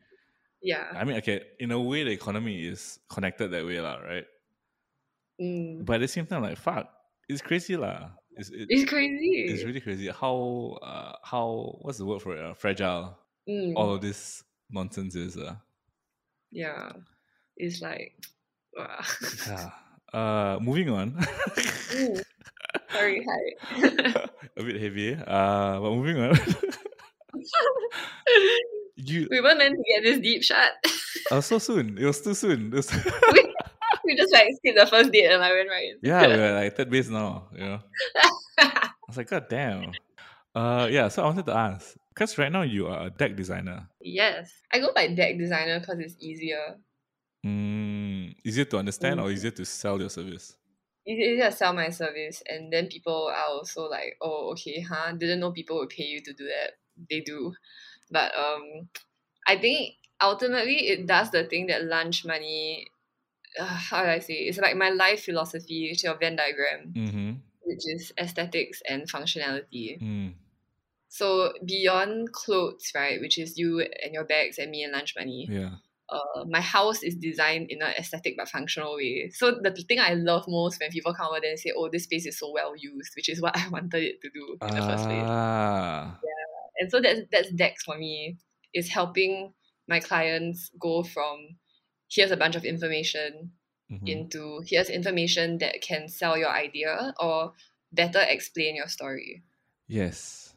[SPEAKER 2] Yeah.
[SPEAKER 1] I mean, okay, in a way, the economy is connected that way, lah, right?
[SPEAKER 2] Mm.
[SPEAKER 1] But at the same time, like, fuck, it's crazy, lah. It's, it,
[SPEAKER 2] It's crazy.
[SPEAKER 1] it's really crazy how, uh, how, what's the word for it? Uh, fragile
[SPEAKER 2] Mm.
[SPEAKER 1] all of this nonsense is. Uh.
[SPEAKER 2] Yeah. It's like, wow.
[SPEAKER 1] Yeah. Uh, moving on.
[SPEAKER 2] Mm. Sorry, hi.
[SPEAKER 1] a bit heavy, uh, but moving on. you,
[SPEAKER 2] we weren't meant to get this deep shot.
[SPEAKER 1] uh, so soon. It was too soon. It was-
[SPEAKER 2] we just like skipped the first date and I went right. in.
[SPEAKER 1] yeah, we're like third base now, you know. I was like, God damn. Uh, yeah, so I wanted to ask, because right now you are a deck designer.
[SPEAKER 2] yes. I go by deck designer because it's easier.
[SPEAKER 1] Mm, easier to understand or
[SPEAKER 2] Mm.
[SPEAKER 1] easier to sell your service?
[SPEAKER 2] It's easier to sell my service and then people are also like, oh okay, huh? Didn't know people would pay you to do that. They do. But um I think ultimately it does the thing that lunch money uh, how do I say? It's like my life philosophy, which is your Venn diagram,
[SPEAKER 1] Mm-hmm.
[SPEAKER 2] which is aesthetics and functionality.
[SPEAKER 1] Mm.
[SPEAKER 2] So beyond clothes, right, which is you and your bags and me and lunch money,
[SPEAKER 1] Yeah.
[SPEAKER 2] uh, my house is designed in an aesthetic but functional way. So the thing I love most when people come over there and say, "Oh, this space is so well used," which is what I wanted it to do in the first place.
[SPEAKER 1] Ah.
[SPEAKER 2] And so that's that's decks for me. Is helping my clients go from here's a bunch of information
[SPEAKER 1] Mhm.
[SPEAKER 2] into here's information that can sell your idea or better explain your story.
[SPEAKER 1] Yes.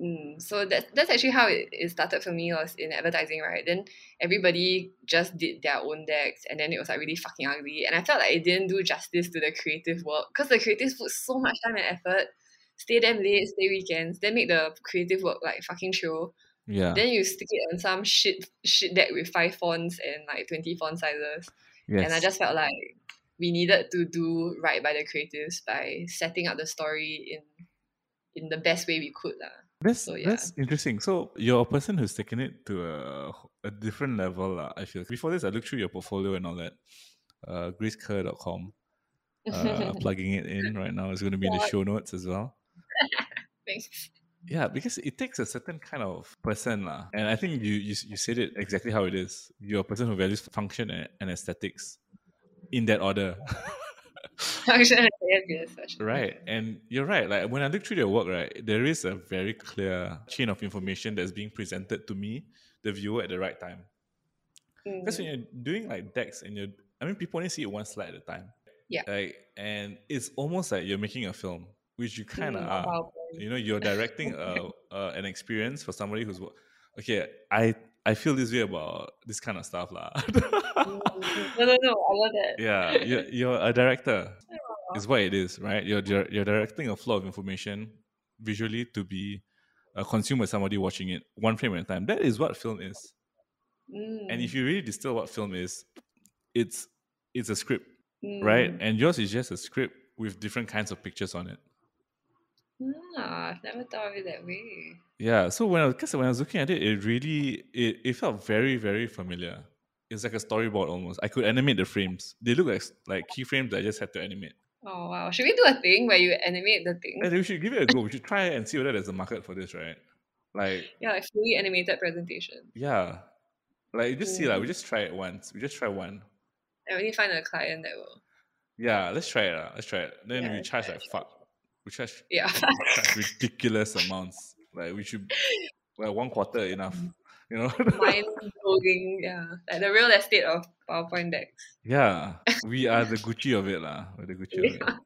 [SPEAKER 2] Mm, so that's that's actually how it, it started for me was in advertising, right? Then everybody just did their own decks and then it was like really fucking ugly. And I felt like it didn't do justice to the creative work because the creatives put so much time and effort, stay them late, stay weekends, then make the creative work like fucking chill.
[SPEAKER 1] Yeah.
[SPEAKER 2] Then you stick it on some shit shit deck with five fonts and like twenty font sizes.
[SPEAKER 1] yes.
[SPEAKER 2] And I just felt like we needed to do right by the creatives by setting up the story in in the best way we could. lah.
[SPEAKER 1] That's
[SPEAKER 2] So, yeah.
[SPEAKER 1] that's interesting. So you're a person who's taken it to a, a different level. lah. I feel before this, I looked through your portfolio and all that. Uh, gracekerr.com. Uh, plugging it in right now is going to be in the show notes as well.
[SPEAKER 2] Thanks.
[SPEAKER 1] Yeah, because it takes a certain kind of person, lah. And I think you, you you said it exactly how it is. You're a person who values function and, and aesthetics in that order.
[SPEAKER 2] Function and yes, yes, function.
[SPEAKER 1] Right. And you're right. Like when I look through your work, right, there is a very clear chain of information that's being presented to me, the viewer, at the right time. Because
[SPEAKER 2] Mm.
[SPEAKER 1] when you're doing like decks and you're I mean people only see it one slide at a time.
[SPEAKER 2] Yeah.
[SPEAKER 1] Like, and it's almost like you're making a film, which you kind of
[SPEAKER 2] Mm,
[SPEAKER 1] are. You know, you're directing a, uh, an experience for somebody who's okay. I I feel this way about this kind of stuff, lah.
[SPEAKER 2] Mm, no, no, no. I love that.
[SPEAKER 1] yeah, you're, you're a director. Is what it is, right? You're you're, you're directing a flow of information visually to be uh, consumed by somebody watching it one frame at a time. That is what film is.
[SPEAKER 2] Mm,
[SPEAKER 1] And if you really distill what film is, it's it's a script, right?
[SPEAKER 2] mm.
[SPEAKER 1] And yours is just a script with different kinds of pictures on it.
[SPEAKER 2] Ah, I've never thought of it that way.
[SPEAKER 1] Yeah. So when I was, cause when I was looking at it, it really it, it felt very very familiar. It's like a storyboard almost. I could animate the frames. They look like like keyframes that I just had to animate.
[SPEAKER 2] Oh wow! Should we do a thing where you animate the thing?
[SPEAKER 1] And we should give it a go. We should try it and see whether there's a market for this, right? Like
[SPEAKER 2] Yeah, like fully animated presentation.
[SPEAKER 1] yeah, like you just see like we just try it once. We just try one.
[SPEAKER 2] I only find a client that will.
[SPEAKER 1] Yeah, let's try it. Uh. Let's try it. Then
[SPEAKER 2] Yeah,
[SPEAKER 1] we charge
[SPEAKER 2] try
[SPEAKER 1] like fuck. We charge
[SPEAKER 2] Yeah.
[SPEAKER 1] ridiculous amounts. Like we should like one quarter enough. You know?
[SPEAKER 2] Mind blowing. Yeah, like the real estate of PowerPoint decks.
[SPEAKER 1] yeah. We are the Gucci of it, lah. We're the Gucci of it.
[SPEAKER 2] Yeah.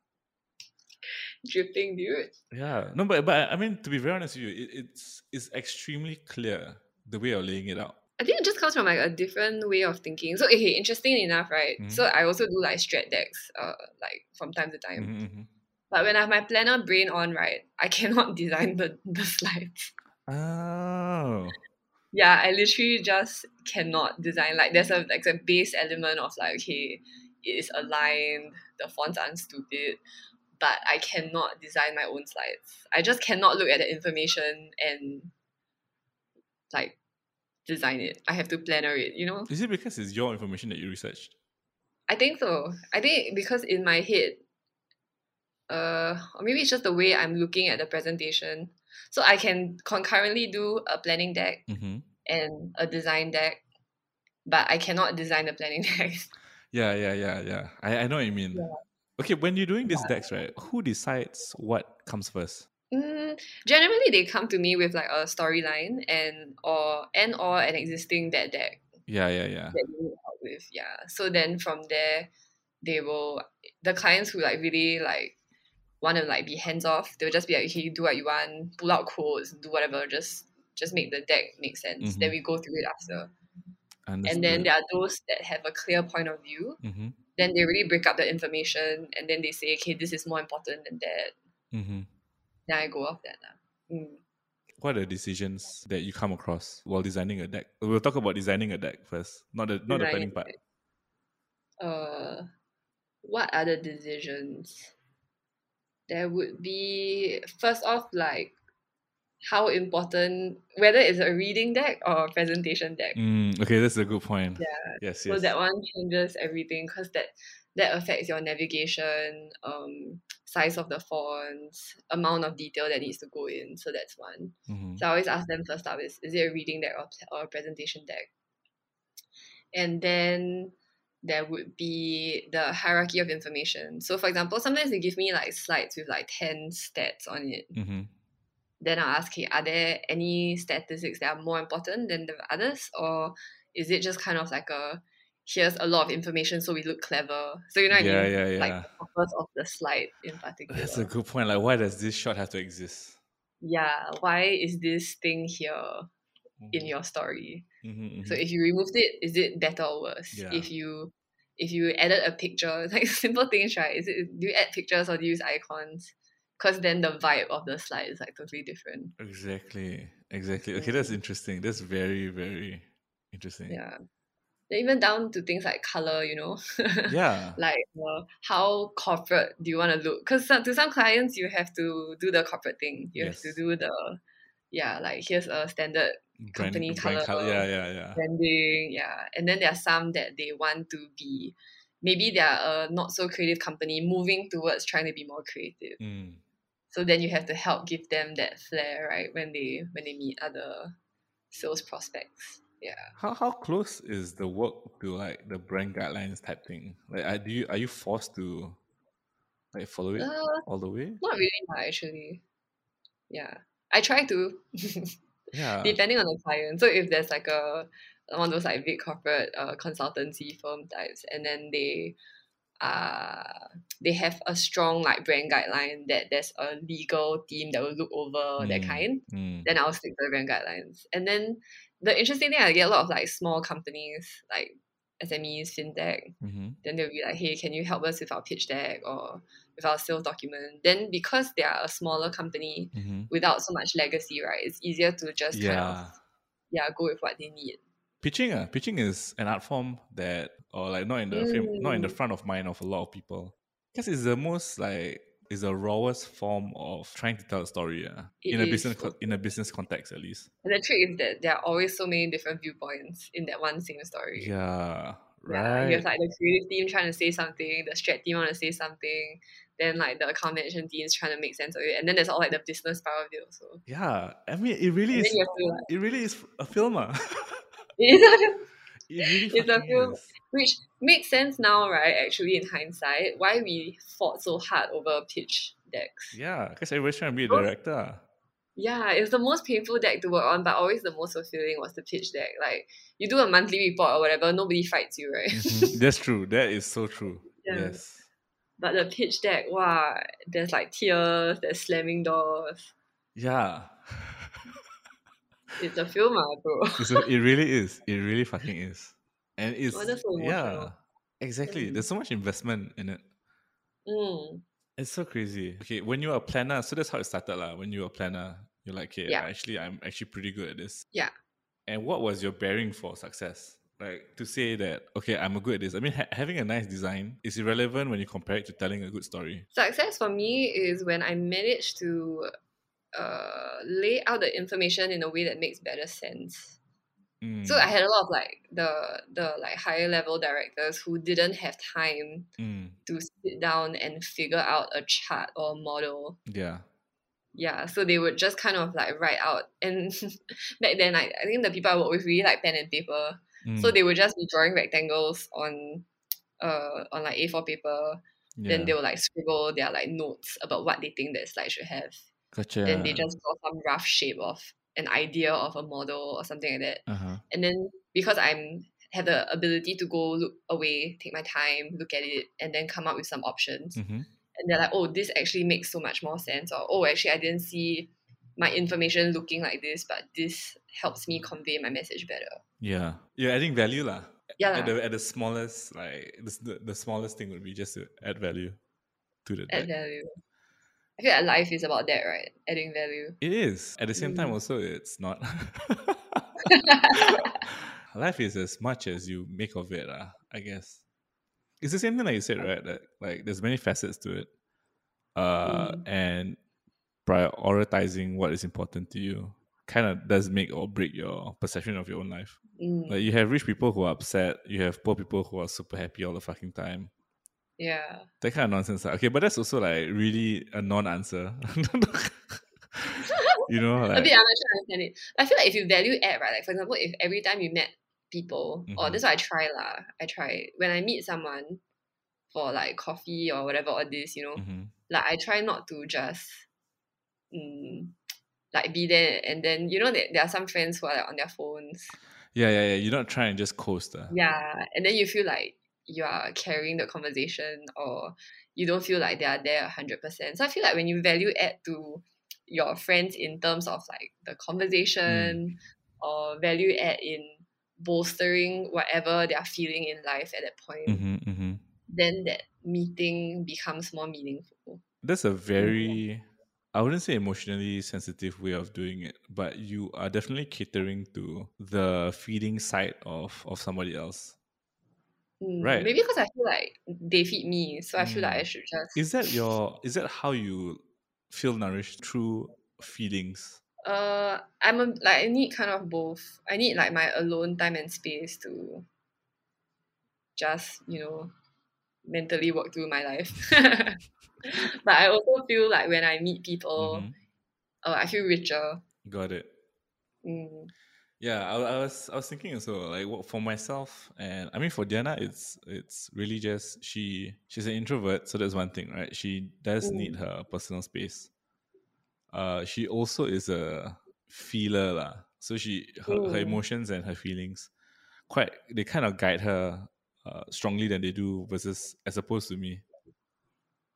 [SPEAKER 2] Dripping, dude.
[SPEAKER 1] Yeah. No, but but I mean to be very honest with you, it, it's it's extremely clear the way you're laying it out.
[SPEAKER 2] I think it just comes from like a different way of thinking. So okay, interesting enough, right?
[SPEAKER 1] Mhm.
[SPEAKER 2] So I also do like strat decks, uh, like from time to time.
[SPEAKER 1] Mhm, mhm.
[SPEAKER 2] But when I have my planner brain on, right, I cannot design the, the slides.
[SPEAKER 1] Oh.
[SPEAKER 2] Yeah, I literally just cannot design. Like there's a like a base element of like, okay, it is aligned, the fonts aren't stupid, but I cannot design my own slides. I just cannot look at the information and like design it. I have to planner it, you know?
[SPEAKER 1] Is it because it's your information that you researched?
[SPEAKER 2] I think so. I think because in my head, uh, or maybe it's just the way I'm looking at the presentation. So I can concurrently do a planning deck
[SPEAKER 1] Mm-hmm.
[SPEAKER 2] and a design deck, but I cannot design the planning deck.
[SPEAKER 1] Yeah, yeah, yeah, yeah. I, I know what you mean.
[SPEAKER 2] Yeah.
[SPEAKER 1] Okay, when you're doing these decks, right? Who decides what comes first?
[SPEAKER 2] Mm, generally, they come to me with like a storyline and or and or an existing deck deck
[SPEAKER 1] Yeah, yeah, yeah.
[SPEAKER 2] that need help with. Yeah. So then from there, they will the clients who like really like want to like be hands off. They'll just be like, okay, you do what you want, pull out quotes, do whatever, just just make the deck make sense. Then
[SPEAKER 1] Mhm.
[SPEAKER 2] we go through it after.
[SPEAKER 1] Understood.
[SPEAKER 2] And then there are those that have a clear point of view.
[SPEAKER 1] mm-hmm.
[SPEAKER 2] Then they really break up the information and then they say, okay, this is more important than that.
[SPEAKER 1] Mm-hmm.
[SPEAKER 2] Then I go off that. lah. Mm.
[SPEAKER 1] What are the decisions that you come across while designing a deck? We'll talk about designing a deck first, not the not the planning part.
[SPEAKER 2] Uh, what are the decisions? There would be first off like how important whether it's a reading deck or a presentation deck.
[SPEAKER 1] Mm, okay, that's a good point.
[SPEAKER 2] Yeah.
[SPEAKER 1] Yes,
[SPEAKER 2] So
[SPEAKER 1] yes.
[SPEAKER 2] that one changes everything because that that affects your navigation, um, size of the fonts, amount of detail that needs to go in. So that's one.
[SPEAKER 1] Mhm.
[SPEAKER 2] So I always ask them first up is is it a reading deck or, or a presentation deck? And then there would be the hierarchy of information. So for example, sometimes they give me like slides with like 10 stats on it.
[SPEAKER 1] Mhm.
[SPEAKER 2] Then I'll ask, okay, are there any statistics that are more important than the others? Or is it just kind of like a here's a lot of information so we look clever? So you know what
[SPEAKER 1] Yeah,
[SPEAKER 2] I mean?
[SPEAKER 1] yeah, yeah.
[SPEAKER 2] Like the purpose of the slide in particular.
[SPEAKER 1] That's a good point. Like, why does this shot have to exist?
[SPEAKER 2] yeah, why is this thing here in
[SPEAKER 1] Mhm,
[SPEAKER 2] your story?
[SPEAKER 1] mhm,
[SPEAKER 2] So
[SPEAKER 1] mhm.
[SPEAKER 2] if you removed it, is it better or worse?
[SPEAKER 1] Yeah.
[SPEAKER 2] If you if you added a picture, like simple things, right? Is it do you add pictures or do you use icons? Because then the vibe of the slide is like totally different.
[SPEAKER 1] Exactly, exactly. Okay, that's interesting. That's very, very interesting.
[SPEAKER 2] Yeah. Even down to things like color, you know,
[SPEAKER 1] Yeah.
[SPEAKER 2] like uh, how corporate do you want to look? Because to some clients, you have to do the corporate thing. You have to do the yeah, like here's a standard
[SPEAKER 1] Brand-
[SPEAKER 2] company
[SPEAKER 1] brand
[SPEAKER 2] colour.
[SPEAKER 1] Yeah, yeah, yeah.
[SPEAKER 2] branding, yeah. And then there are some that they want to be maybe they are a not so creative company moving towards trying to be more creative.
[SPEAKER 1] Mm.
[SPEAKER 2] So then you have to help give them that flair, right? When they when they meet other sales prospects. Yeah.
[SPEAKER 1] How how close is the work to like the brand guidelines type thing? Like, are, do you are you forced to like follow it
[SPEAKER 2] Uh,
[SPEAKER 1] all the way?
[SPEAKER 2] not really lah, actually. Yeah. I try to.
[SPEAKER 1] Yeah.
[SPEAKER 2] depending on the client. So if there's like a one of those like big corporate uh, consultancy firm types, and then they uh they have a strong like brand guideline that there's a legal team that will look over that
[SPEAKER 1] Mm,
[SPEAKER 2] kind,
[SPEAKER 1] mm,
[SPEAKER 2] then I'll stick to the brand guidelines. And then the interesting thing I get a lot of like small companies like SMEs, fintech,
[SPEAKER 1] mhm.
[SPEAKER 2] then they'll be like, hey, can you help us with our pitch deck or with our sales document? Then because they are a smaller company
[SPEAKER 1] Mhm.
[SPEAKER 2] without so much legacy, right, it's easier to just kind of yeah, go with what they need.
[SPEAKER 1] Pitching, uh, pitching is an art form that, or like not in the frame, not in the
[SPEAKER 2] Mm.
[SPEAKER 1] front of mind of a lot of people, because it's the most like is the rawest form of trying to tell a story. Uh, in a
[SPEAKER 2] is
[SPEAKER 1] business co- in a business context at least.
[SPEAKER 2] And the trick is that there are always so many different viewpoints in that one same story.
[SPEAKER 1] Yeah,
[SPEAKER 2] Yeah, you
[SPEAKER 1] right.
[SPEAKER 2] have like the creative team trying to say something, the strat team want to say something, then like the account management team is trying to make sense of it, and then there's all like the business part of it also.
[SPEAKER 1] Yeah, I mean, it really
[SPEAKER 2] And
[SPEAKER 1] is.
[SPEAKER 2] like,
[SPEAKER 1] It really is a film. Uh.
[SPEAKER 2] it is
[SPEAKER 1] it really
[SPEAKER 2] It's a film.
[SPEAKER 1] is.
[SPEAKER 2] which makes sense now, right? Actually, in hindsight, why we fought so hard over pitch decks.
[SPEAKER 1] Yeah, because everybody's trying to be a director.
[SPEAKER 2] Yeah, it was the most painful deck to work on, but always the most fulfilling was the pitch deck. Like you do a monthly report or whatever, nobody fights you, right?
[SPEAKER 1] Mhm. That's true. That is so true.
[SPEAKER 2] Yeah.
[SPEAKER 1] Yes.
[SPEAKER 2] But the pitch deck, wow, there's like tears, there's slamming doors.
[SPEAKER 1] Yeah.
[SPEAKER 2] It's a film, ah, bro.
[SPEAKER 1] A- it really is. It really fucking is. And it's
[SPEAKER 2] Oh, so
[SPEAKER 1] yeah. Exactly.
[SPEAKER 2] Mm.
[SPEAKER 1] There's so much investment in it.
[SPEAKER 2] Mm.
[SPEAKER 1] It's so crazy. Okay, when you're a planner, so that's how it started, lah. When you're a planner, you're like, okay,
[SPEAKER 2] Yeah.
[SPEAKER 1] actually, I'm actually pretty good at this.
[SPEAKER 2] Yeah.
[SPEAKER 1] And what was your bearing for success? Like to say that, okay, I'm good at this. I mean, ha- having a nice design is irrelevant when you compare it to telling a good story.
[SPEAKER 2] Success for me is when I manage to uh, lay out the information in a way that makes better sense.
[SPEAKER 1] Mm,
[SPEAKER 2] So I had a lot of like the the like higher level directors who didn't have time
[SPEAKER 1] mm,
[SPEAKER 2] to sit down and figure out a chart or model.
[SPEAKER 1] yeah.
[SPEAKER 2] Yeah, so they would just kind of like write out. And back then, I, I think the people I work with really like pen and paper. So
[SPEAKER 1] Mm,
[SPEAKER 2] they would just be drawing rectangles on uh on like A4 paper. Then they will like scribble their like notes about what they think that slide should have.
[SPEAKER 1] Gotcha.
[SPEAKER 2] Then they just draw some rough shape of an idea of a model or something like that.
[SPEAKER 1] Uh-huh.
[SPEAKER 2] And then because I'm have the ability to go look away, take my time, look at it, and then come up with some options.
[SPEAKER 1] hmm
[SPEAKER 2] And they're like, oh, this actually makes so much more sense. Or oh, actually, I didn't see my information looking like this, but this helps me convey my message better.
[SPEAKER 1] Yeah. You're adding value, lah.
[SPEAKER 2] Yeah,
[SPEAKER 1] At the at the smallest, like the, the, smallest thing would be just to add value to the
[SPEAKER 2] add
[SPEAKER 1] deck.
[SPEAKER 2] value. I feel like life is about that, right? Adding value.
[SPEAKER 1] It is. At the same time,
[SPEAKER 2] Mm.
[SPEAKER 1] also, it's not. Life is as much as you make of it, uh, I guess. It's the same thing like you said, right? That like there's many facets to it. Uh
[SPEAKER 2] Mm.
[SPEAKER 1] and prioritizing what is important to you kind of does make or break your perception of your own life.
[SPEAKER 2] Mm,
[SPEAKER 1] Like you have rich people who are upset, you have poor people who are super happy all the fucking time.
[SPEAKER 2] yeah.
[SPEAKER 1] That kind of nonsense. ah. Okay, but that's also like really a non-answer. you know,
[SPEAKER 2] a bit, I'm not sure I understand it. I feel like if you value add, right? Like for example, if every time you met people, or
[SPEAKER 1] Mhm.
[SPEAKER 2] this is what I try lah. I try when I meet someone for like coffee or whatever or this, you know,
[SPEAKER 1] mhm.
[SPEAKER 2] like I try not to just mm, like be there and then you know that there are some friends who are like on their phones.
[SPEAKER 1] yeah, yeah, yeah. You're not trying to just coast. ah.
[SPEAKER 2] Yeah. And then you feel like you are carrying the conversation or you don't feel like they are there hundred percent. So I feel like when you value add to your friends in terms of like the conversation or value add in bolstering whatever they are feeling in life at that point,
[SPEAKER 1] Mhm, mhm.
[SPEAKER 2] then that meeting becomes more meaningful.
[SPEAKER 1] That's a very, I wouldn't say emotionally sensitive way of doing it, but you are definitely catering to the feeding side of of somebody else.
[SPEAKER 2] Mm,
[SPEAKER 1] Right.
[SPEAKER 2] Maybe because I feel like they feed me, so I feel like I
[SPEAKER 1] Mm.
[SPEAKER 2] should just.
[SPEAKER 1] Is that your? Is that how you feel nourished through feelings?
[SPEAKER 2] Uh, I'm a, like I need kind of both. I need like my alone time and space to just you know mentally work through my life. but I also feel like when I meet people,
[SPEAKER 1] Mhm.
[SPEAKER 2] uh, I feel richer.
[SPEAKER 1] Got it.
[SPEAKER 2] Mm,
[SPEAKER 1] Yeah, I, I was I was thinking also like for myself and I mean for Diana it's it's really just she she's an introvert so that's one thing right she does need
[SPEAKER 2] Mm.
[SPEAKER 1] her personal space. Uh, she also is a feeler lah. So she her, her
[SPEAKER 2] Mm.
[SPEAKER 1] emotions and her feelings quite they kind of guide her uh, strongly than they do versus as opposed to me.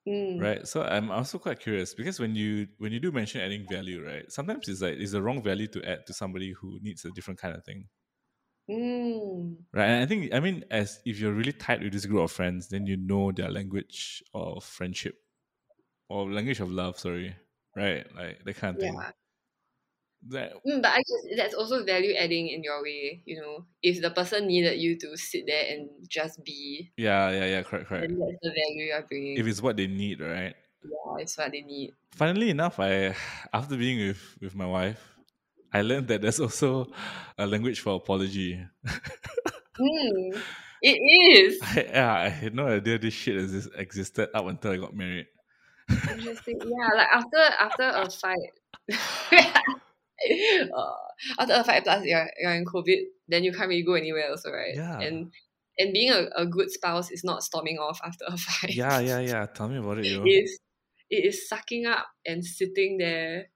[SPEAKER 2] Mm.
[SPEAKER 1] Right. So I'm also quite curious because when you when you do mention adding value, right? Sometimes it's like it's the wrong value to add to somebody who needs a different kind of thing.
[SPEAKER 2] Mm.
[SPEAKER 1] Right. And I think I mean as if you're really tight with this group of friends, then you know their language of friendship. Or language of love, sorry. Right? Like that kind of thing.
[SPEAKER 2] Yeah.
[SPEAKER 1] That
[SPEAKER 2] Mm, but I guess that's also value adding in your way, you know. If the person needed you to sit there and just be,
[SPEAKER 1] yeah, yeah, yeah, correct, correct.
[SPEAKER 2] then that's the value you're bringing.
[SPEAKER 1] If it's what they need, right?
[SPEAKER 2] yeah, it's what they need.
[SPEAKER 1] Funnily enough, I after being with with my wife, I learned that there's also a language for apology.
[SPEAKER 2] Mm, it is.
[SPEAKER 1] I, yeah, I had no idea this shit exist, existed up until I got married.
[SPEAKER 2] Interesting. Yeah, like after after a fight, uh, after a fight plus you're, you're in COVID, then you can't really go anywhere also, right?
[SPEAKER 1] Yeah.
[SPEAKER 2] And and being a, a good spouse is not storming off after a fight.
[SPEAKER 1] Yeah, yeah, yeah. Tell me about it, yo.
[SPEAKER 2] It is it is sucking up and sitting there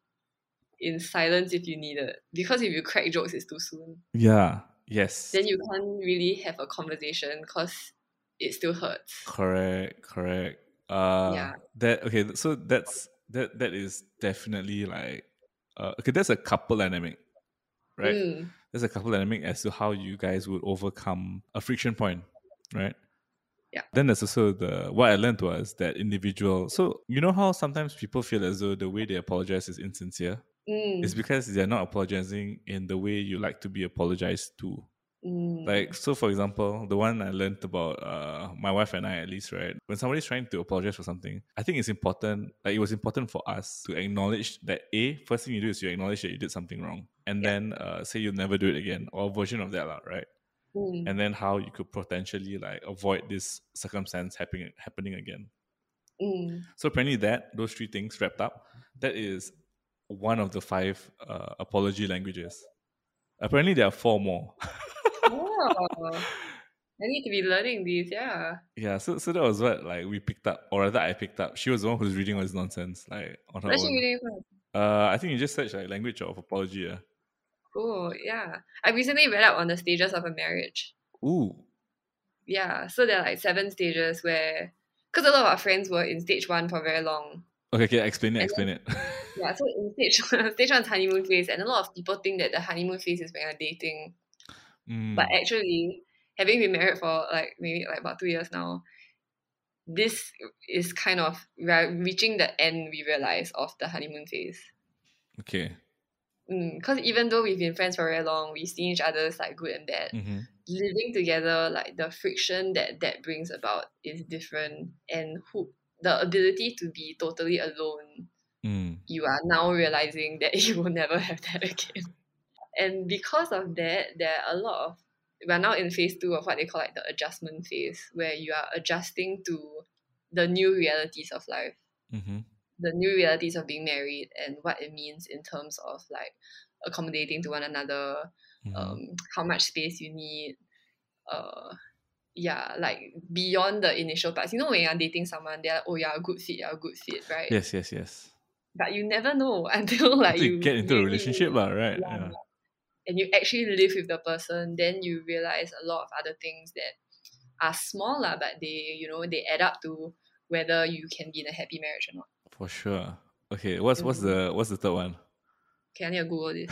[SPEAKER 2] in silence if you need it. Because if you crack jokes, it's too soon.
[SPEAKER 1] Yeah. Yes.
[SPEAKER 2] Then you can't really have a conversation because it still hurts.
[SPEAKER 1] Correct, correct. Uh
[SPEAKER 2] Yeah.
[SPEAKER 1] that okay, so that's that that is definitely like uh okay, that's a couple dynamic. Right?
[SPEAKER 2] Mm,
[SPEAKER 1] There's a couple dynamic as to how you guys would overcome a friction point, right?
[SPEAKER 2] Yeah.
[SPEAKER 1] Then there's also the what I learned was that individual. So you know how sometimes people feel as though the way they apologize is insincere.
[SPEAKER 2] mm,
[SPEAKER 1] It's because they're not apologizing in the way you like to be apologized to.
[SPEAKER 2] Mm.
[SPEAKER 1] Like so, for example, the one I learned about uh, my wife and I, at least, right? When somebody's trying to apologize for something, I think it's important. Like it was important for us to acknowledge that a first thing you do is you acknowledge that you did something wrong, and
[SPEAKER 2] Yeah.
[SPEAKER 1] then uh, say you'll never do it again, or a version of that, right?
[SPEAKER 2] Mm,
[SPEAKER 1] And then how you could potentially like avoid this circumstance happening happening again.
[SPEAKER 2] mm.
[SPEAKER 1] So apparently, that those three things wrapped up, that is one of the five uh, apology languages. Apparently, there are four more.
[SPEAKER 2] Oh, I need to be learning these. Yeah.
[SPEAKER 1] Yeah, so so that was what like we picked up, or rather I picked up. She was the one who's reading all this nonsense, like on her
[SPEAKER 2] she
[SPEAKER 1] own.
[SPEAKER 2] reading from?
[SPEAKER 1] Uh, I think you just search like language of apology. Yeah.
[SPEAKER 2] Cool. Yeah. I recently read up on the stages of a marriage.
[SPEAKER 1] Ooh.
[SPEAKER 2] Yeah. So there are like seven stages where, because a lot of our friends were in stage one for very long.
[SPEAKER 1] Okay, okay. Explain it.
[SPEAKER 2] And
[SPEAKER 1] Explain it.
[SPEAKER 2] Yeah. So in stage one, stage one is honeymoon phase, and a lot of people think that the honeymoon phase is when you're dating,
[SPEAKER 1] Mm,
[SPEAKER 2] but actually, having been married for like maybe like about two years now, this is kind of we're reaching the end. We realize of the honeymoon phase.
[SPEAKER 1] okay.
[SPEAKER 2] Because even though we've been friends for very long, we've seen each other's like good and bad.
[SPEAKER 1] hmm
[SPEAKER 2] living together, like the friction that that brings about is different, and who the ability to be totally alone,
[SPEAKER 1] Mm.
[SPEAKER 2] you are now realizing that you will never have that again. And because of that, there are a lot of we are now in phase two of what they call like the adjustment phase, where you are adjusting to the new realities of life
[SPEAKER 1] hmm
[SPEAKER 2] the new realities of being married and what it means in terms of like accommodating to one another
[SPEAKER 1] hmm
[SPEAKER 2] um how much space you need uh yeah like beyond the initial parts you know when you're dating someone they're like, oh you're a good fit you're a good fit right
[SPEAKER 1] Yes, yes, yes.
[SPEAKER 2] but you never know until like you
[SPEAKER 1] you get into a relationship, right?
[SPEAKER 2] yeah.
[SPEAKER 1] Yeah.
[SPEAKER 2] And you actually live with the person then you realize a lot of other things that are small lah, but they you know they add up to whether you can be in a happy marriage or not
[SPEAKER 1] For sure. Okay, what's what's the what's the third one?
[SPEAKER 2] okay I need to google this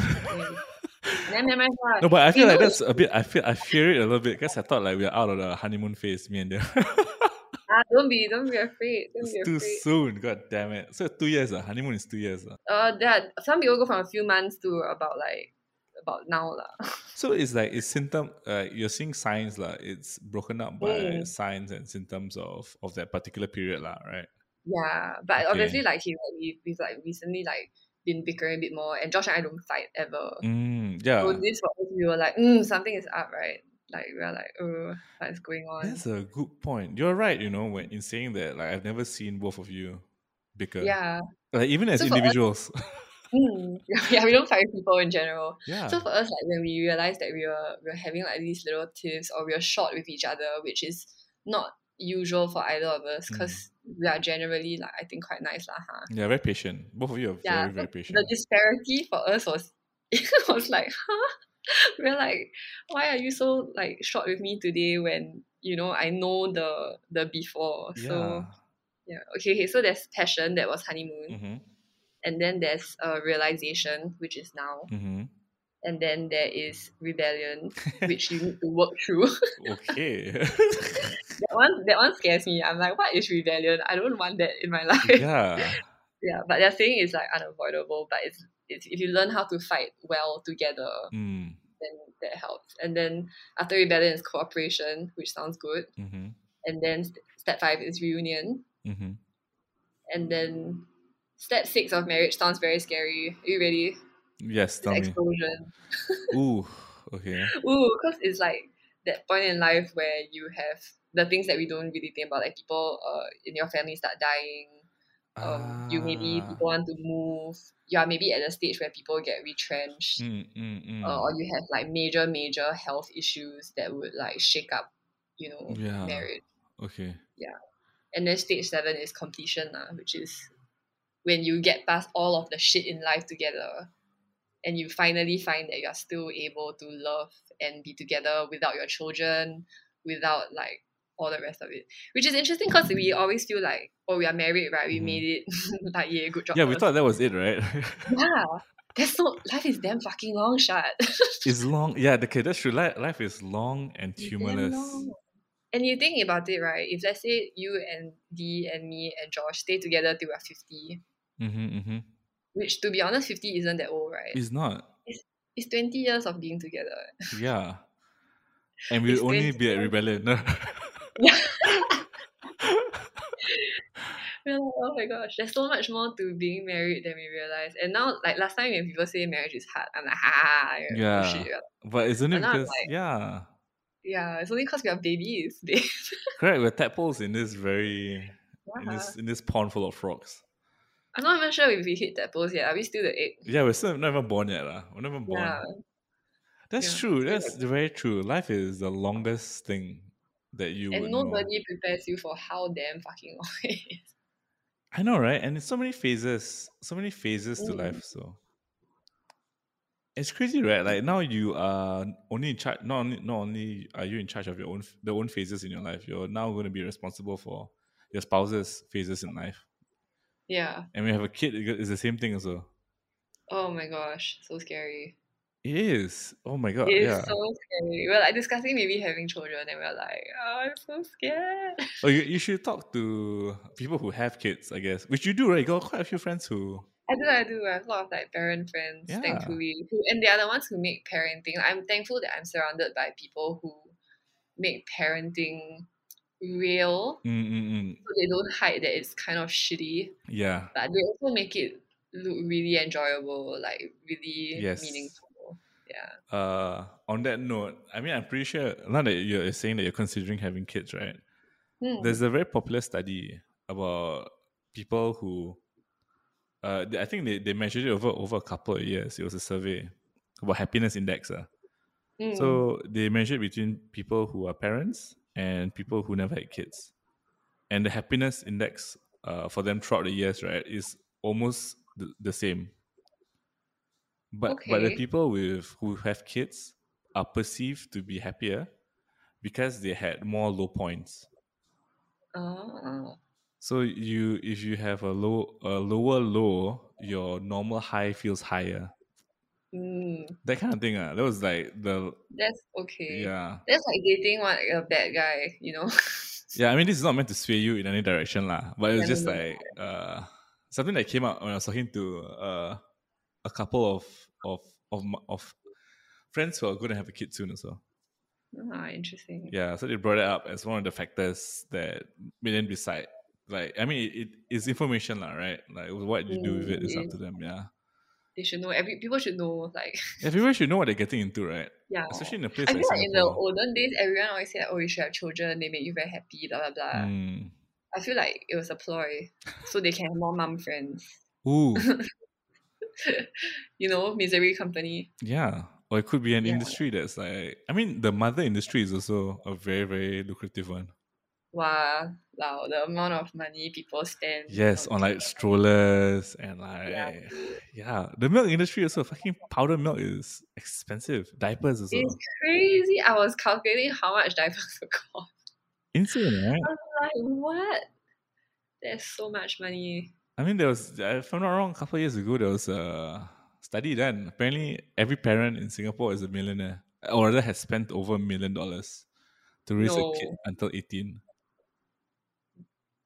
[SPEAKER 2] then memorize lah.
[SPEAKER 1] No, but I feel like that's a bit. I feel I fear it a little bit because I thought like we are out of the honeymoon phase. Me and them.
[SPEAKER 2] ah, don't be don't be afraid don't
[SPEAKER 1] it's
[SPEAKER 2] be
[SPEAKER 1] too
[SPEAKER 2] afraid
[SPEAKER 1] soon. God damn it. So two years. Uh, honeymoon is two years. Uh.
[SPEAKER 2] Uh, there are, some people go from a few months to about like about now lah.
[SPEAKER 1] So it's like it's symptom. Uh, you're seeing signs lah. It's broken up by
[SPEAKER 2] Mm.
[SPEAKER 1] signs and symptoms of of that particular period lah. Right.
[SPEAKER 2] yeah, but
[SPEAKER 1] Okay.
[SPEAKER 2] obviously like he like, we we've like recently like been bickering a bit more, and Josh and I don't fight ever.
[SPEAKER 1] Mm, yeah.
[SPEAKER 2] So this for us, we were like, mm, something is up, right? Like we are like, oh, what is going on?
[SPEAKER 1] That's a good point. You're right. You know, when in saying that, like I've never seen both of you bicker.
[SPEAKER 2] Yeah.
[SPEAKER 1] Like even as
[SPEAKER 2] So us-
[SPEAKER 1] individuals.
[SPEAKER 2] Mm. yeah, we don't fight people in general.
[SPEAKER 1] yeah.
[SPEAKER 2] So for us, like when we realized that we were we were having like these little tiffs or we were short with each other, which is not usual for either of us
[SPEAKER 1] Mm.
[SPEAKER 2] because we are generally like I think quite nice lah, huh?
[SPEAKER 1] yeah. Very patient. Both of you are
[SPEAKER 2] Yeah,
[SPEAKER 1] very very patient.
[SPEAKER 2] The disparity for us was it was like, huh? we're like, why are you so like short with me today when you know I know the the before? So
[SPEAKER 1] yeah.
[SPEAKER 2] yeah, okay, okay. So there's passion that was honeymoon,
[SPEAKER 1] Mm-hmm.
[SPEAKER 2] And then there's uh, realization, which is now,
[SPEAKER 1] Mm-hmm.
[SPEAKER 2] and then there is rebellion, which you need to work through.
[SPEAKER 1] Okay.
[SPEAKER 2] that one, that one scares me. I'm like, what is rebellion? I don't want that in my life.
[SPEAKER 1] yeah.
[SPEAKER 2] yeah, but they're saying it's like unavoidable. But it's, it's if you learn how to fight well together,
[SPEAKER 1] Mm.
[SPEAKER 2] then that helps. And then after rebellion is cooperation, which sounds good.
[SPEAKER 1] Mm-hmm.
[SPEAKER 2] And then st- step five is reunion.
[SPEAKER 1] Mm-hmm.
[SPEAKER 2] And then step six of marriage sounds very scary. Are you ready?
[SPEAKER 1] Yes, tell me.
[SPEAKER 2] Explosion.
[SPEAKER 1] Ooh. Okay.
[SPEAKER 2] Ooh, because it's like that point in life where you have the things that we don't really think about, like people uh, in your family start dying. Um, you maybe
[SPEAKER 1] Ah.
[SPEAKER 2] people want to move. You are maybe at a stage where people get retrenched.
[SPEAKER 1] Mm, mm, mm.
[SPEAKER 2] uh, or you have like major major health issues that would like shake up you know
[SPEAKER 1] Yeah.
[SPEAKER 2] marriage
[SPEAKER 1] okay.
[SPEAKER 2] Yeah, and then stage seven is completion lah, which is when you get past all of the shit in life together and you finally find that you're still able to love and be together without your children without like all the rest of it which is interesting because we always feel like oh we are married right we
[SPEAKER 1] Mhm.
[SPEAKER 2] made it like yeah good job
[SPEAKER 1] Yeah, we
[SPEAKER 2] us."
[SPEAKER 1] thought that was it, right?
[SPEAKER 2] yeah that's so life is damn fucking long shot
[SPEAKER 1] it's long. Yeah, okay, that's true. Life, life is long and humorless.
[SPEAKER 2] And you think about it, right? If let's say you and Dee and me and Josh stay together till we're 50,
[SPEAKER 1] Mm-hmm, mm-hmm.
[SPEAKER 2] which to be honest, 50 isn't that old, right?
[SPEAKER 1] It's not.
[SPEAKER 2] It's it's 20 years of being together.
[SPEAKER 1] Yeah. And we'll
[SPEAKER 2] It's
[SPEAKER 1] only be at rebellion.
[SPEAKER 2] We're like, oh my gosh, there's so much more to being married than we realize. And now, like last time when people say marriage is hard, I'm like, ha, oh
[SPEAKER 1] Yeah.
[SPEAKER 2] shit.
[SPEAKER 1] but
[SPEAKER 2] isn't it I'm
[SPEAKER 1] because,
[SPEAKER 2] like-
[SPEAKER 1] yeah.
[SPEAKER 2] Yeah, it's only because we have babies.
[SPEAKER 1] Correct, we're tadpoles in this very, in this in this pond full of frogs.
[SPEAKER 2] I'm not even sure if we hit that pose yet. Are we still the egg?
[SPEAKER 1] Yeah, we're still not even born yet. lah. We're not even born.
[SPEAKER 2] Yeah.
[SPEAKER 1] That's
[SPEAKER 2] Yeah.
[SPEAKER 1] true. That's very true. Life is the longest thing that you
[SPEAKER 2] And
[SPEAKER 1] would know.
[SPEAKER 2] nobody prepares you for how damn fucking long it is.
[SPEAKER 1] I know, right? And it's so many phases, so many phases to
[SPEAKER 2] Mm.
[SPEAKER 1] life. So it's crazy, right? Like now you are only in charge. Not only, not only are you in charge of your own the own phases in your life. You're now going to be responsible for your spouse's phases in life.
[SPEAKER 2] Yeah.
[SPEAKER 1] And we have a kid, it's the same thing as well.
[SPEAKER 2] Oh my gosh, so scary.
[SPEAKER 1] It is. Oh my god.
[SPEAKER 2] It's
[SPEAKER 1] yeah.
[SPEAKER 2] so scary. We're like discussing maybe having children, and we're like, oh, I'm so scared.
[SPEAKER 1] oh, you, you should talk to people who have kids. I guess, which you do, right? You got quite a few friends who.
[SPEAKER 2] I do, I do. I have a lot of like parent friends,
[SPEAKER 1] Yeah.
[SPEAKER 2] thankfully, who, and they are the ones who make parenting. I'm thankful that I'm surrounded by people who make parenting real,
[SPEAKER 1] Mm, mm, mm.
[SPEAKER 2] so they don't hide that it's kind of shitty,
[SPEAKER 1] Yeah.
[SPEAKER 2] but they also make it look really enjoyable, like really
[SPEAKER 1] Yes.
[SPEAKER 2] meaningful. Yeah.
[SPEAKER 1] uh on that note i mean i'm pretty sure now that you're saying that you're considering having kids right
[SPEAKER 2] Hmm.
[SPEAKER 1] there's a very popular study about people who uh i think they, they measured it over over a couple of years it was a survey about happiness index uh.
[SPEAKER 2] Hmm.
[SPEAKER 1] so they measured between people who are parents and people who never had kids. And the happiness index uh, for them throughout the years right is almost the, the same. But but the people with who have kids are perceived to be happier because they had more low points.
[SPEAKER 2] Oh.
[SPEAKER 1] so you if you have a low a lower low your normal high feels higher
[SPEAKER 2] Mm,
[SPEAKER 1] that kind of thing uh, that was like the
[SPEAKER 2] that's okay.
[SPEAKER 1] yeah
[SPEAKER 2] That's like dating one like a bad guy, you know.
[SPEAKER 1] Yeah, I mean, this is not meant to sway you in any direction, lah. But it was just like uh, something that came out when I was talking to uh, a couple of of of of friends who are going to have a kid soon, as well.
[SPEAKER 2] ah, interesting.
[SPEAKER 1] Yeah, so they brought it up as one of the factors that made them decide. Like, I mean, it, it is information, lah, right? Like, what you do with it is up
[SPEAKER 2] Mm,
[SPEAKER 1] to them. Yeah,
[SPEAKER 2] They should know. Every people should know. Like,
[SPEAKER 1] everyone should know what they're getting into, right?
[SPEAKER 2] yeah.
[SPEAKER 1] Especially in a place
[SPEAKER 2] I
[SPEAKER 1] like
[SPEAKER 2] feel like in the olden days, everyone always said, "Oh, you should have children. They make you very happy." Blah blah blah.
[SPEAKER 1] Mm.
[SPEAKER 2] I feel like it was a ploy, so they can have more mom friends.
[SPEAKER 1] Ooh,
[SPEAKER 2] you know, misery company.
[SPEAKER 1] yeah. Or it could be an
[SPEAKER 2] Yeah.
[SPEAKER 1] industry that's like, I mean, the mother industry is also a very, very lucrative one.
[SPEAKER 2] Wow, wow, the amount of money people spend.
[SPEAKER 1] Yes, on like strollers and like
[SPEAKER 2] Yeah.
[SPEAKER 1] yeah, the milk industry also fucking powder milk is expensive. Diapers also
[SPEAKER 2] It's crazy. I was calculating how much diapers would cost.
[SPEAKER 1] insane, right?
[SPEAKER 2] I was like, what? There's so much money.
[SPEAKER 1] I mean, there was uh, if I'm not wrong, a couple of years ago there was a study done. Apparently, every parent in Singapore is a millionaire, or rather has spent over a million dollars to raise a kid until eighteen.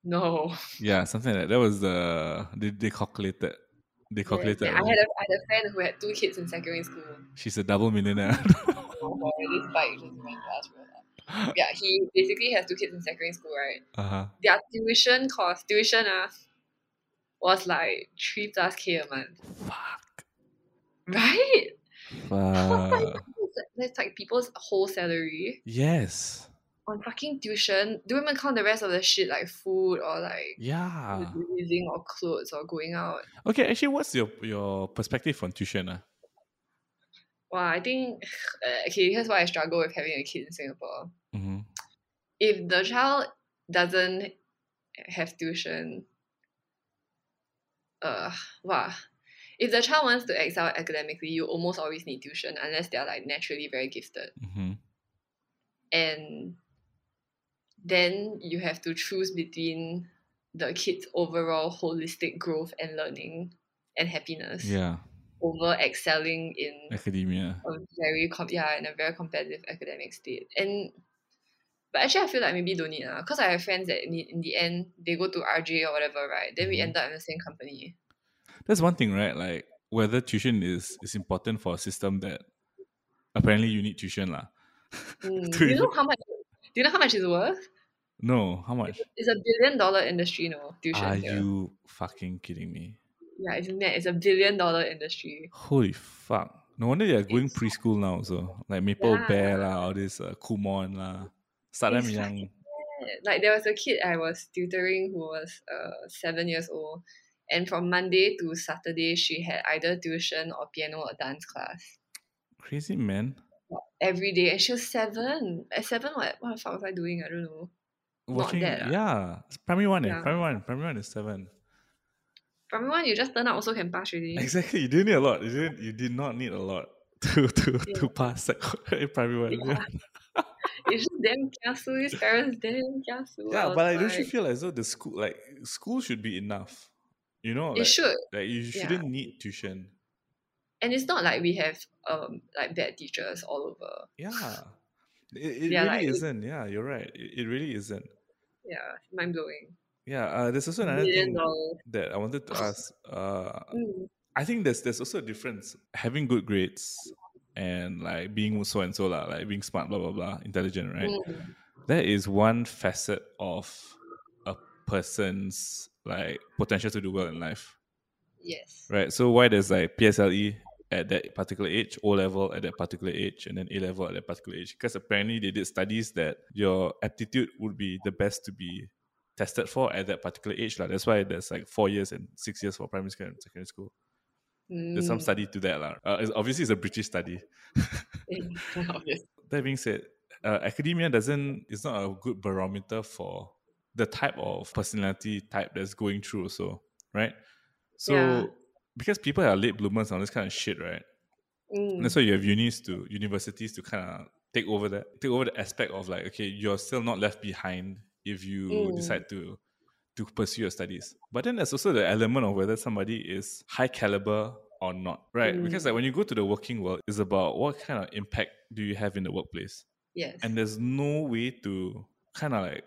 [SPEAKER 2] No.
[SPEAKER 1] Yeah, something like that. That was the they, they calculated. They calculated.
[SPEAKER 2] yeah, I had a I had a friend who had two kids in secondary school.
[SPEAKER 1] She's a double millionaire.
[SPEAKER 2] Oh, this bike just went past me. Yeah, he basically has two kids in secondary school, right?
[SPEAKER 1] uh-huh.
[SPEAKER 2] Their tuition cost, tuition uh, was like three plus K a month.
[SPEAKER 1] Fuck.
[SPEAKER 2] Right?
[SPEAKER 1] Fuck.
[SPEAKER 2] That's like people's whole salary
[SPEAKER 1] yes.
[SPEAKER 2] On fucking tuition. Don't even count the rest of the shit like food or like
[SPEAKER 1] Yeah.
[SPEAKER 2] using or clothes or going out.
[SPEAKER 1] Okay, actually, what's your your perspective on tuition? Uh?
[SPEAKER 2] Wow, I think uh, okay. Here's why I struggle with having a kid in Singapore.
[SPEAKER 1] Mm-hmm.
[SPEAKER 2] If the child doesn't have tuition, uh, wow. If the child wants to excel academically, you almost always need tuition unless they're like naturally very gifted.
[SPEAKER 1] Mm-hmm.
[SPEAKER 2] And then you have to choose between the kid's overall holistic growth and learning and happiness
[SPEAKER 1] Yeah.
[SPEAKER 2] over excelling in
[SPEAKER 1] Academia.
[SPEAKER 2] a very com- yeah in a very competitive academic state and but actually I feel like maybe don't need because I have friends that in, in the end they go to RJ or whatever right then we
[SPEAKER 1] Mhm.
[SPEAKER 2] end up in the same company
[SPEAKER 1] That's one thing, right? Like whether tuition is is important for a system that apparently you need tuition lah.
[SPEAKER 2] Mm, do you know how much do you know how much it's worth
[SPEAKER 1] No, how much?
[SPEAKER 2] it's a billion dollar industry no tuition
[SPEAKER 1] Are
[SPEAKER 2] here.
[SPEAKER 1] you fucking kidding me?
[SPEAKER 2] yeah it's mad it's a billion dollar industry
[SPEAKER 1] Holy fuck! No wonder they're going
[SPEAKER 2] It's-
[SPEAKER 1] preschool now. So like Maple
[SPEAKER 2] Yeah.
[SPEAKER 1] Bear lah, all this uh, Kumon lah. Start them young.
[SPEAKER 2] Like there was a kid I was tutoring who was uh seven years old, and from Monday to Saturday she had either tuition or piano or dance class
[SPEAKER 1] Crazy man.
[SPEAKER 2] every day, and she was seven. At seven, what what the fuck was I doing? I don't know.
[SPEAKER 1] Watching,
[SPEAKER 2] that, ah.
[SPEAKER 1] yeah, primary one. Eh,
[SPEAKER 2] Yeah.
[SPEAKER 1] primary one. Primary one is seven.
[SPEAKER 2] Primary one, you just turn up also can pass already.
[SPEAKER 1] Exactly. You didn't need a lot. You didn't. You did not need a lot to to to pass primary one.
[SPEAKER 2] Yeah. It's just damn kiasu. His parents damn kiasu.
[SPEAKER 1] Yeah, but like, don't you feel as though the school, like school, should be enough? You know,
[SPEAKER 2] it
[SPEAKER 1] like,
[SPEAKER 2] should,
[SPEAKER 1] like you shouldn't need tuition.
[SPEAKER 2] and it's not like we have um like bad teachers all over.
[SPEAKER 1] Yeah, it, it
[SPEAKER 2] Yeah,
[SPEAKER 1] really
[SPEAKER 2] like-
[SPEAKER 1] isn't. Yeah, you're right. It, it really isn't.
[SPEAKER 2] Yeah, mind blowing.
[SPEAKER 1] Yeah, uh, there's also another
[SPEAKER 2] Million
[SPEAKER 1] thing
[SPEAKER 2] dollars.
[SPEAKER 1] that I wanted to ask. Uh,
[SPEAKER 2] Mm,
[SPEAKER 1] I think there's there's also a difference having good grades and like being so and so lah, like being smart, blah blah blah, intelligent, right?
[SPEAKER 2] mm,
[SPEAKER 1] That is one facet of a person's like potential to do well in life.
[SPEAKER 2] yes.
[SPEAKER 1] Right. So why there's like PSLE at that particular age, O level at that particular age, and then A level at that particular age? Because apparently they did studies that your aptitude would be the best to be tested for at that particular age. Like. That's why there's like four years and six years for primary school and secondary school. There's some
[SPEAKER 2] Mm,
[SPEAKER 1] study to that. Uh, it's, obviously, it's a British study. That being said, uh, academia doesn't is not a good barometer for the type of personality type that's going through. So right. So
[SPEAKER 2] Yeah.
[SPEAKER 1] Because people are late bloomers on this kind of shit, right?
[SPEAKER 2] Mm,
[SPEAKER 1] That's why you have unis to universities to kind of take over that, take over the aspect of like, okay, you're still not left behind if you
[SPEAKER 2] Mm.
[SPEAKER 1] decide to to pursue your studies. But then there's also the element of whether somebody is high caliber or not, right? Because like when you go to the working world, it's about what kind of impact do you have in the workplace,
[SPEAKER 2] yes.
[SPEAKER 1] and there's no way to kind of like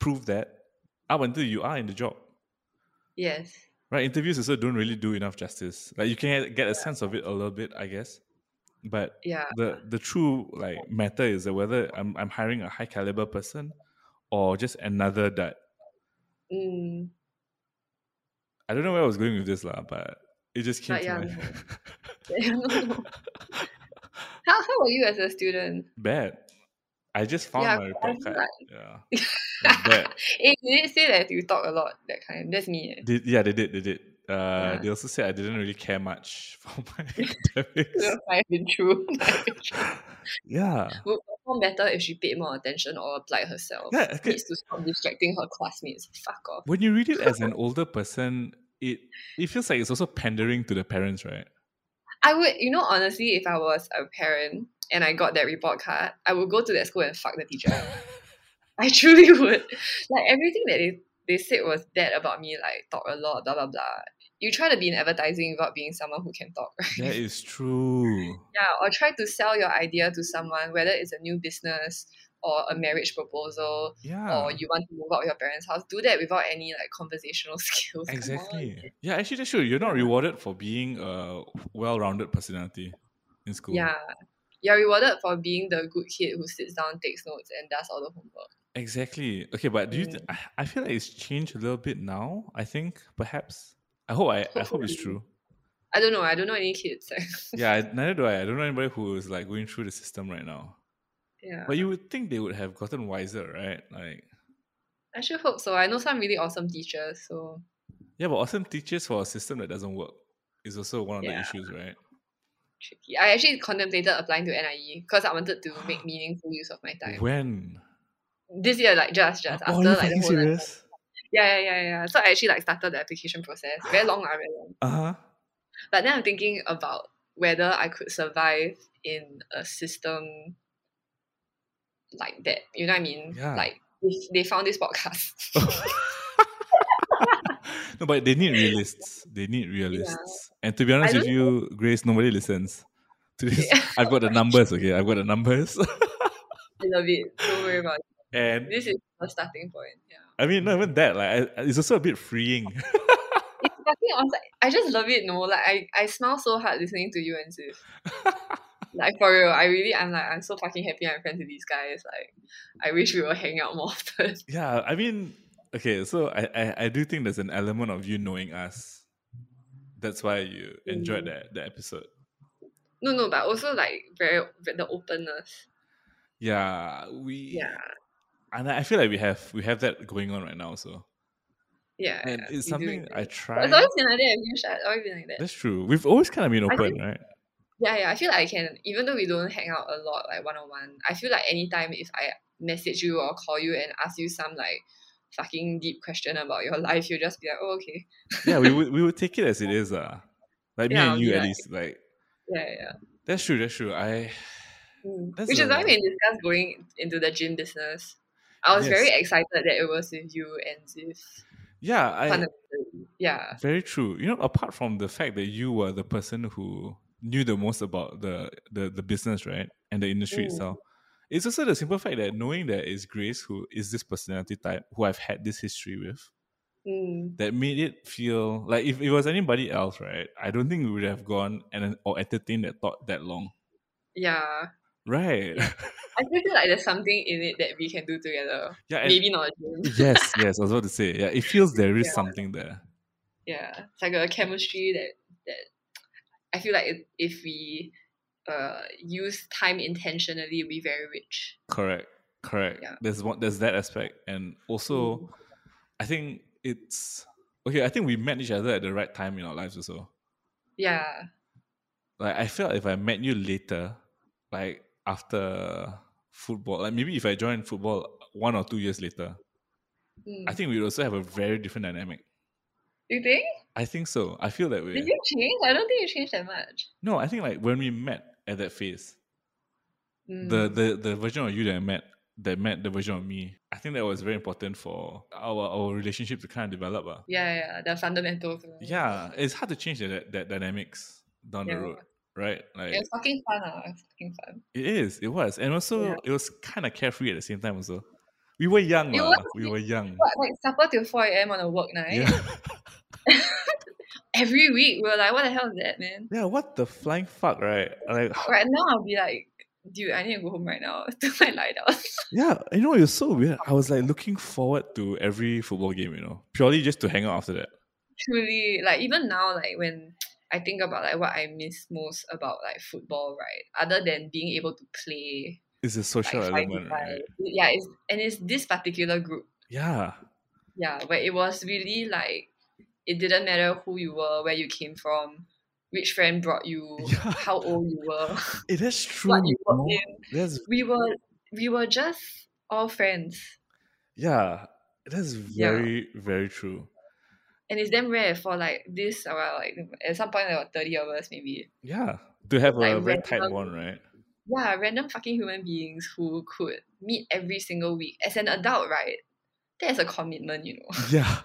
[SPEAKER 1] prove that up until you are in the job.
[SPEAKER 2] yes.
[SPEAKER 1] Right, interviews also don't really do enough justice. Like you can get a sense of it a little bit, I guess, but
[SPEAKER 2] Yeah.
[SPEAKER 1] the the true like matter is that whether I'm I'm hiring a high caliber person or just another that
[SPEAKER 2] Mm,
[SPEAKER 1] I don't know where I was going with this lah, but it just came
[SPEAKER 2] But
[SPEAKER 1] to
[SPEAKER 2] yeah, no. How how were you as a student?
[SPEAKER 1] bad. I just found
[SPEAKER 2] Yeah,
[SPEAKER 1] my report card.
[SPEAKER 2] like-
[SPEAKER 1] Yeah, Bad.
[SPEAKER 2] Eh, did it say that you talk a lot that kind? That's me. eh.
[SPEAKER 1] They, yeah, they did. They did. Uh,
[SPEAKER 2] Yeah.
[SPEAKER 1] They also said I didn't really care much for my academics.
[SPEAKER 2] Might have been true. Might have been true.
[SPEAKER 1] yeah.
[SPEAKER 2] Would perform better if she paid more attention or applied herself.
[SPEAKER 1] Yeah, okay.
[SPEAKER 2] Needs to stop distracting her classmates. Fuck off.
[SPEAKER 1] When you read it as an older person, it it feels like it's also pandering to the parents, right?
[SPEAKER 2] I would, you know, honestly, if I was a parent and I got that report card, I would go to that school and fuck the teacher. I truly would. Like everything that they, they said was bad about me, like talk a lot, blah blah blah. You try to be in advertising without being someone who can talk, right?
[SPEAKER 1] That is true.
[SPEAKER 2] Yeah, or try to sell your idea to someone, whether it's a new business or a marriage proposal,
[SPEAKER 1] Yeah.
[SPEAKER 2] or you want to move out of your parents' house. Do that without any like conversational skills.
[SPEAKER 1] Exactly. Yeah, actually, that's true. You're not rewarded for being a well-rounded personality in school.
[SPEAKER 2] Yeah. You're rewarded for being the good kid who sits down, takes notes, and does all the homework.
[SPEAKER 1] Exactly. Okay, but do you? Th- I feel like it's changed a little bit now. I think perhaps. I hope I. I hope it's true.
[SPEAKER 2] I don't know. I don't know any kids.
[SPEAKER 1] Yeah, I, neither do I. I don't know anybody who is like going through the system right now.
[SPEAKER 2] yeah.
[SPEAKER 1] But you would think they would have gotten wiser, right? Like,
[SPEAKER 2] I should hope so. I know some really awesome teachers. So
[SPEAKER 1] yeah, but awesome teachers for a system that doesn't work is also one of the issues, right?
[SPEAKER 2] tricky. I actually contemplated applying to NIE because I wanted to make meaningful use of my time.
[SPEAKER 1] When?
[SPEAKER 2] This year, like just just
[SPEAKER 1] oh,
[SPEAKER 2] after like the whole
[SPEAKER 1] serious?
[SPEAKER 2] yeah, yeah, yeah, yeah. So I actually like started the application process. Very long, ah, very long.
[SPEAKER 1] Uh huh.
[SPEAKER 2] But then I'm thinking about whether I could survive in a system like that. You know what I mean?
[SPEAKER 1] Yeah.
[SPEAKER 2] Like if they found this podcast.
[SPEAKER 1] no, but they need realists. They need realists. And to be honest
[SPEAKER 2] I
[SPEAKER 1] with you, Grace, nobody listens to this.
[SPEAKER 2] Yeah.
[SPEAKER 1] I've got the numbers, okay? I've got the numbers.
[SPEAKER 2] I love it. Don't worry about it.
[SPEAKER 1] And
[SPEAKER 2] This is the starting point. Yeah.
[SPEAKER 1] I mean, not even that. Like, it's also a bit freeing.
[SPEAKER 2] It's fucking awesome. I just love it, no. Like I, I smile so hard listening to you and Sis. like for real. I really I'm like I'm so fucking happy I'm friends with these guys. Like I wish we were hanging out more often.
[SPEAKER 1] yeah, I mean, okay, so I, I, I do think there's an element of you knowing us. That's why you enjoyed
[SPEAKER 2] Mm.
[SPEAKER 1] that, that episode.
[SPEAKER 2] No, no, but also like very the openness.
[SPEAKER 1] Yeah, we.
[SPEAKER 2] Yeah.
[SPEAKER 1] And I feel like we have we have that going on right now. So,
[SPEAKER 2] Yeah.
[SPEAKER 1] and
[SPEAKER 2] yeah,
[SPEAKER 1] it's something. I
[SPEAKER 2] But
[SPEAKER 1] try.
[SPEAKER 2] It's always been like that. Always been like that.
[SPEAKER 1] That's true. We've always kind of been open,
[SPEAKER 2] think-
[SPEAKER 1] right?
[SPEAKER 2] Yeah, yeah. I feel like I can, even though we don't hang out a lot, like one on one. I feel like anytime if I message you or call you and ask you some like fucking deep question about your life, you'll just be like, oh okay.
[SPEAKER 1] yeah, we would we would take it as it is. Uh. Like me
[SPEAKER 2] Yeah,
[SPEAKER 1] and you
[SPEAKER 2] be
[SPEAKER 1] at least. Like
[SPEAKER 2] Yeah, yeah.
[SPEAKER 1] that's true. That's true. I
[SPEAKER 2] Mm.
[SPEAKER 1] That's
[SPEAKER 2] Which is why we discussed going into the gym business. I was very excited that it was with you and Ziv.
[SPEAKER 1] yeah. I
[SPEAKER 2] Yeah.
[SPEAKER 1] very true. You know, apart from the fact that you were the person who knew the most about the the, the business, right, and the industry
[SPEAKER 2] Mm.
[SPEAKER 1] itself. It's also the simple fact that knowing that it's Grace who is this personality type who I've had this history with
[SPEAKER 2] Mm.
[SPEAKER 1] that made it feel like if it was anybody else, right? I don't think we would have gone and or entertained that thought that long.
[SPEAKER 2] Yeah.
[SPEAKER 1] Right.
[SPEAKER 2] I feel like there's something in it that we can do together.
[SPEAKER 1] yeah.
[SPEAKER 2] Maybe not
[SPEAKER 1] yes, yes, I was about to say. Yeah, it feels there is
[SPEAKER 2] Yeah.
[SPEAKER 1] something there.
[SPEAKER 2] yeah it's like a chemistry that that i feel like if, if we uh use time intentionally it'll be very rich
[SPEAKER 1] Correct. Correct.
[SPEAKER 2] Yeah.
[SPEAKER 1] There's one there's that aspect. And also
[SPEAKER 2] Mm.
[SPEAKER 1] I think it's okay, I think we met each other at the right time in our lives also.
[SPEAKER 2] yeah
[SPEAKER 1] Like I felt if I met you later, like after football, like maybe if I joined football one or two years later,
[SPEAKER 2] Mm.
[SPEAKER 1] I think we'd also have a very different dynamic.
[SPEAKER 2] you think
[SPEAKER 1] I think so. I feel that way.
[SPEAKER 2] did you change i don't think you changed that much
[SPEAKER 1] No, I think like when we met at that phase,
[SPEAKER 2] Mm.
[SPEAKER 1] the, the the version of you that I met that met the version of me, I think that was very important for our our relationship to kind of develop. Uh.
[SPEAKER 2] yeah yeah the fundamentals
[SPEAKER 1] Yeah, it's hard to change that that dynamics down the road, right? Like
[SPEAKER 2] it was fucking fun uh. it was fucking fun
[SPEAKER 1] it is, it was, and also
[SPEAKER 2] Yeah.
[SPEAKER 1] it was kind of carefree at the same time. Also, we were young,
[SPEAKER 2] was-
[SPEAKER 1] we were young.
[SPEAKER 2] what, like supper till 4 a.m on a work night
[SPEAKER 1] Yeah,
[SPEAKER 2] every week we were like what the hell is that man
[SPEAKER 1] yeah. What the flying fuck, right? Like,
[SPEAKER 2] right now i'll be like dude i need to go home right now to my lie down
[SPEAKER 1] yeah, you know, it was so weird. I was like looking forward to every football game, you know, purely just to hang out after that.
[SPEAKER 2] truly like even now like when I think about like what I miss most about like football, right? Other than being able to play
[SPEAKER 1] It's a social
[SPEAKER 2] like
[SPEAKER 1] element, right?
[SPEAKER 2] Yeah, it's and it's this particular group,
[SPEAKER 1] Yeah,
[SPEAKER 2] yeah, where it was really like it didn't matter who you were, where you came from, which friend brought you,
[SPEAKER 1] Yeah.
[SPEAKER 2] how old you were,
[SPEAKER 1] It is true.
[SPEAKER 2] what you worked in. We were we were just all friends.
[SPEAKER 1] yeah. That's
[SPEAKER 2] Yeah.
[SPEAKER 1] very very true.
[SPEAKER 2] And it's damn rare for like this about like at some point there were 30 of us maybe.
[SPEAKER 1] Yeah, to have a
[SPEAKER 2] Like
[SPEAKER 1] very tight
[SPEAKER 2] random-
[SPEAKER 1] bond, right?
[SPEAKER 2] Yeah, random fucking human beings who could meet every single week. As an adult, right? That's a commitment, you know.
[SPEAKER 1] Yeah,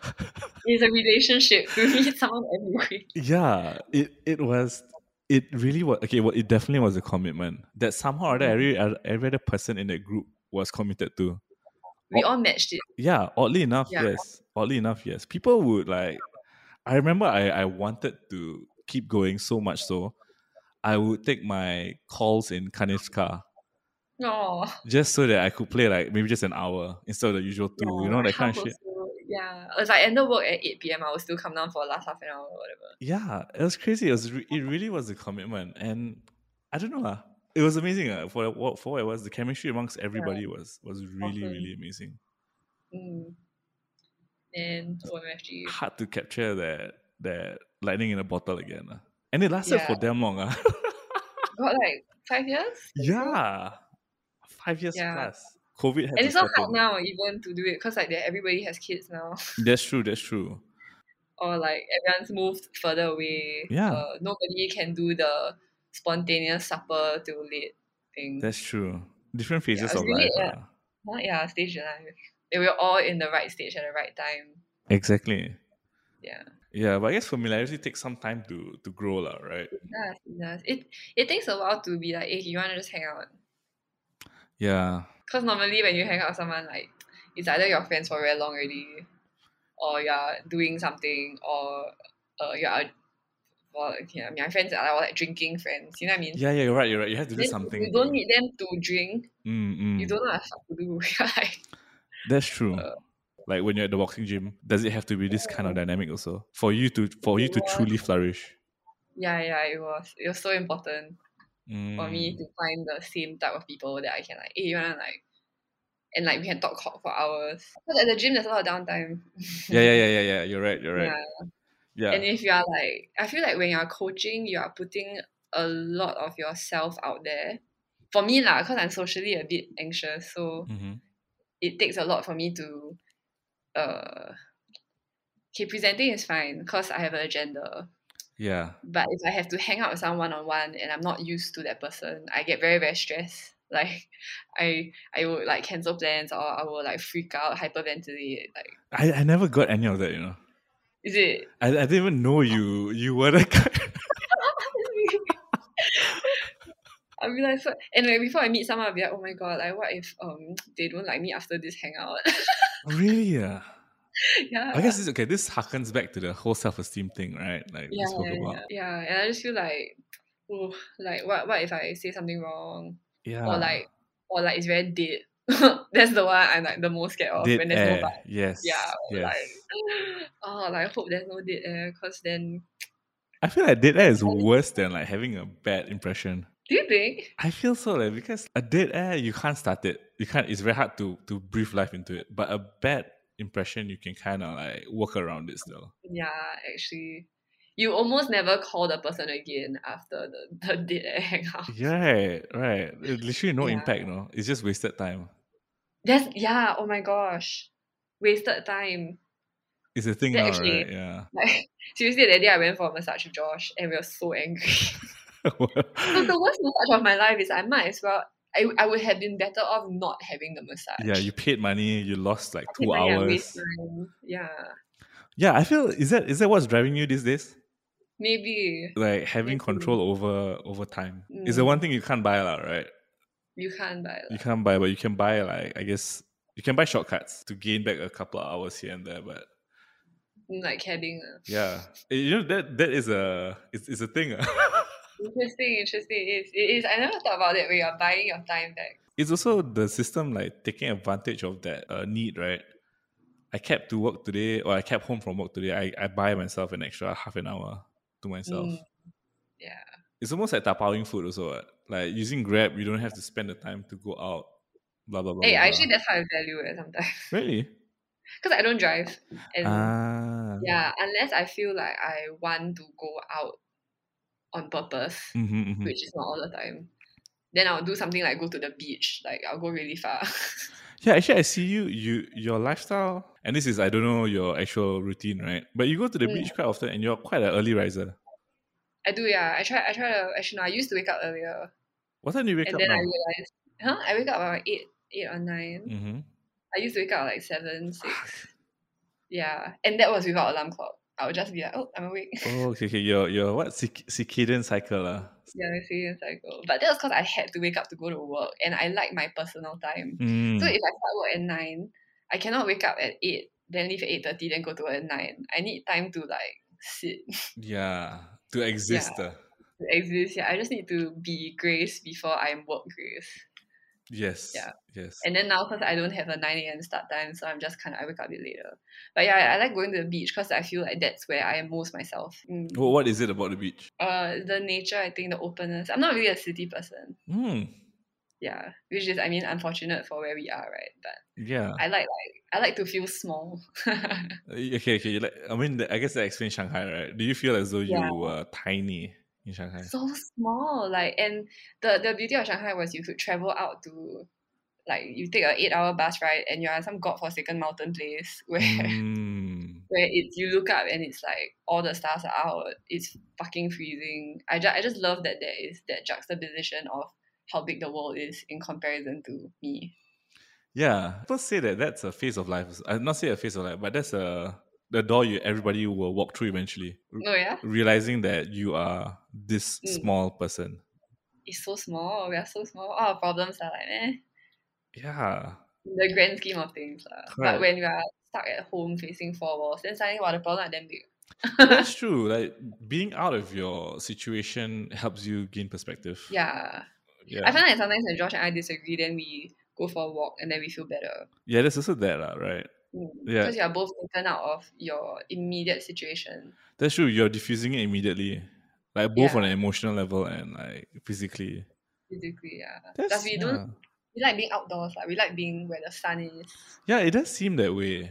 [SPEAKER 2] It's a relationship to meet someone every week.
[SPEAKER 1] yeah. It it was. It really was okay. Well, it definitely was a commitment that somehow or other mm. every every other person in that group was committed to.
[SPEAKER 2] We all matched it.
[SPEAKER 1] Yeah, oddly enough,
[SPEAKER 2] Yeah.
[SPEAKER 1] yes. Oddly enough, yes. People would like. I remember I I wanted to keep going so much so, I would take my calls in Kanish's car
[SPEAKER 2] No.
[SPEAKER 1] just so that I could play like maybe just an hour instead of the usual two. you know that kind of shit.
[SPEAKER 2] Yeah. It's like end of work at 8 p.m. I would still come down for the last half an hour or whatever.
[SPEAKER 1] Yeah, it was crazy. It was re- it really was a commitment, and I don't know. Uh, it was amazing. Uh, for what for it was, the chemistry amongst everybody was was really
[SPEAKER 2] Awesome.
[SPEAKER 1] really amazing.
[SPEAKER 2] Mm. And OMFG.
[SPEAKER 1] Hard to capture that that lightning in a bottle again. Uh. And it lasted for
[SPEAKER 2] Yeah.
[SPEAKER 1] damn long. Uh.
[SPEAKER 2] Got like five years?
[SPEAKER 1] yeah, five years
[SPEAKER 2] Yeah.
[SPEAKER 1] plus. COVID
[SPEAKER 2] And it's not hard now even to do it because like everybody has kids now.
[SPEAKER 1] That's true. That's true.
[SPEAKER 2] or like everyone's moved further away.
[SPEAKER 1] Yeah.
[SPEAKER 2] Uh, nobody can do the spontaneous supper till late thing.
[SPEAKER 1] That's true. Different phases
[SPEAKER 2] it's
[SPEAKER 1] of
[SPEAKER 2] really-
[SPEAKER 1] life.
[SPEAKER 2] yeah.
[SPEAKER 1] uh.
[SPEAKER 2] Yeah, stage in life. They were all in the right stage at the right time.
[SPEAKER 1] Exactly.
[SPEAKER 2] Yeah.
[SPEAKER 1] Yeah, but I guess familiarity takes some time to to grow, lah, right?
[SPEAKER 2] It does, it does. It it takes a while to be like, hey, you wanna just hang out?
[SPEAKER 1] Yeah.
[SPEAKER 2] Because normally when you hang out with someone like it's either your friends for very long already, or you're doing something, or uh, you're I mean, my friends are all like drinking friends. You know what I mean?
[SPEAKER 1] Yeah, yeah, you're right. You're right. You have to do
[SPEAKER 2] Then
[SPEAKER 1] something.
[SPEAKER 2] You don't need them to drink.
[SPEAKER 1] Mm, mm.
[SPEAKER 2] You don't know what to do.
[SPEAKER 1] That's true.
[SPEAKER 2] Uh,
[SPEAKER 1] like when you're at the boxing gym, does it have to be this kind of dynamic also for you to for you to truly flourish?
[SPEAKER 2] yeah, yeah, it was. It was so important for me
[SPEAKER 1] Mm.
[SPEAKER 2] to find the same type of people that I can like, hey, you wanna like, and like we can talk for hours. Because at the gym, there's a lot of downtime.
[SPEAKER 1] Yeah, yeah, yeah, yeah, yeah. You're right. You're right.
[SPEAKER 2] Yeah.
[SPEAKER 1] Yeah.
[SPEAKER 2] And if you are like, I feel like when you're coaching, you are putting a lot of yourself out there. For me, lah, because I'm socially a bit anxious, so
[SPEAKER 1] hmm
[SPEAKER 2] it takes a lot for me to, uh, okay, presenting is fine because I have an agenda.
[SPEAKER 1] Yeah.
[SPEAKER 2] But if I have to hang out with someone on one and I'm not used to that person, I get very very stressed. Like, I I would like cancel plans or I will like freak out, hyperventilate. Like,
[SPEAKER 1] I, I never got any of that, you know.
[SPEAKER 2] Is it?
[SPEAKER 1] I, I didn't even know you you were the guy.
[SPEAKER 2] I'll be like, like before I meet someone, I'll be like, oh my god, like what if um they don't like me after this hangout?
[SPEAKER 1] really? Yeah.
[SPEAKER 2] yeah.
[SPEAKER 1] I guess this okay, this harkens back to the whole self esteem thing, right? Like we
[SPEAKER 2] yeah,
[SPEAKER 1] spoke
[SPEAKER 2] yeah,
[SPEAKER 1] about.
[SPEAKER 2] yeah, yeah. And I just feel like, oh, like what what if I say something wrong
[SPEAKER 1] Yeah.
[SPEAKER 2] or like or like it's very dead. That's the one I'm like the most scared of
[SPEAKER 1] dead
[SPEAKER 2] when there's
[SPEAKER 1] air.
[SPEAKER 2] no vibe.
[SPEAKER 1] Yes.
[SPEAKER 2] Yeah,
[SPEAKER 1] Yes.
[SPEAKER 2] like oh, like I hope there's no dead air because then
[SPEAKER 1] I feel like dead air is worse than like having a bad impression.
[SPEAKER 2] do you think?
[SPEAKER 1] I feel so like because a dead air you can't start it. You can't. It's very hard to to breathe life into it. But a bad impression you can kind of like work around it still.
[SPEAKER 2] Yeah, actually. You almost never call the person again after the, the dead air hangout.
[SPEAKER 1] Right, right. It literally no
[SPEAKER 2] Yeah.
[SPEAKER 1] impact. No, it's just wasted time.
[SPEAKER 2] That's yeah, oh my gosh. Wasted time.
[SPEAKER 1] It's a thing
[SPEAKER 2] That
[SPEAKER 1] now,
[SPEAKER 2] actually-
[SPEAKER 1] right? Yeah.
[SPEAKER 2] Like seriously that day I went for a massage with Josh and we were so angry. so the worst massage of my life is I might as well I, I would have been better off not having the massage.
[SPEAKER 1] yeah, you paid money. You lost like two hours.
[SPEAKER 2] Yeah.
[SPEAKER 1] Yeah, I feel is that is that what's driving you these days?
[SPEAKER 2] Maybe
[SPEAKER 1] Like having
[SPEAKER 2] Maybe.
[SPEAKER 1] control over over time. It's the
[SPEAKER 2] Mm.
[SPEAKER 1] one thing you can't buy, lah, right?
[SPEAKER 2] You can't buy
[SPEAKER 1] You can't buy, but you can buy like I guess you can buy shortcuts to gain back a couple of hours here and there. But
[SPEAKER 2] Like cabin. ah.
[SPEAKER 1] yeah, Eh, you know that that is a it's, it's a thing. ah.
[SPEAKER 2] Interesting, interesting. It is. It is. I never thought about it when you're buying your time back.
[SPEAKER 1] it's also the system like taking advantage of that uh, need, right? I kept to work today, or I kept home from work today. I, I buy myself an extra half an hour to myself.
[SPEAKER 2] Mm. Yeah.
[SPEAKER 1] It's almost like tapawing food also. what. Like using Grab, you don't have to spend the time to go out. Blah blah blah.
[SPEAKER 2] Hey,
[SPEAKER 1] blah, blah.
[SPEAKER 2] actually, that's how I value it sometimes.
[SPEAKER 1] really?
[SPEAKER 2] because I don't drive, and
[SPEAKER 1] Ah.
[SPEAKER 2] yeah, unless I feel like I want to go out on purpose,
[SPEAKER 1] Mm-hmm, mm-hmm.
[SPEAKER 2] which is not all the time. Then I'll do something like go to the beach. Like I'll go really far.
[SPEAKER 1] Yeah, actually, I see you. You your lifestyle, and this is I don't know your actual routine, right? But you go to the
[SPEAKER 2] Mm.
[SPEAKER 1] beach quite often, and you're quite an early riser.
[SPEAKER 2] I do, yeah. I try. I try to. Actually, no. I used to wake up earlier,
[SPEAKER 1] What time do you wake
[SPEAKER 2] and
[SPEAKER 1] up And
[SPEAKER 2] then I realized, huh? I wake up around eight, eight or nine.
[SPEAKER 1] Mm-hmm.
[SPEAKER 2] I used to wake up like seven, six. Yeah, and that was without alarm clock. I would just be like, oh, I'm awake.
[SPEAKER 1] Oh, okay, okay. Your your what circ- circadian cycle, lah.
[SPEAKER 2] yeah, a cycle. But that was because I had to wake up to go to work, and I like my personal time.
[SPEAKER 1] Mm.
[SPEAKER 2] So if I start work at nine, I cannot wake up at eight, then leave at eight thirty, then go to work at nine. I need time to like sit
[SPEAKER 1] yeah, to exist. uh.
[SPEAKER 2] to exist. Yeah, I just need to be Grace before I'm work Grace.
[SPEAKER 1] Yes.
[SPEAKER 2] Yeah.
[SPEAKER 1] Yes.
[SPEAKER 2] And then now, because I don't have a 9 a.m. start time, so I'm just kind of, I wake up a bit later. But yeah, I, I like going to the beach because I feel like that's where I am most myself. Mm.
[SPEAKER 1] Well, what is it about the beach?
[SPEAKER 2] Uh, the nature, I think, the openness. I'm not really a city person.
[SPEAKER 1] Mm.
[SPEAKER 2] Yeah, which is, I mean, unfortunate for where we are, right? But
[SPEAKER 1] Yeah.
[SPEAKER 2] I like, like, I like to feel small.
[SPEAKER 1] Okay, okay. you Like, I mean, I guess that explains Shanghai, right? Do you feel as though
[SPEAKER 2] Yeah.
[SPEAKER 1] you were tiny in Shanghai?
[SPEAKER 2] so small, like, and the the beauty of Shanghai was you could travel out to. Like you take a eight hour bus ride and you're at some godforsaken mountain place where
[SPEAKER 1] Mm.
[SPEAKER 2] where it's you look up and it's like all the stars are out. It's fucking freezing. I just I just love that there is that juxtaposition of how big the world is in comparison to me.
[SPEAKER 1] Yeah, people say that that's a phase of life. I'm not say a phase of life, but that's a the door you everybody will walk through eventually.
[SPEAKER 2] Oh yeah,
[SPEAKER 1] Realizing that you are this
[SPEAKER 2] Mm.
[SPEAKER 1] small person.
[SPEAKER 2] it's so small. We are so small. All our problems are like eh,
[SPEAKER 1] Yeah,
[SPEAKER 2] in the grand scheme of things.
[SPEAKER 1] Correct.
[SPEAKER 2] But when you are stuck at home facing four walls, then suddenly wow, the problem are damn big.
[SPEAKER 1] that's true. Like being out of your situation helps you gain perspective.
[SPEAKER 2] yeah.
[SPEAKER 1] Yeah,
[SPEAKER 2] I find that sometimes when Josh and I disagree, then we go for a walk and then we feel better.
[SPEAKER 1] yeah. There's also that, lah, right?
[SPEAKER 2] Mm.
[SPEAKER 1] Yeah.
[SPEAKER 2] Because you are both taken out of your immediate situation.
[SPEAKER 1] That's true. You're diffusing it immediately, like both
[SPEAKER 2] Yeah.
[SPEAKER 1] on an emotional level and like physically.
[SPEAKER 2] Physically, yeah.
[SPEAKER 1] That's
[SPEAKER 2] Plus, we don't we like being outdoors. Like we like being where the sun is.
[SPEAKER 1] Yeah, it does seem that way.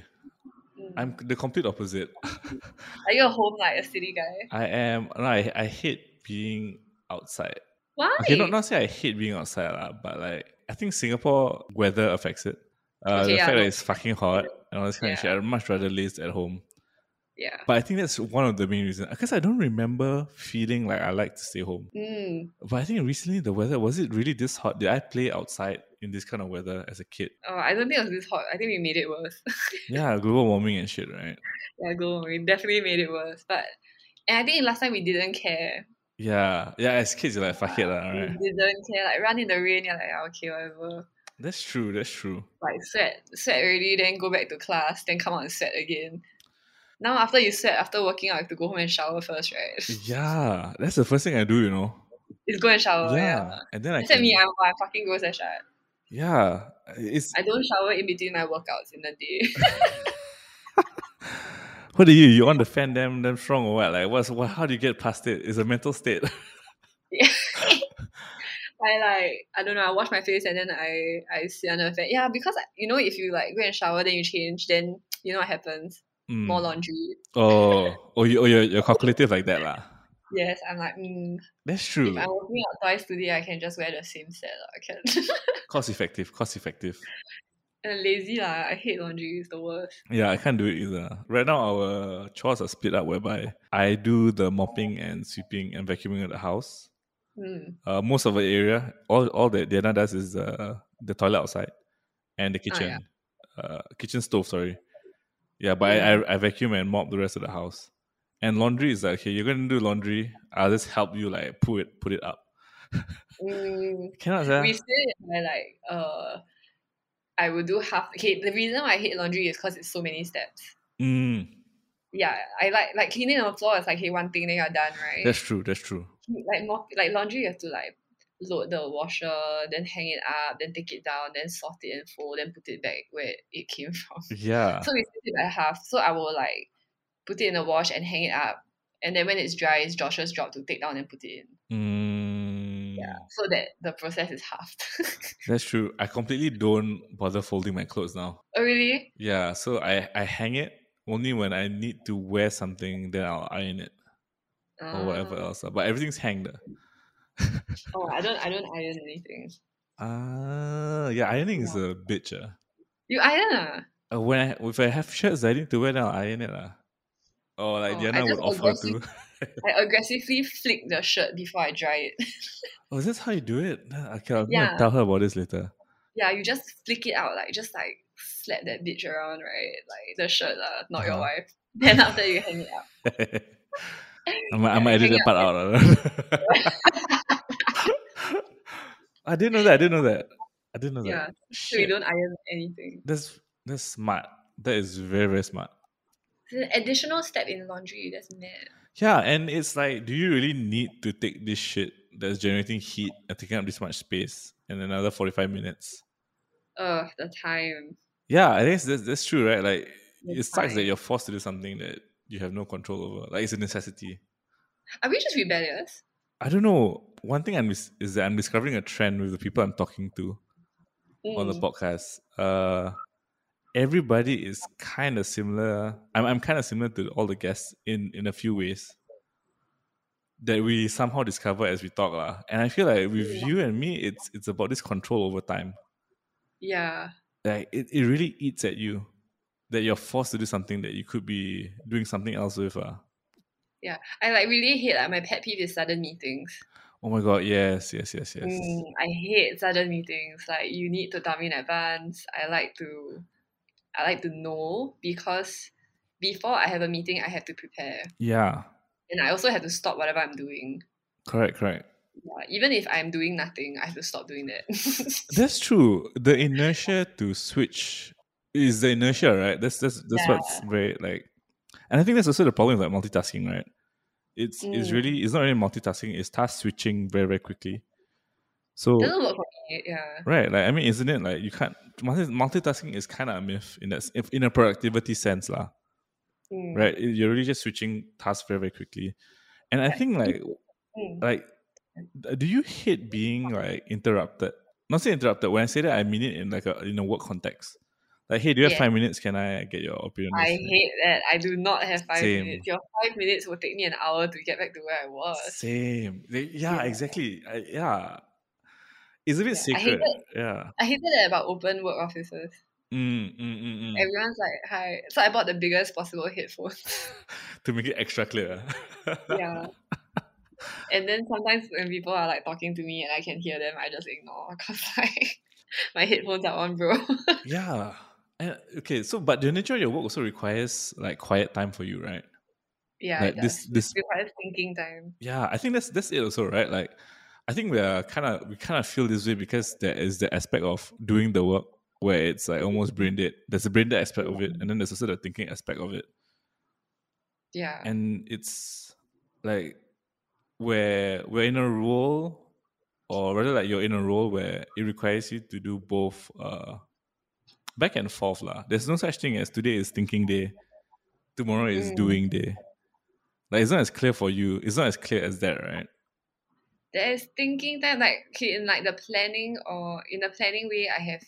[SPEAKER 2] Mm.
[SPEAKER 1] I'm the complete opposite.
[SPEAKER 2] Are you a home like a city guy?
[SPEAKER 1] I am. No, I I hate being outside.
[SPEAKER 2] Why?
[SPEAKER 1] Okay, not not say I hate being outside, lah, but like I think Singapore weather affects it. Uh,
[SPEAKER 2] Okay,
[SPEAKER 1] the
[SPEAKER 2] yeah,
[SPEAKER 1] fact that it's fucking hot and all this kind of shit. I'd much rather laze at home.
[SPEAKER 2] yeah.
[SPEAKER 1] But I think that's one of the main reasons. Because I don't remember feeling like I like to stay home.
[SPEAKER 2] Mm.
[SPEAKER 1] But I think recently the weather was it really this hot? Did I play outside in this kind of weather as a kid?
[SPEAKER 2] Oh, I don't think it was this hot. I think we made it worse.
[SPEAKER 1] Yeah, global warming and shit, right?
[SPEAKER 2] yeah, on. We definitely made it worse. But and I think last time we didn't care.
[SPEAKER 1] Yeah, yeah. As kids, you're like fuck it, lah, right?
[SPEAKER 2] We didn't care. Like run in the rain, you're like, "Ah, okay, whatever.
[SPEAKER 1] That's true. That's true.
[SPEAKER 2] Like sweat, sweat already, then go back to class, then come out and sweat again. Now after you sweat, after working out, you have to go home and shower first, right?
[SPEAKER 1] Yeah, that's the first thing I do. You know.
[SPEAKER 2] It's go and shower.
[SPEAKER 1] yeah,
[SPEAKER 2] Yeah.
[SPEAKER 1] and then I
[SPEAKER 2] Except
[SPEAKER 1] can,
[SPEAKER 2] me, I'm, I'm fucking go as shower.
[SPEAKER 1] yeah, it's
[SPEAKER 2] I don't shower in between my workouts in the day.
[SPEAKER 1] what are you? You want to fan them them strong or what? Like what's what? How do you get past it? It's a mental state. yeah.
[SPEAKER 2] I like I don't know. I wash my face and then I I sit under the fan. Yeah, because you know if you like go and shower then you change, then you know what happens.
[SPEAKER 1] Mm.
[SPEAKER 2] More laundry.
[SPEAKER 1] Oh, oh, you, oh, you're, you're calculative like that, lah.
[SPEAKER 2] Yes, I'm like, mm,
[SPEAKER 1] That's true.
[SPEAKER 2] if I'm working out twice today, I can just wear the same set. I can.
[SPEAKER 1] Cost effective. Cost effective.
[SPEAKER 2] And lazy lah. I hate laundry. It's the worst.
[SPEAKER 1] Yeah, I can't do it either. Right now, our chores are split up whereby I do the mopping and sweeping and vacuuming of the house.
[SPEAKER 2] Mm.
[SPEAKER 1] Uh, most of the area, all all that Diana does is uh, the toilet outside and the kitchen, uh, kitchen stove. Sorry, yeah, but I, I I vacuum and mop the rest of the house. And laundry is like, okay, you're gonna do laundry. I'll just help you like put it put it up.
[SPEAKER 2] Mm.
[SPEAKER 1] Cannot, sir.
[SPEAKER 2] We say like uh, I will do half. Okay, the reason why I hate laundry is because it's so many steps.
[SPEAKER 1] Mm,
[SPEAKER 2] Yeah, I like like cleaning on the floor is like okay one thing then you're done right.
[SPEAKER 1] that's true. That's true.
[SPEAKER 2] like mop, like laundry you have to like load the washer, then hang it up, then take it down, then sort it and fold, then put it back where it came from.
[SPEAKER 1] Yeah.
[SPEAKER 2] So we split it by half. So I will like put it in the wash and hang it up. And then when it's dry, it's Josh's job to take down and put it in.
[SPEAKER 1] Mm.
[SPEAKER 2] So that the process is halved.
[SPEAKER 1] That's true. I completely don't bother folding my clothes now.
[SPEAKER 2] oh really?
[SPEAKER 1] Yeah, so I I hang it only when I need to wear something, then I'll iron it or whatever
[SPEAKER 2] Ah.
[SPEAKER 1] else. But everything's hanged.
[SPEAKER 2] Oh, I don't I don't iron anything.
[SPEAKER 1] Ah, yeah, ironing is a bitch. ah.
[SPEAKER 2] You iron ah?
[SPEAKER 1] Uh, when I, if I have shirts I need to wear, then I'll iron it. lah. Or like
[SPEAKER 2] Oh, I
[SPEAKER 1] Diana would offer to.
[SPEAKER 2] I aggressively flick the shirt before I dry it.
[SPEAKER 1] Oh, is this how you do it? Okay, I'm
[SPEAKER 2] Yeah.
[SPEAKER 1] gonna tell her about this later.
[SPEAKER 2] yeah, you just flick it out, like just like slap that bitch around, right? Like the shirt, uh, not your
[SPEAKER 1] Uh-huh.
[SPEAKER 2] wife. Then after you hang it up.
[SPEAKER 1] I might, I
[SPEAKER 2] Yeah,
[SPEAKER 1] might edit that part out. I didn't know that. I didn't know that. I didn't know
[SPEAKER 2] Yeah.
[SPEAKER 1] that.
[SPEAKER 2] Yeah, so we don't iron anything.
[SPEAKER 1] That's that's smart. That is very very smart.
[SPEAKER 2] It's an additional step in laundry. That's mad.
[SPEAKER 1] Yeah, and it's like, do you really need to take this shit that's generating heat and taking up this much space in another forty five minutes?
[SPEAKER 2] Ugh, the time.
[SPEAKER 1] Yeah, I think that's, that's true, right? Like,
[SPEAKER 2] The
[SPEAKER 1] it sucks that you're forced to do something that you have no control over. Like, it's a necessity.
[SPEAKER 2] Are we just rebellious?
[SPEAKER 1] I don't know. One thing I'm is that I'm discovering a trend with the people I'm talking to on the
[SPEAKER 2] Mm.
[SPEAKER 1] podcast. Uh, everybody is kind of similar. I'm I'm kind of similar to all the guests in in a few ways that we somehow discover as we talk lah. And I feel like with
[SPEAKER 2] Yeah.
[SPEAKER 1] you and me, it's it's about this control over time.
[SPEAKER 2] Yeah.
[SPEAKER 1] Like it, it really eats at you that you're forced to do something that you could be doing something else with. Uh.
[SPEAKER 2] Yeah. I like really hate like my pet peeve is sudden meetings.
[SPEAKER 1] Oh my god, yes, yes, yes, yes.
[SPEAKER 2] Mm, I hate sudden meetings. Like you need to tell me in advance. I like to I like to know because before I have a meeting I have to prepare.
[SPEAKER 1] Yeah,
[SPEAKER 2] And I also have to stop whatever I'm doing.
[SPEAKER 1] correct, correct.
[SPEAKER 2] Yeah, even if I'm doing nothing, I have to stop doing that.
[SPEAKER 1] That's true. The inertia to switch is the inertia, right? That's that's that's what's very like, and I think that's also the problem with like multitasking, right? It's it's
[SPEAKER 2] Mm.
[SPEAKER 1] really it's not really multitasking. It's task switching very very quickly. So
[SPEAKER 2] Doesn't work for me. Yeah.
[SPEAKER 1] right, like I mean, isn't it like you can't multi- multitasking is kind of a myth in that in a productivity sense, lah.
[SPEAKER 2] Mm,
[SPEAKER 1] Right, you're really just switching tasks very very quickly, and I think like
[SPEAKER 2] mm.
[SPEAKER 1] like do you hate being like interrupted not say interrupted when i say that i mean it in like a in a work context like hey do you have
[SPEAKER 2] Yeah.
[SPEAKER 1] five minutes can i get your opinion
[SPEAKER 2] I hate that. I do not have five
[SPEAKER 1] Same.
[SPEAKER 2] minutes. Your five minutes will take me an hour to get back to where I was.
[SPEAKER 1] same yeah,
[SPEAKER 2] Yeah.
[SPEAKER 1] exactly I, yeah it's a bit
[SPEAKER 2] Yeah, I hate
[SPEAKER 1] sacred yeah
[SPEAKER 2] I hated that about open work offices.
[SPEAKER 1] mm, mm, mm, mm.
[SPEAKER 2] Everyone's like, hi. So I bought the biggest possible headphones.
[SPEAKER 1] to make it extra clear
[SPEAKER 2] yeah. And then sometimes when people are like talking to me and I can hear them, I just ignore because like my headphones are on, bro.
[SPEAKER 1] yeah And- okay so but the nature of your work also requires like quiet time for you right
[SPEAKER 2] yeah,
[SPEAKER 1] like
[SPEAKER 2] it
[SPEAKER 1] this this
[SPEAKER 2] requires thinking time.
[SPEAKER 1] Yeah, I think that's that's it also, right? Like I think we are kind of we kind of feel this way because there is the aspect of doing the work where it's like almost brain dead. There's a brain dead aspect of it, and then there's also the thinking aspect of it.
[SPEAKER 2] Yeah.
[SPEAKER 1] And it's like where we're in a role or rather like you're in a role where it requires you to do both uh back and forth lah. There's no such thing as today is thinking day, tomorrow is
[SPEAKER 2] Mm.
[SPEAKER 1] doing day. Like it's not as clear for you. It's not as clear as that, right?
[SPEAKER 2] There's thinking time, like okay, in like the planning or in the planning way, I have,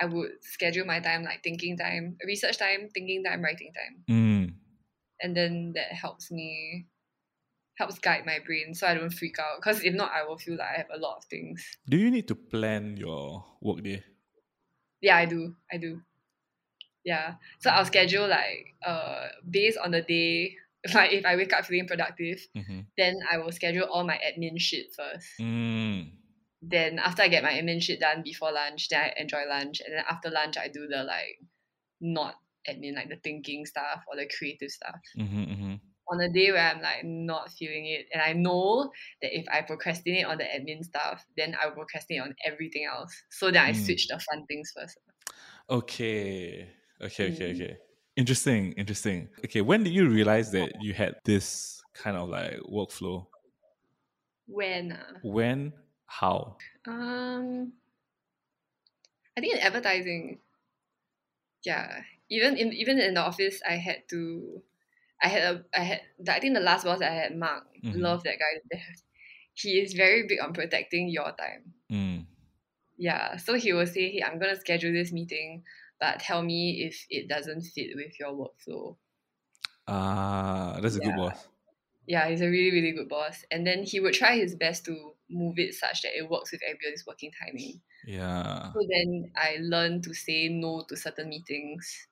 [SPEAKER 2] I would schedule my time like thinking time, research time, thinking time, writing time,
[SPEAKER 1] Mm.
[SPEAKER 2] and then that helps me, helps guide my brain so I don't freak out. Because if not, I will feel like I have a lot of things.
[SPEAKER 1] Do you need to plan your workday?
[SPEAKER 2] Yeah, I do. I do. Yeah. So I'll schedule like uh based on the day. Like if I wake up feeling productive,
[SPEAKER 1] Mm-hmm.
[SPEAKER 2] then I will schedule all my admin shit first.
[SPEAKER 1] Mm.
[SPEAKER 2] then after I get my admin shit done before lunch, then I enjoy lunch, and then after lunch I do the like not admin like the thinking stuff or the creative stuff.
[SPEAKER 1] Mm-hmm, mm-hmm.
[SPEAKER 2] On a day where I'm like not feeling it, and I know that if I procrastinate on the admin stuff, then I will procrastinate on everything else. So then I
[SPEAKER 1] Mm.
[SPEAKER 2] switch the fun things first.
[SPEAKER 1] Okay. Okay, okay,
[SPEAKER 2] Mm.
[SPEAKER 1] okay. Interesting, interesting. Okay, when did you realize that you had this kind of like workflow?
[SPEAKER 2] When uh,
[SPEAKER 1] When? How?
[SPEAKER 2] um, I think in advertising, yeah, even in even in the office, I had to, I had a, I had, I think the last boss I had, Mark,
[SPEAKER 1] Mhm.
[SPEAKER 2] love that guy he is very big on protecting your time.
[SPEAKER 1] Mm.
[SPEAKER 2] Yeah, so he will say, "Hey, I'm gonna schedule this meeting, but tell me if it doesn't fit with your workflow."
[SPEAKER 1] Ah, that's a good boss.
[SPEAKER 2] Yeah, he's a really really good boss, and then he would try his best to move it such that it works with everybody's working timing.
[SPEAKER 1] Yeah.
[SPEAKER 2] So then I learned to say no to certain meetings,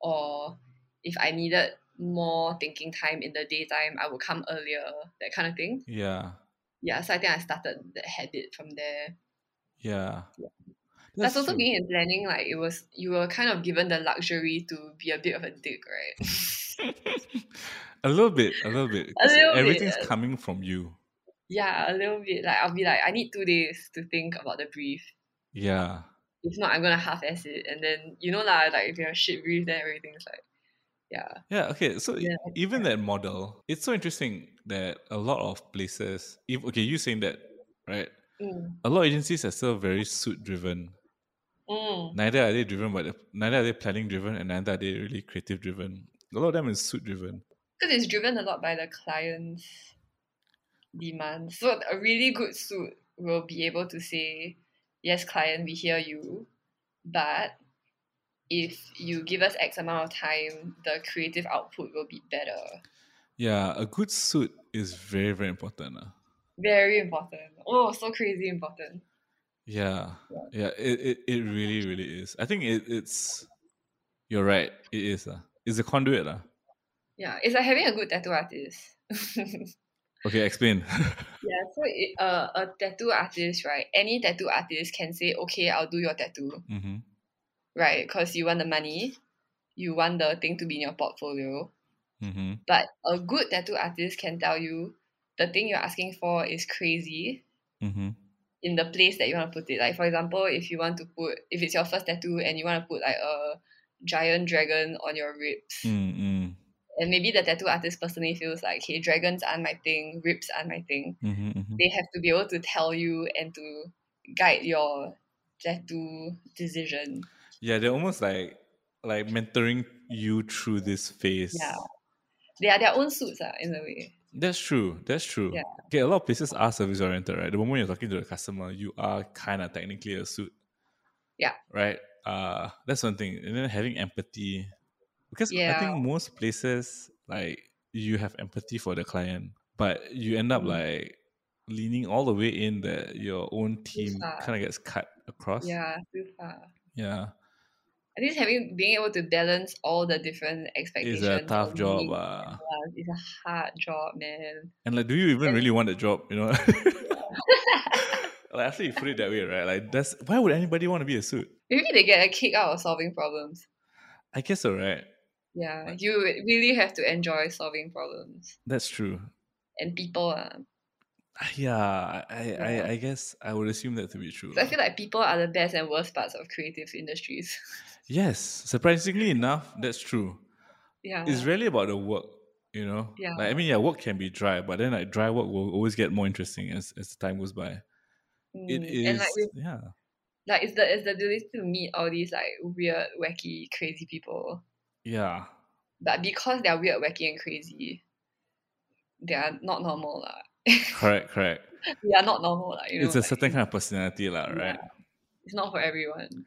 [SPEAKER 2] or if I needed more thinking time in the daytime, I would come earlier, that kind of thing.
[SPEAKER 1] Yeah.
[SPEAKER 2] Yeah, so I think I started that habit from there.
[SPEAKER 1] Yeah.
[SPEAKER 2] Yeah.
[SPEAKER 1] That's
[SPEAKER 2] also
[SPEAKER 1] true.
[SPEAKER 2] being in planning, like it was, you were kind of given the luxury to be a bit of a dick, right?
[SPEAKER 1] a little bit, a little bit.
[SPEAKER 2] A little bit,
[SPEAKER 1] Everything's
[SPEAKER 2] uh,
[SPEAKER 1] coming from you.
[SPEAKER 2] yeah, a little bit. Like I'll be like, I need two days to think about the brief.
[SPEAKER 1] Yeah.
[SPEAKER 2] If not, I'm gonna half-ass it, and then you know lah, like if you have a shit brief, then everything's like, yeah,
[SPEAKER 1] Yeah, okay. So
[SPEAKER 2] Yeah,
[SPEAKER 1] even that model, it's so interesting that a lot of places, if okay, you saying that, right?
[SPEAKER 2] mm.
[SPEAKER 1] A lot of agencies are still very suit driven.
[SPEAKER 2] Mm.
[SPEAKER 1] Neither are they driven by the neither are they planning driven and neither are they really creative driven. A lot of them is suit driven.
[SPEAKER 2] because it's driven a lot by the client's demand. So a really good suit will be able to say, "Yes, client, we hear you, but if you give us X amount of time, the creative output will be better."
[SPEAKER 1] Yeah, a good suit is very, very important. ah.
[SPEAKER 2] Very important. Oh, so crazy important.
[SPEAKER 1] Yeah, yeah, it, it, it really, really is. I think it, it's you're right. It is. Uh. It's a conduit. Uh.
[SPEAKER 2] Yeah, it's like having a good tattoo artist.
[SPEAKER 1] Okay, explain.
[SPEAKER 2] Yeah, so it, uh, a tattoo artist, right? Any tattoo artist can say, "Okay, I'll do your tattoo."
[SPEAKER 1] mm-hmm.
[SPEAKER 2] right? Because you want the money, you want the thing to be in your portfolio.
[SPEAKER 1] Mm-hmm.
[SPEAKER 2] But a good tattoo artist can tell you the thing you're asking for is crazy
[SPEAKER 1] Mm-hmm.
[SPEAKER 2] In the place that you want to put it. Like for example, if you want to put if it's your first tattoo and you want to put like a giant dragon on your ribs,
[SPEAKER 1] Mm-hmm.
[SPEAKER 2] and maybe the tattoo artist personally feels like, hey, dragons aren't my thing, ribs aren't my thing.
[SPEAKER 1] Mm-hmm.
[SPEAKER 2] They have to be able to tell you and to guide your tattoo decision.
[SPEAKER 1] Yeah, they're almost like like mentoring you through this phase.
[SPEAKER 2] Yeah. They are their own suits, uh, in a way.
[SPEAKER 1] That's true. That's true.
[SPEAKER 2] Yeah.
[SPEAKER 1] Okay, a lot of places are service oriented, right? The moment you're talking to the customer, you are kind of technically a suit.
[SPEAKER 2] Yeah.
[SPEAKER 1] Right. Uh, that's one thing, and then having empathy, because I think most places like you have empathy for the client, but you end up
[SPEAKER 2] Mm.
[SPEAKER 1] like leaning all the way in that your own team kind of gets cut across.
[SPEAKER 2] Yeah, too far.
[SPEAKER 1] Yeah.
[SPEAKER 2] I think having being able to balance all the different expectations.
[SPEAKER 1] It's a tough job.
[SPEAKER 2] needs
[SPEAKER 1] Uh.
[SPEAKER 2] It's a hard job, man.
[SPEAKER 1] And like, do you even
[SPEAKER 2] And-
[SPEAKER 1] really want the job? You know, like after you put it that way, right? Like, that's why would anybody want to be a suit?
[SPEAKER 2] Maybe they get a kick out of solving problems.
[SPEAKER 1] I guess so, right?
[SPEAKER 2] Yeah, you really have to enjoy solving problems
[SPEAKER 1] That's true.
[SPEAKER 2] and people. Uh.
[SPEAKER 1] Yeah, I, I,
[SPEAKER 2] Yeah.
[SPEAKER 1] I, I guess I would assume that to be true.
[SPEAKER 2] So I feel like people are the best and worst parts of creative industries.
[SPEAKER 1] yes, surprisingly enough, that's true.
[SPEAKER 2] yeah.
[SPEAKER 1] It's really about the work, you know.
[SPEAKER 2] Yeah.
[SPEAKER 1] Like I mean, yeah, work can be dry, but then like dry work will always get more interesting as as the time goes by. It
[SPEAKER 2] Mm,
[SPEAKER 1] is,
[SPEAKER 2] And like, with,
[SPEAKER 1] yeah,
[SPEAKER 2] like it's the it's the ability to meet all these like weird, wacky, crazy people.
[SPEAKER 1] yeah,
[SPEAKER 2] But because they're weird, wacky, and crazy, they are not normal. lah.
[SPEAKER 1] correct, correct.
[SPEAKER 2] we are not normal. lah, you know,
[SPEAKER 1] it's a
[SPEAKER 2] like,
[SPEAKER 1] certain kind of personality,
[SPEAKER 2] Yeah.
[SPEAKER 1] right?
[SPEAKER 2] It's not for everyone.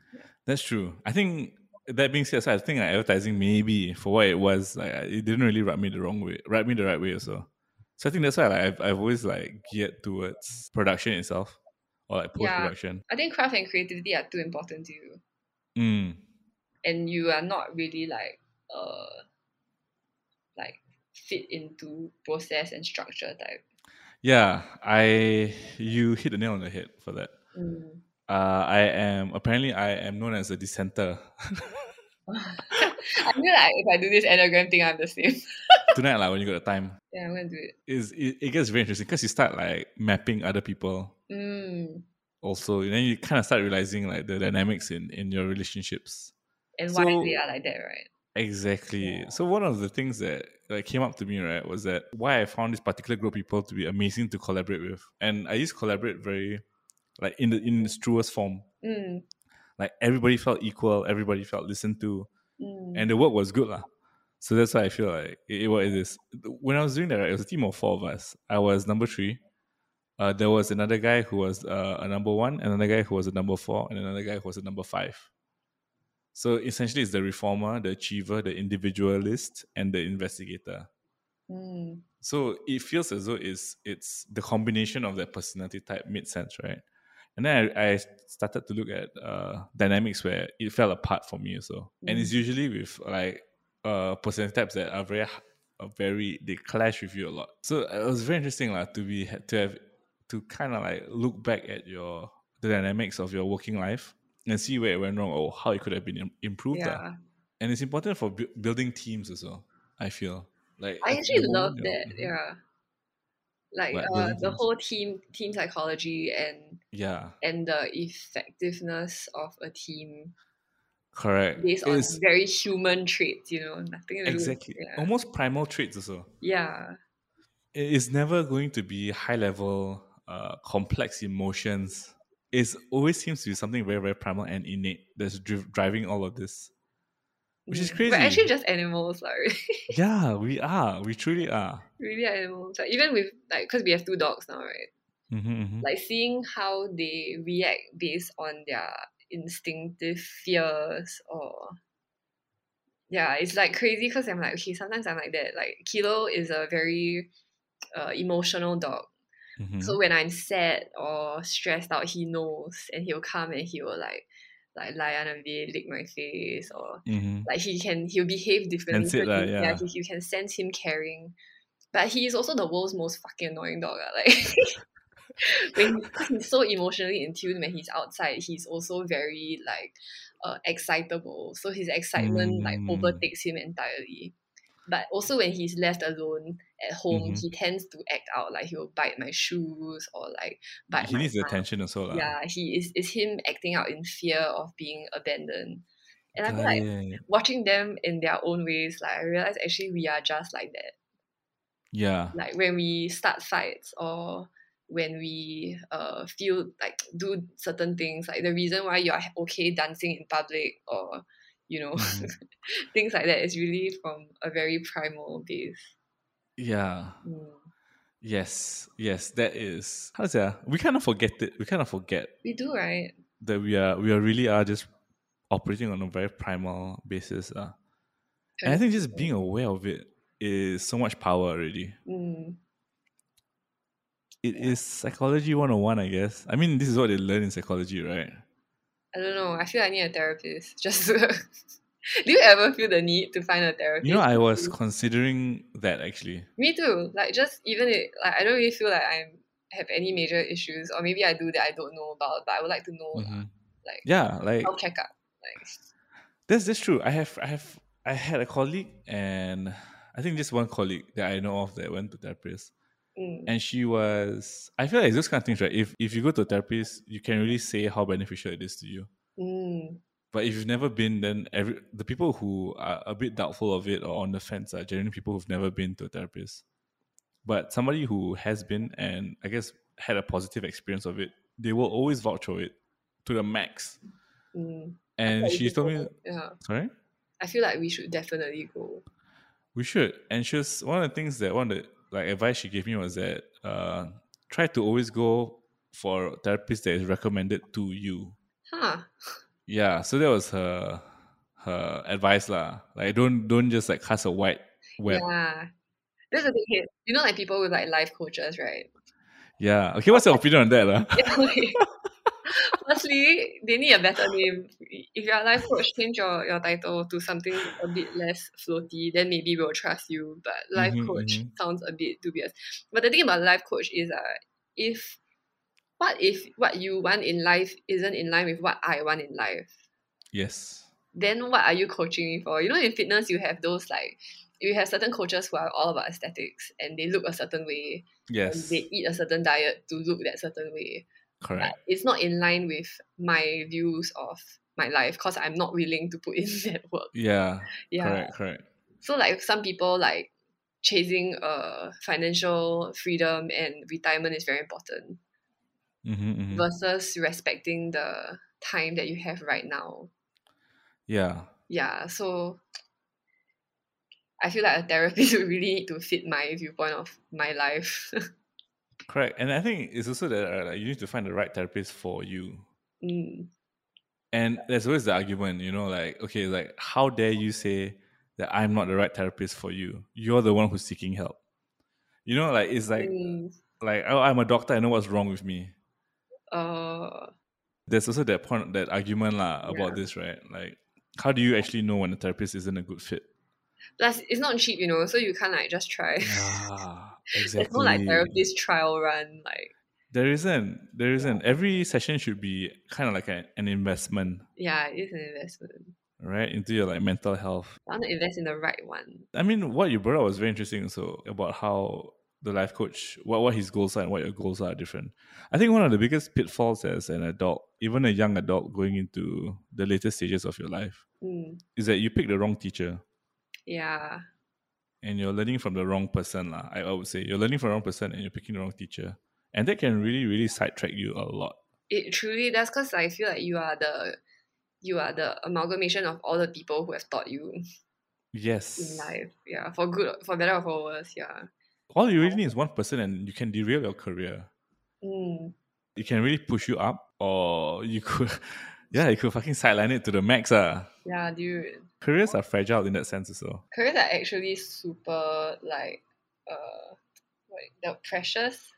[SPEAKER 1] That's true. I think that being said, so I think like, advertising maybe for what it was, like it didn't really rub me the wrong way, rub me the right way also. So I think that's why like, I've I've always like geared towards production itself or like post
[SPEAKER 2] Yeah.
[SPEAKER 1] production.
[SPEAKER 2] I think craft and creativity are too important to you,
[SPEAKER 1] Mm.
[SPEAKER 2] and you are not really like uh like fit into process and structure type.
[SPEAKER 1] Yeah, I you hit the nail on the head for that.
[SPEAKER 2] Mm.
[SPEAKER 1] Uh, I am apparently I am known as a dissenter.
[SPEAKER 2] I feel like if I do this enneagram thing, I'm the same.
[SPEAKER 1] Tonight, like when you got the time,
[SPEAKER 2] Yeah, I'm gonna do it.
[SPEAKER 1] is it, it gets very interesting because you start like mapping other people
[SPEAKER 2] Mm.
[SPEAKER 1] also, and then you kind of start realizing like the dynamics in in your relationships.
[SPEAKER 2] And why
[SPEAKER 1] So-
[SPEAKER 2] they are like that, right?
[SPEAKER 1] Exactly.
[SPEAKER 2] Yeah.
[SPEAKER 1] So one of the things that like came up to me right was that why I found this particular group of people to be amazing to collaborate with, and I use collaborate very like in the in its truest form.
[SPEAKER 2] Mm.
[SPEAKER 1] Like everybody felt equal, everybody felt listened to,
[SPEAKER 2] Mm.
[SPEAKER 1] and the work was good lah. So that's why I feel like it, it what it is. When I was doing that, right, it was a team of four of us. I was number three. uh, there was another guy who was uh, a number one, another guy who was a number four, and another guy who was a number five. So essentially, it's the reformer, the achiever, the individualist, and the investigator.
[SPEAKER 2] Mm.
[SPEAKER 1] So it feels as though it's it's the combination of that personality type made sense, right? And then I, I started to look at uh, dynamics where it fell apart for me. So, and it's usually with like uh, types that are very, are very they clash with you a lot. So it was very interesting, like to be to have to kind of like look back at your the dynamics of your working life and see where it went wrong or how it could have been improved.
[SPEAKER 2] Yeah.
[SPEAKER 1] And it's important for bu- building teams as well. I feel like
[SPEAKER 2] I actually love that.
[SPEAKER 1] mhm.
[SPEAKER 2] Yeah. Like uh, the whole team team psychology and
[SPEAKER 1] Yeah,
[SPEAKER 2] and the effectiveness of a team
[SPEAKER 1] correct.
[SPEAKER 2] based on very human traits, you know, nothing do with-
[SPEAKER 1] exactly
[SPEAKER 2] Yeah.
[SPEAKER 1] almost primal traits also.
[SPEAKER 2] yeah.
[SPEAKER 1] It is never going to be high level, uh, complex emotions. It always seems to be something very, very primal and innate that's dri- driving all of this. Which is crazy.
[SPEAKER 2] We're actually just animals, like
[SPEAKER 1] Yeah, we are. We truly are.
[SPEAKER 2] really animals. Like even with like because we have two dogs now, right?
[SPEAKER 1] hmm
[SPEAKER 2] Like seeing how they react based on their instinctive fears or yeah, it's like crazy because I'm like, okay, sometimes I'm like that. Like Kilo is a very uh, emotional dog.
[SPEAKER 1] hmm
[SPEAKER 2] So when I'm sad or stressed out, he knows and he'll come and he will like like lie on a bed, lick my face or
[SPEAKER 1] hmm
[SPEAKER 2] like he can he'll behave differently.
[SPEAKER 1] Sense it
[SPEAKER 2] so
[SPEAKER 1] lah, yeah.
[SPEAKER 2] he- you can sense him caring. But he is also the world's most fucking annoying dog. ah, Like when he's so emotionally in tune when he's outside, he's also very like uh, excitable. So his excitement like
[SPEAKER 1] Mm.
[SPEAKER 2] overtakes him entirely. But also when he's left alone at home,
[SPEAKER 1] Mhm.
[SPEAKER 2] he tends to act out like he will bite my shoes or like bite
[SPEAKER 1] He needs
[SPEAKER 2] arm.
[SPEAKER 1] attention also. lah.
[SPEAKER 2] Yeah, he is is him acting out in fear of being abandoned. And I feel like
[SPEAKER 1] it.
[SPEAKER 2] watching them in their own ways, like I realize actually we are just like that.
[SPEAKER 1] Yeah.
[SPEAKER 2] Like when we start fights or when we uh feel like do certain things, like the reason why you're okay dancing in public or you know
[SPEAKER 1] Mhm.
[SPEAKER 2] things like that is really from a very primal base.
[SPEAKER 1] Yeah.
[SPEAKER 2] Mm.
[SPEAKER 1] Yes. Yes. That is. How's that? We kind of forget it. We kind of forget
[SPEAKER 2] We do, right?
[SPEAKER 1] that we are we are really are just operating on a very primal basis. Uh. And I think just being aware of it is so much power already.
[SPEAKER 2] Mm.
[SPEAKER 1] It is psychology 101, I guess. I mean, this is what they learn in psychology, right?
[SPEAKER 2] I don't know. I feel I need a therapist. Just do you ever feel the need to find a therapist?
[SPEAKER 1] You know, I was considering that actually.
[SPEAKER 2] Me too. Like just even it, like I don't really feel like I have any major issues, or maybe I do that I don't know about, but I would like to know. lah.
[SPEAKER 1] Mhm.
[SPEAKER 2] Like
[SPEAKER 1] Yeah, like
[SPEAKER 2] health checkup. Like
[SPEAKER 1] That's that's true. I have I have I had a colleague and I think just one colleague that I know of that went to therapist.
[SPEAKER 2] Mm,
[SPEAKER 1] And she was I feel like it's those kind of things, right? If if you go to a therapist, you can really say how beneficial it is to you.
[SPEAKER 2] mm,
[SPEAKER 1] But if you've never been, then every the people who are a bit doubtful of it or on the fence are generally people who've never been to a therapist. But somebody who has been and I guess had a positive experience of it, they will always vouch for it to the max.
[SPEAKER 2] mm.
[SPEAKER 1] And
[SPEAKER 2] Like,
[SPEAKER 1] she told me,
[SPEAKER 2] yeah.
[SPEAKER 1] sorry.
[SPEAKER 2] I feel like we should definitely go.
[SPEAKER 1] We should. And she was one of the things that one of the like advice she gave me was that uh try to always go for a therapist that is recommended to you.
[SPEAKER 2] Huh.
[SPEAKER 1] Yeah. So that was her her advice lah. Like don't don't just like cast a wide web.
[SPEAKER 2] Yeah. That's a big hit. You know, like people with like life coaches, right?
[SPEAKER 1] Yeah. Okay, what's your opinion on that? lah?
[SPEAKER 2] Yeah, okay. Firstly, they need a better name. If you're a life coach, change your, your title to something a bit less floaty, then maybe we'll trust you. But life
[SPEAKER 1] Mhm,
[SPEAKER 2] coach
[SPEAKER 1] mhm.
[SPEAKER 2] sounds a bit dubious. But the thing about life coach is uh, if what if what you want in life isn't in line with what I want in life?
[SPEAKER 1] Yes.
[SPEAKER 2] Then what are you coaching me for? You know, in fitness, you have those like you have certain coaches who are all about aesthetics and they look a certain way and
[SPEAKER 1] Yes.
[SPEAKER 2] they eat a certain diet to look that certain way
[SPEAKER 1] Correct.
[SPEAKER 2] it's not in line with my views of my life because I'm not willing to put in that work.
[SPEAKER 1] Yeah.
[SPEAKER 2] Yeah.
[SPEAKER 1] Correct, correct.
[SPEAKER 2] So like some people like chasing uh financial freedom and retirement is very important
[SPEAKER 1] Mm-hmm, mm-hmm.
[SPEAKER 2] versus respecting the time that you have right now.
[SPEAKER 1] Yeah.
[SPEAKER 2] Yeah. So I feel like a therapist would really need to fit my viewpoint of my life.
[SPEAKER 1] Correct. And I think it's also that uh, like, you need to find the right therapist for you.
[SPEAKER 2] Mm.
[SPEAKER 1] And there's always the argument, you know, like, okay, like, how dare you say that I'm not the right therapist for you? You're the one who's seeking help. You know, like, it's like,
[SPEAKER 2] Mm.
[SPEAKER 1] like, oh, I'm a doctor, I know what's wrong with me.
[SPEAKER 2] Uh,
[SPEAKER 1] There's also that point, that argument lah, about
[SPEAKER 2] Yeah.
[SPEAKER 1] this, right? Like, how do you actually know when a therapist isn't a good fit?
[SPEAKER 2] plus, it's not cheap, you know, so you can't like just try.
[SPEAKER 1] Yeah,
[SPEAKER 2] There's
[SPEAKER 1] exactly.
[SPEAKER 2] no like therapist trial run. Like,
[SPEAKER 1] There isn't. There isn't. Every session should be kind of like a, an investment,
[SPEAKER 2] yeah, it is an investment.
[SPEAKER 1] right, into your like mental health.
[SPEAKER 2] I want to invest in the right one.
[SPEAKER 1] I mean, what you brought up was very interesting. So about how the life coach, what what his goals are and what your goals are different. I think one of the biggest pitfalls as an adult, even a young adult going into the later stages of your life,
[SPEAKER 2] Mm.
[SPEAKER 1] is that you pick the wrong teacher
[SPEAKER 2] Yeah.
[SPEAKER 1] And you're learning from the wrong person. lah. I, would say you're learning from the wrong person and you're picking the wrong teacher, and that can really really sidetrack you a lot.
[SPEAKER 2] It truly does because I feel like you are the you are the amalgamation of all the people who have taught you
[SPEAKER 1] Yes.
[SPEAKER 2] in life. Yeah. For good for better or for worse. Yeah.
[SPEAKER 1] all you really need is one person and you can derail your career.
[SPEAKER 2] Mm.
[SPEAKER 1] It can really push you up or you could yeah, you could fucking sideline it to the max. Uh.
[SPEAKER 2] Yeah, dude.
[SPEAKER 1] Careers are fragile in that sense as well.
[SPEAKER 2] Careers are actually super like uh like they're precious.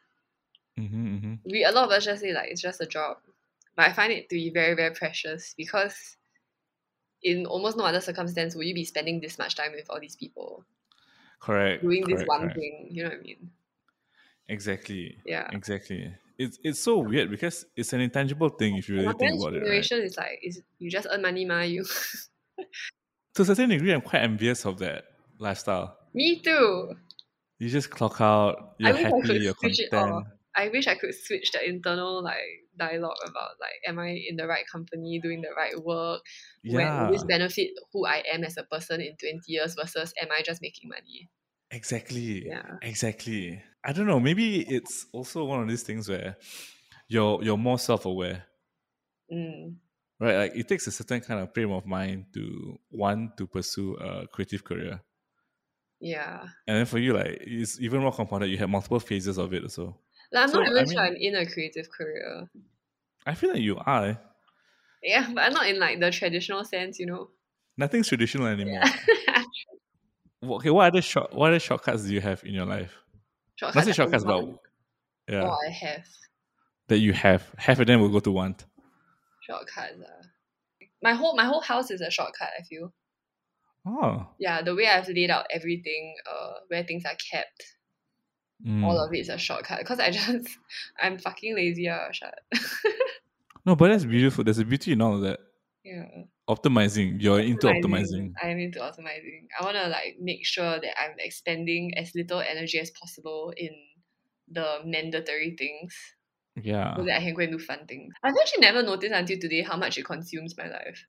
[SPEAKER 1] Mm-hmm, mm-hmm.
[SPEAKER 2] We a lot of us just say like it's just a job. But I find it to be very, very precious because in almost no other circumstance will you be spending this much time with all these people
[SPEAKER 1] Correct.
[SPEAKER 2] doing this one
[SPEAKER 1] correct.
[SPEAKER 2] thing. You know what I mean?
[SPEAKER 1] Exactly.
[SPEAKER 2] Yeah.
[SPEAKER 1] Exactly. It's it's so weird because it's an intangible thing if you really think about it. Right?
[SPEAKER 2] is like is you just earn money, ma. You.
[SPEAKER 1] To a certain degree, I'm quite envious of that lifestyle.
[SPEAKER 2] Me too.
[SPEAKER 1] You just clock out,
[SPEAKER 2] I
[SPEAKER 1] you're
[SPEAKER 2] wish I
[SPEAKER 1] happy,
[SPEAKER 2] could
[SPEAKER 1] you're
[SPEAKER 2] switch it
[SPEAKER 1] content.
[SPEAKER 2] off. I wish I could switch the internal like dialogue about like am I in the right company doing the right work? When
[SPEAKER 1] Yeah,
[SPEAKER 2] will this benefit who I am as a person in twenty years versus am I just making money?
[SPEAKER 1] exactly.
[SPEAKER 2] Yeah.
[SPEAKER 1] Exactly. I don't know. Maybe it's also one of these things where you're you're more self aware,
[SPEAKER 2] Mm.
[SPEAKER 1] Right? Like it takes a certain kind of frame of mind to want to pursue a creative career,
[SPEAKER 2] Yeah.
[SPEAKER 1] and then for you, like it's even more compounded. You have multiple phases of it. So
[SPEAKER 2] Like, I'm
[SPEAKER 1] So,
[SPEAKER 2] not
[SPEAKER 1] I
[SPEAKER 2] even sure I'm in a creative career.
[SPEAKER 1] I feel like you are. eh?
[SPEAKER 2] Yeah, but I'm not in like the traditional sense, you know.
[SPEAKER 1] Nothing's traditional anymore.
[SPEAKER 2] Yeah.
[SPEAKER 1] Okay, what other short what other shortcuts do you have in your life? Not say shortcuts, but yeah,
[SPEAKER 2] or I have
[SPEAKER 1] that you have. Half of them will go to want.
[SPEAKER 2] Shortcuts. Uh. My whole my whole house is a shortcut. I feel.
[SPEAKER 1] Oh,
[SPEAKER 2] Yeah, the way I've laid out everything, uh, where things are kept,
[SPEAKER 1] mm.
[SPEAKER 2] all of it is a shortcut. Because I just, I'm fucking lazy. Uh, shut.
[SPEAKER 1] no, but that's beautiful. There's a beauty in all of that.
[SPEAKER 2] yeah.
[SPEAKER 1] Optimizing. You're into optimizing.
[SPEAKER 2] I'm into optimizing. I want to like make sure that I'm expending as little energy as possible in the mandatory things
[SPEAKER 1] Yeah.
[SPEAKER 2] so that I can go and do fun things. I've actually never noticed until today how much it consumes my life.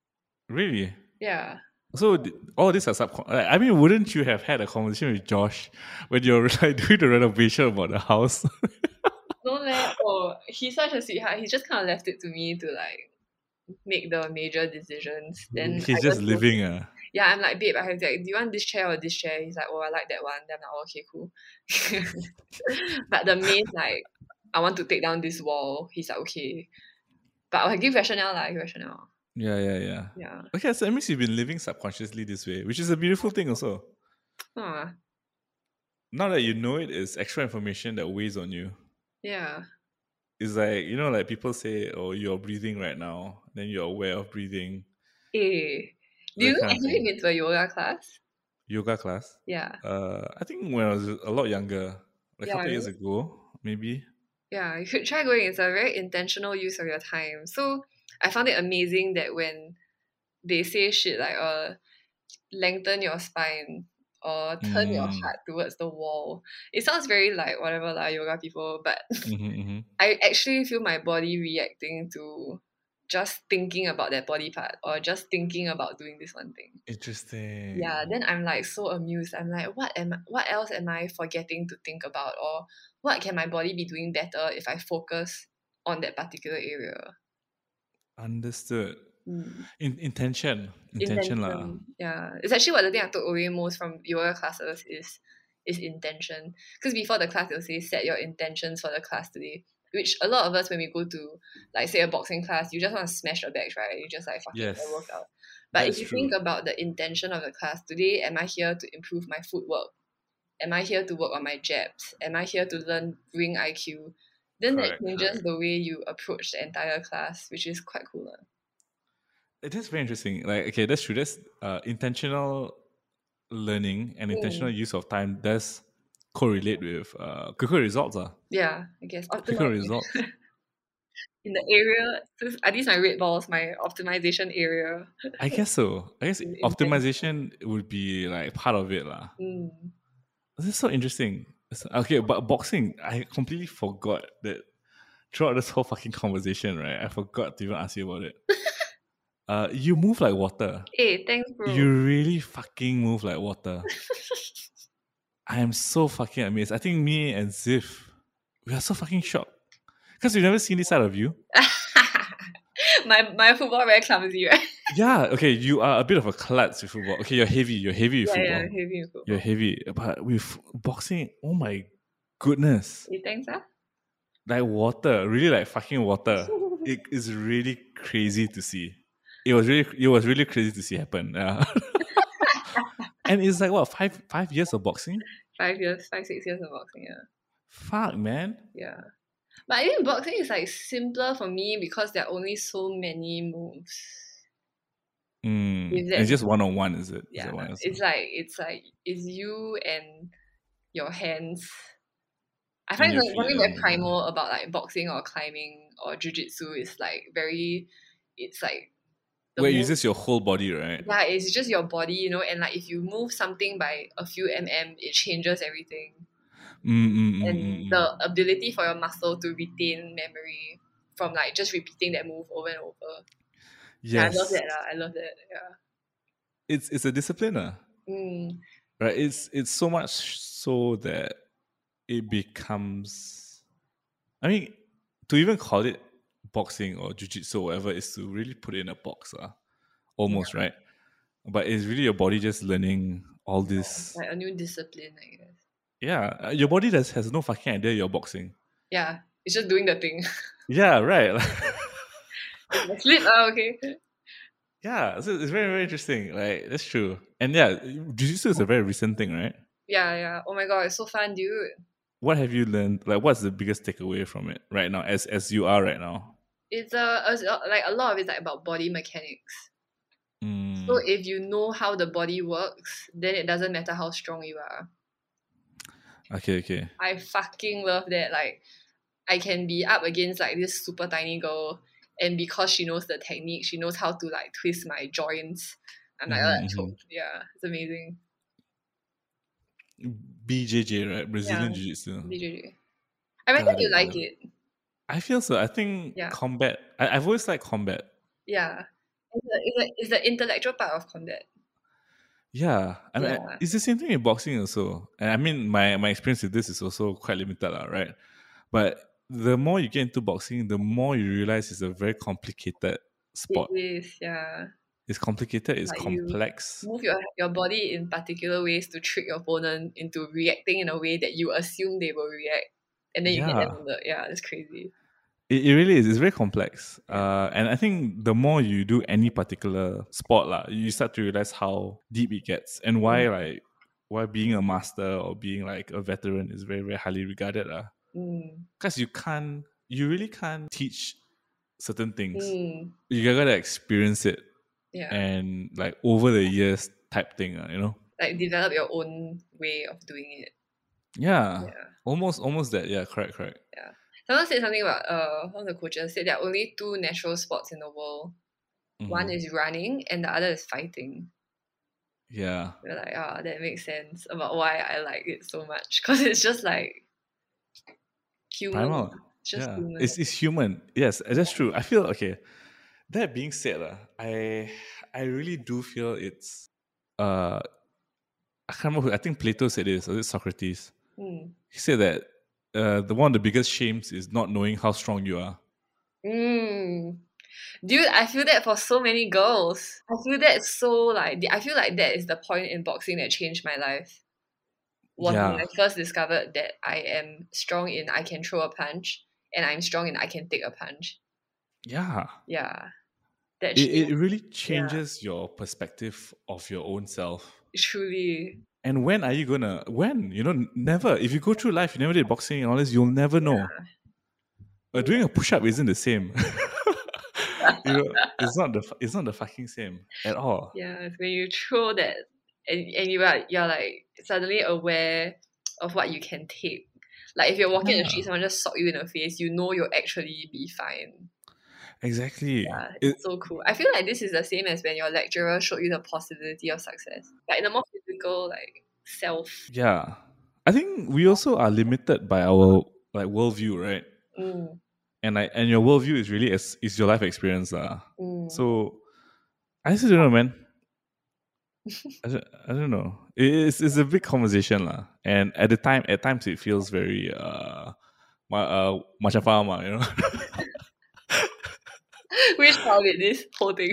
[SPEAKER 1] Really?
[SPEAKER 2] Yeah.
[SPEAKER 1] So all these are like, I mean, wouldn't you have had a conversation with Josh when you're like doing the renovation about the house?
[SPEAKER 2] No, leh. Oh, he's such a sweetheart. He just kind of left it to me to like make the major decisions. Then
[SPEAKER 1] He's
[SPEAKER 2] I
[SPEAKER 1] just
[SPEAKER 2] go-
[SPEAKER 1] living. Uh.
[SPEAKER 2] Yeah, I'm like, babe, I have like, do you want this chair or this chair? He's like, oh, I like that one. Then I'm like, oh, okay, cool. but the main like, I want to take down this wall. He's like, okay. But I'll give rationale, like rationale.
[SPEAKER 1] Yeah, yeah, yeah.
[SPEAKER 2] Yeah.
[SPEAKER 1] Okay, so that means you've been living subconsciously this way, which is a beautiful thing also.
[SPEAKER 2] Huh.
[SPEAKER 1] Now that you know it, it's extra information that weighs on you.
[SPEAKER 2] Yeah.
[SPEAKER 1] It's like, you know, like people say, oh, you're breathing right now, then you're aware of breathing.
[SPEAKER 2] Eh. Do you
[SPEAKER 1] That kind of
[SPEAKER 2] have you
[SPEAKER 1] thing.
[SPEAKER 2] been to a yoga class?
[SPEAKER 1] Yoga class.
[SPEAKER 2] Yeah.
[SPEAKER 1] Uh, I think when I was a lot younger, like a
[SPEAKER 2] Yeah,
[SPEAKER 1] couple years ago, maybe.
[SPEAKER 2] Yeah, you should try going. It's a very intentional use of your time. So I found it amazing that when they say shit like uh lengthen your spine or turn your
[SPEAKER 1] Mm.
[SPEAKER 2] heart towards the wall. It sounds very like whatever like yoga people, but
[SPEAKER 1] hmm hmm
[SPEAKER 2] I actually feel my body reacting to just thinking about that body part or just thinking about doing this one thing.
[SPEAKER 1] Interesting.
[SPEAKER 2] Yeah, then I'm like so amused. I'm like, what am what else am I forgetting to think about, or what can my body be doing better if I focus on that particular area?
[SPEAKER 1] Understood.
[SPEAKER 2] Mm.
[SPEAKER 1] In, intention. Intention.
[SPEAKER 2] Intention. Yeah, it's actually what the thing I took away most from yoga classes is is intention. Because before the class, they'll say set your intentions for the class today. Which a lot of us, when we go to like say a boxing class, you just want to smash the bags, right? You just like fucking
[SPEAKER 1] Yes.
[SPEAKER 2] out. But
[SPEAKER 1] That's
[SPEAKER 2] if you
[SPEAKER 1] true.
[SPEAKER 2] think about the intention of the class today, am I here to improve my footwork? Am I here to work on my jabs? Am I here to learn ring IQ? Then
[SPEAKER 1] Correct,
[SPEAKER 2] that changes
[SPEAKER 1] correct.
[SPEAKER 2] the way you approach the entire class, which is quite cool. lah.
[SPEAKER 1] It is very interesting. Like, okay, that's true. That's uh, intentional learning and
[SPEAKER 2] Mm.
[SPEAKER 1] intentional use of time does correlate with uh, quicker results. Uh.
[SPEAKER 2] Yeah, I guess.
[SPEAKER 1] Quicker results.
[SPEAKER 2] in the area. Are these my red balls, my optimization area?
[SPEAKER 1] I guess so. I guess
[SPEAKER 2] In-
[SPEAKER 1] optimization would be like part of it. lah.
[SPEAKER 2] Mm.
[SPEAKER 1] This is so interesting. Okay, but boxing, I completely forgot that throughout this whole fucking conversation, right? I forgot to even ask you about it. uh, you move like water.
[SPEAKER 2] Hey, thanks, bro.
[SPEAKER 1] You really fucking move like water. I am so fucking amazed. I think me and Ziff, we are so fucking shocked. Because we've never seen this side of you.
[SPEAKER 2] my my football very clumsy, right?
[SPEAKER 1] Yeah, okay, you are a bit of a klutz with football. Okay, you're heavy. You're heavy with
[SPEAKER 2] yeah,
[SPEAKER 1] football.
[SPEAKER 2] yeah, heavy in football.
[SPEAKER 1] You're heavy. But with boxing, oh my goodness.
[SPEAKER 2] You think so?
[SPEAKER 1] Like water, really like fucking water. it is really crazy to see. It was really it was really crazy to see happen. Yeah. and it's like what, five five years of boxing?
[SPEAKER 2] Five years, five, six years of boxing, yeah.
[SPEAKER 1] Fuck man.
[SPEAKER 2] Yeah. But I think boxing is like simpler for me because there are only so many moves.
[SPEAKER 1] Mm.
[SPEAKER 2] That-
[SPEAKER 1] it's just one on one, is it? Is
[SPEAKER 2] Yeah.
[SPEAKER 1] it one on
[SPEAKER 2] It's like it's like it's you and your hands. I find like something very primal about like boxing or climbing or jujitsu is like very it's like the
[SPEAKER 1] Where it
[SPEAKER 2] move-
[SPEAKER 1] uses your whole body, right?
[SPEAKER 2] yeah, it's just your body, you know, and like if you move something by a few mm, it changes everything.
[SPEAKER 1] Mm, mm, mm,
[SPEAKER 2] and
[SPEAKER 1] mm,
[SPEAKER 2] the ability for your muscle to retain memory from like just repeating that move over and over. Yeah,
[SPEAKER 1] yes.
[SPEAKER 2] I love that. lah. I love that. Yeah.
[SPEAKER 1] It's it's a discipline, uh,
[SPEAKER 2] Mm,
[SPEAKER 1] right? It's it's so much so that it becomes I mean, to even call it boxing or jiu-jitsu or whatever is to really put it in a box, uh, almost, right? But it's really your body just learning all this.
[SPEAKER 2] like a new discipline, I guess.
[SPEAKER 1] Yeah, uh, your body does, has no fucking idea you're boxing.
[SPEAKER 2] Yeah, it's just doing the thing.
[SPEAKER 1] Yeah, right.
[SPEAKER 2] Slip. Ah, okay.
[SPEAKER 1] yeah, so it's very, very interesting. Like, that's true. And yeah, jiu-jitsu is a very recent thing, right?
[SPEAKER 2] Yeah, yeah. Oh my god, it's so fun, dude.
[SPEAKER 1] What have you learned? Like, what's the biggest takeaway from it right now, as as you are right now?
[SPEAKER 2] It's a, a like a lot of it's like about body mechanics.
[SPEAKER 1] Mm,
[SPEAKER 2] So if you know how the body works, then it doesn't matter how strong you are.
[SPEAKER 1] okay, okay.
[SPEAKER 2] I fucking love that. Like, I can be up against like this super tiny girl, and because she knows the technique, she knows how to like twist my joints. I'm like, oh,
[SPEAKER 1] mhm.
[SPEAKER 2] choked. yeah, it's amazing.
[SPEAKER 1] BJJ, right? Brazilian
[SPEAKER 2] Yeah.
[SPEAKER 1] Jiu Jitsu.
[SPEAKER 2] BJJ. I reckon you like it.
[SPEAKER 1] I feel so. I think
[SPEAKER 2] Yeah.
[SPEAKER 1] combat. I, I've always liked combat.
[SPEAKER 2] Yeah. It's the, it's, the, it's the intellectual part of combat.
[SPEAKER 1] Yeah, I mean,
[SPEAKER 2] Yeah.
[SPEAKER 1] it's the same thing in boxing also. And I mean, my my experience with this is also quite limited, lah, right? But the more you get into boxing, the more you realize it's a very complicated sport.
[SPEAKER 2] It is, yeah.
[SPEAKER 1] It's complicated. It's
[SPEAKER 2] Like you-
[SPEAKER 1] complex.
[SPEAKER 2] Move your, your body in particular ways to trick your opponent into reacting in a way that you assume they will react. And then you get them on the, yeah, it's crazy.
[SPEAKER 1] It, it really is. It's very complex. Uh, and I think the more you do any particular sport, lah, you start to realize how deep it gets and why like why being a master or being like a veteran is very very highly regarded, lah.
[SPEAKER 2] Mm.
[SPEAKER 1] Because you can't, you really can't teach certain things.
[SPEAKER 2] Mm.
[SPEAKER 1] You gotta experience it
[SPEAKER 2] Yeah.
[SPEAKER 1] and like over the years type thing, uh, you know.
[SPEAKER 2] like develop your own way of doing it.
[SPEAKER 1] Yeah,
[SPEAKER 2] Yeah.
[SPEAKER 1] almost almost that. Yeah, correct, correct.
[SPEAKER 2] Someone said something about uh one of the coaches said there are only two natural sports in the world. One
[SPEAKER 1] Mhm.
[SPEAKER 2] is running and the other is fighting.
[SPEAKER 1] yeah,
[SPEAKER 2] We're like, ah, that makes sense about why I like it so much. Because it's just like human.
[SPEAKER 1] primal.
[SPEAKER 2] It's just
[SPEAKER 1] yeah,
[SPEAKER 2] human.
[SPEAKER 1] it's it's human. Yes, that's true. I feel okay. That being said, uh, I I really do feel it's uh I can't remember. Who, I think Plato said this, or is it Socrates?
[SPEAKER 2] Mm.
[SPEAKER 1] He said that uh, the one of the biggest shames is not knowing how strong you are.
[SPEAKER 2] Mm. Dude, I feel that for so many girls. I feel that so like I feel like that is the point in boxing that changed my life. was
[SPEAKER 1] Yeah.
[SPEAKER 2] when I first discovered that I am strong in I can throw a punch and I'm strong in I can take a punch.
[SPEAKER 1] Yeah.
[SPEAKER 2] Yeah. That
[SPEAKER 1] It, it really changes your perspective of your own self.
[SPEAKER 2] truly.
[SPEAKER 1] And when are you gonna? When you know, never. If you go through life, you never did boxing and all this, you'll never know. But doing a push up isn't the same. you know, it's not the it's not the fucking same at all.
[SPEAKER 2] Yeah, it's when you throw that and, and you are you're like suddenly aware of what you can take. Like if you're walking in the street, someone just sock you in the face, you know you'll actually be fine.
[SPEAKER 1] Exactly.
[SPEAKER 2] Yeah,
[SPEAKER 1] It-
[SPEAKER 2] it's so cool. I feel like this is the same as when your lecturer showed you the possibility of success. Like in a more physical, like self.
[SPEAKER 1] yeah. I think we also are limited by our like worldview, right?
[SPEAKER 2] Mm,
[SPEAKER 1] And I and your worldview is really as is your life experience, lah.
[SPEAKER 2] mm.
[SPEAKER 1] So I just don't know, man. I don't, I don't know. It's it's a big conversation, lah. And at the time, at times it feels very uh, ma- uh macam faham, ah, you know.
[SPEAKER 2] Which part did this whole thing?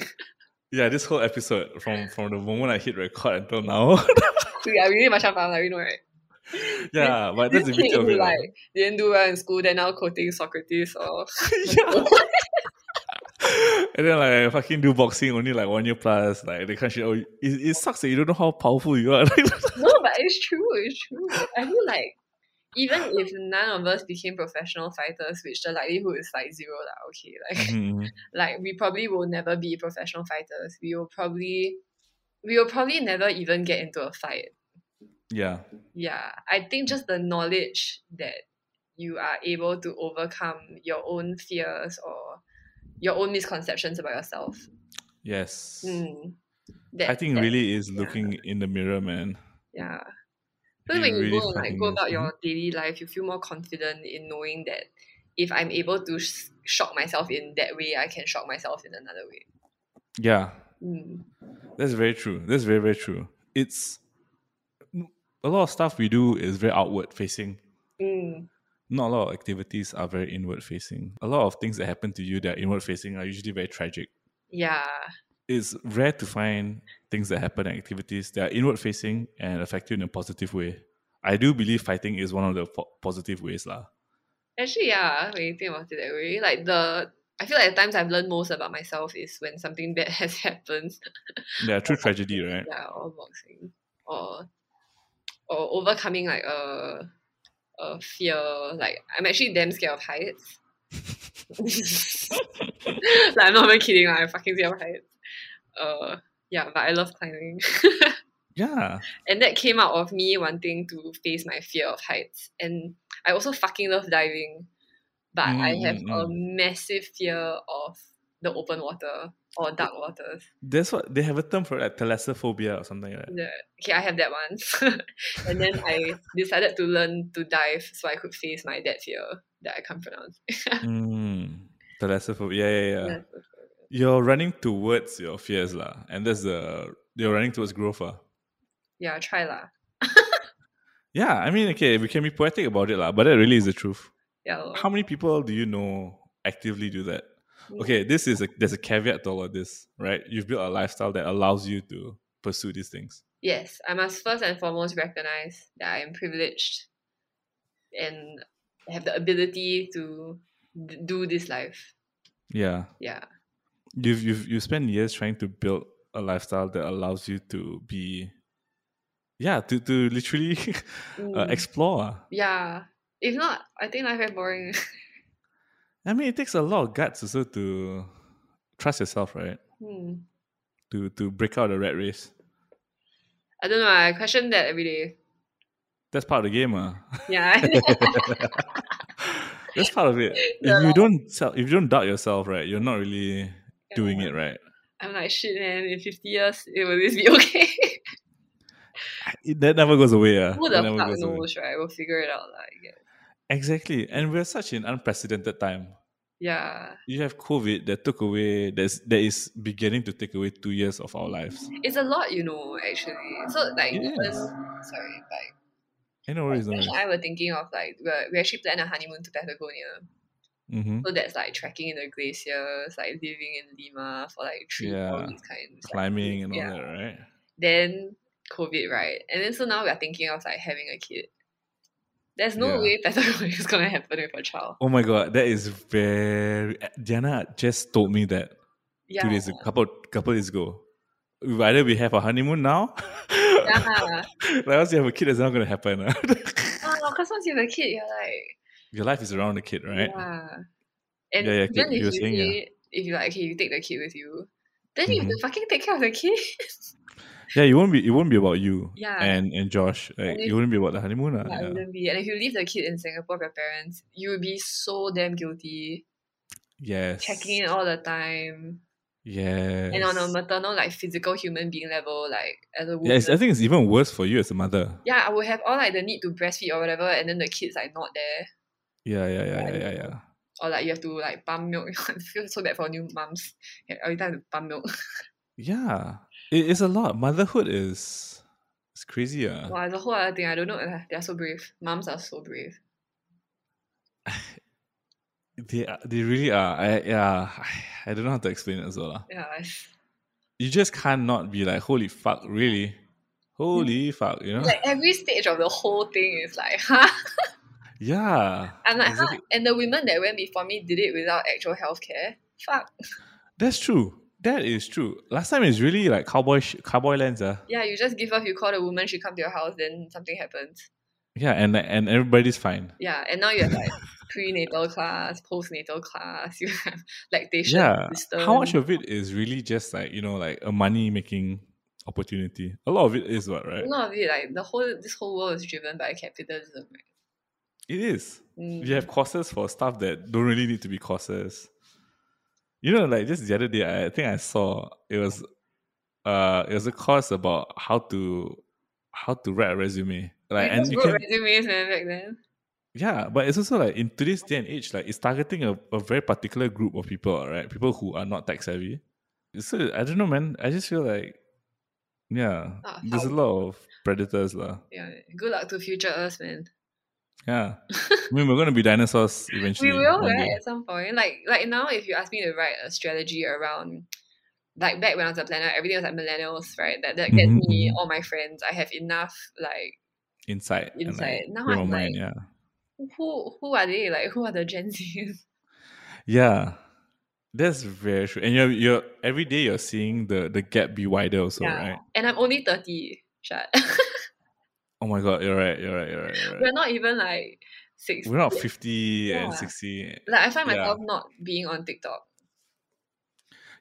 [SPEAKER 1] yeah, this whole episode from from the moment I hit record until now.
[SPEAKER 2] yeah, really much fun, like we know, right?
[SPEAKER 1] yeah, but that's the beauty of it.
[SPEAKER 2] like didn't do well in school, then now quoting Socrates or
[SPEAKER 1] yeah. and then like fucking do boxing only like one year plus. Like they can't shit. Oh, it, it sucks that you don't know how powerful you are.
[SPEAKER 2] No, but it's true, it's true. I feel like even if none of us became professional fighters, which the likelihood is like zero, lah, okay, like
[SPEAKER 1] Mhm.
[SPEAKER 2] like we probably will never be professional fighters. We will probably we will probably never even get into a fight.
[SPEAKER 1] Yeah.
[SPEAKER 2] Yeah. I think just the knowledge that you are able to overcome your own fears or your own misconceptions about yourself.
[SPEAKER 1] Yes.
[SPEAKER 2] Mm. That,
[SPEAKER 1] I think
[SPEAKER 2] that-
[SPEAKER 1] really is
[SPEAKER 2] yeah.
[SPEAKER 1] looking in the mirror, man.
[SPEAKER 2] Yeah. So when you
[SPEAKER 1] really
[SPEAKER 2] go and like go about your daily life, you feel more confident in knowing that if I'm able to sh- shock myself in that way, I can shock myself in another way.
[SPEAKER 1] Yeah,
[SPEAKER 2] Mm.
[SPEAKER 1] that's very true. That's very very true. It's a lot of stuff we do is very outward facing.
[SPEAKER 2] Mm.
[SPEAKER 1] Not a lot of activities are very inward facing. A lot of things that happen to you that are inward facing are usually very tragic.
[SPEAKER 2] Yeah.
[SPEAKER 1] It's rare to find things that happen in activities that are inward facing and affect you in a positive way. I do believe fighting is one of the po- positive ways, lah.
[SPEAKER 2] Actually, yeah, when you think about it that way, like the I feel like the times I've learned most about myself is when something bad has happened.
[SPEAKER 1] Yeah, true tragedy, right?
[SPEAKER 2] yeah, or boxing. Or or overcoming like a a fear. Like I'm actually damn scared of heights. like I'm not even kidding, like, I'm fucking scared of heights. Uh yeah, but I love climbing.
[SPEAKER 1] Yeah,
[SPEAKER 2] and that came out of me wanting to face my fear of heights. And I also fucking love diving. But I
[SPEAKER 1] Mm,
[SPEAKER 2] have
[SPEAKER 1] mm,
[SPEAKER 2] a massive fear of the open water or dark waters.
[SPEAKER 1] that's what they have a term for it, like thalassophobia or something like that.
[SPEAKER 2] The, okay, I have that one. and then I decided to learn to dive so I could face my that fear that I can't pronounce.
[SPEAKER 1] Mm, thalassophobia. Yeah, yeah, yeah. You're running towards your fears, lah, and that's the you're running towards growth, ah.
[SPEAKER 2] Yeah, try lah.
[SPEAKER 1] Yeah, I mean, okay, we can be poetic about it, lah, but that really is the truth.
[SPEAKER 2] Yeah. lor.
[SPEAKER 1] How many people do you know actively do that? Okay, this is a there's a caveat to all of this, right? You've built a lifestyle that allows you to pursue these things.
[SPEAKER 2] Yes, I must first and foremost recognize that I am privileged and have the ability to d- do this life.
[SPEAKER 1] Yeah,
[SPEAKER 2] Yeah.
[SPEAKER 1] You've you've you spent years trying to build a lifestyle that allows you to be, yeah, to to literally uh,
[SPEAKER 2] Mm.
[SPEAKER 1] explore. ah.
[SPEAKER 2] yeah. If not, I think life very boring.
[SPEAKER 1] I mean, it takes a lot of guts also to trust yourself, right?
[SPEAKER 2] Hmm.
[SPEAKER 1] To to break out the rat race.
[SPEAKER 2] I don't know. I question that every day.
[SPEAKER 1] That's part of the game, ah.
[SPEAKER 2] Yeah.
[SPEAKER 1] That's part of it. If you don't sell, if you don't doubt yourself, right, you're not really doing it right.
[SPEAKER 2] I'm like, shit, man. In 50 years, it will this be okay?
[SPEAKER 1] It- that never goes away. ah.
[SPEAKER 2] Who the fuck
[SPEAKER 1] goes away.
[SPEAKER 2] right? We'll figure it out. Like, yeah.
[SPEAKER 1] Exactly, and we're such an unprecedented time.
[SPEAKER 2] yeah.
[SPEAKER 1] You have COVID that took away. That's that is beginning to take away two years of our lives.
[SPEAKER 2] It's a lot, you know, actually. So, like,
[SPEAKER 1] It
[SPEAKER 2] even, sorry, like,
[SPEAKER 1] no worries, no
[SPEAKER 2] Josh
[SPEAKER 1] worries.
[SPEAKER 2] I were thinking of like we actually planned a honeymoon to Patagonia.
[SPEAKER 1] Mm-hmm.
[SPEAKER 2] So that's like trekking in the glaciers, like living in Lima for like three, four
[SPEAKER 1] Yeah.
[SPEAKER 2] weeks kind. Like-
[SPEAKER 1] Climbing and all that, right?
[SPEAKER 2] Then COVID, right? And then so now we are thinking of like having a kid. There's no
[SPEAKER 1] Yeah.
[SPEAKER 2] way Patagonia is gonna happen with a child.
[SPEAKER 1] Oh my god, that is very. Diana just told me that
[SPEAKER 2] Yeah.
[SPEAKER 1] two days, a couple couple days ago. We Either we have a honeymoon now,
[SPEAKER 2] Yeah.
[SPEAKER 1] like once you have a kid, it's not gonna happen. ah.
[SPEAKER 2] Oh, because once you have a kid, you're like,
[SPEAKER 1] Your life is around the kid, right?
[SPEAKER 2] yeah. And
[SPEAKER 1] Yeah, yeah, kid-
[SPEAKER 2] if
[SPEAKER 1] you saying, yeah.
[SPEAKER 2] if you like, okay, you take the kid with you, then you have to fucking take care of the kid.
[SPEAKER 1] Yeah, it won't be. It won't be about you.
[SPEAKER 2] Yeah.
[SPEAKER 1] And and Josh, like
[SPEAKER 2] And
[SPEAKER 1] it
[SPEAKER 2] if-
[SPEAKER 1] wouldn't be about the honeymoon. ah,
[SPEAKER 2] Yeah, it wouldn't be. And if you leave the kid in Singapore with your parents, you would be so damn guilty.
[SPEAKER 1] Yes.
[SPEAKER 2] Checking in all the time.
[SPEAKER 1] Yes.
[SPEAKER 2] And on a maternal, like physical human being level, like as a woman.
[SPEAKER 1] Yeah, I think it's even worse for you as a mother.
[SPEAKER 2] yeah, I would have all like the need to breastfeed or whatever, and then the kid's like not there.
[SPEAKER 1] Yeah, yeah, yeah, yeah, yeah, yeah.
[SPEAKER 2] Or like you have to like pump milk. I feel so bad for new. Yeah, Every time to pump milk.
[SPEAKER 1] Yeah, it's a lot. Motherhood is it's crazy. Uh.
[SPEAKER 2] wow, it's a whole other thing. I don't know. uh, They're so brave. Moms are so brave.
[SPEAKER 1] They are- they really are. I yeah. I don't know how to explain it as well.
[SPEAKER 2] Yeah,
[SPEAKER 1] You just can't not be like, holy fuck, really, holy fuck, you know?
[SPEAKER 2] like every stage of the whole thing is like, huh?
[SPEAKER 1] Yeah,
[SPEAKER 2] I'm like, huh?
[SPEAKER 1] exactly.
[SPEAKER 2] And the women that went before me did it without actual healthcare. Fuck.
[SPEAKER 1] That's true. That is true. Last time is really like cowboy sh- cowboy lands. Uh.
[SPEAKER 2] Yeah, you just give up. you call the woman, she come to your house, then something happens.
[SPEAKER 1] Yeah, and and everybody's fine.
[SPEAKER 2] Yeah, and now you have like prenatal class, postnatal class, you have lactation
[SPEAKER 1] Yeah.
[SPEAKER 2] system.
[SPEAKER 1] How much of it is really just like, you know, like a money making opportunity? A lot of it is what, right?
[SPEAKER 2] A lot of it, like the whole this whole world is driven by capitalism. Right?
[SPEAKER 1] It is.
[SPEAKER 2] Mm.
[SPEAKER 1] You have courses for stuff that don't really need to be courses. You know, like just the other day, I think I saw it was uh it was a course about how to how to write a resume. Like and you can
[SPEAKER 2] resumes man back then.
[SPEAKER 1] yeah, but it's also like in today's day and age, like it's targeting a, a very particular group of people, right? People who are not tech savvy. So I don't know, man. I just feel like yeah,
[SPEAKER 2] Ah,
[SPEAKER 1] there's a lot of predators, lah.
[SPEAKER 2] Yeah, good luck to future us, man.
[SPEAKER 1] Yeah, I mean we're gonna be dinosaurs eventually.
[SPEAKER 2] we will, right?
[SPEAKER 1] day.
[SPEAKER 2] At some point, like like now, if you ask me to write a strategy around, like back when I was a planner, everything was like millennials, right? That that gets
[SPEAKER 1] Mhm,
[SPEAKER 2] me
[SPEAKER 1] mhm.
[SPEAKER 2] all my friends. I have enough like
[SPEAKER 1] Insight. and, like,
[SPEAKER 2] Insight. Now I'm
[SPEAKER 1] mind,
[SPEAKER 2] like-
[SPEAKER 1] yeah.
[SPEAKER 2] who who are they? Like who are the Gen Zs?
[SPEAKER 1] Yeah, that's very true. And you're you're every day you're seeing the the gap be wider also,
[SPEAKER 2] yeah,
[SPEAKER 1] right?
[SPEAKER 2] and I'm only thirty. Shut.
[SPEAKER 1] Oh my god, you're right. You're right. You're right. You're right.
[SPEAKER 2] We're not even like six.
[SPEAKER 1] We're not fifty and sixty.
[SPEAKER 2] Like I find
[SPEAKER 1] Yeah.
[SPEAKER 2] myself not being on TikTok,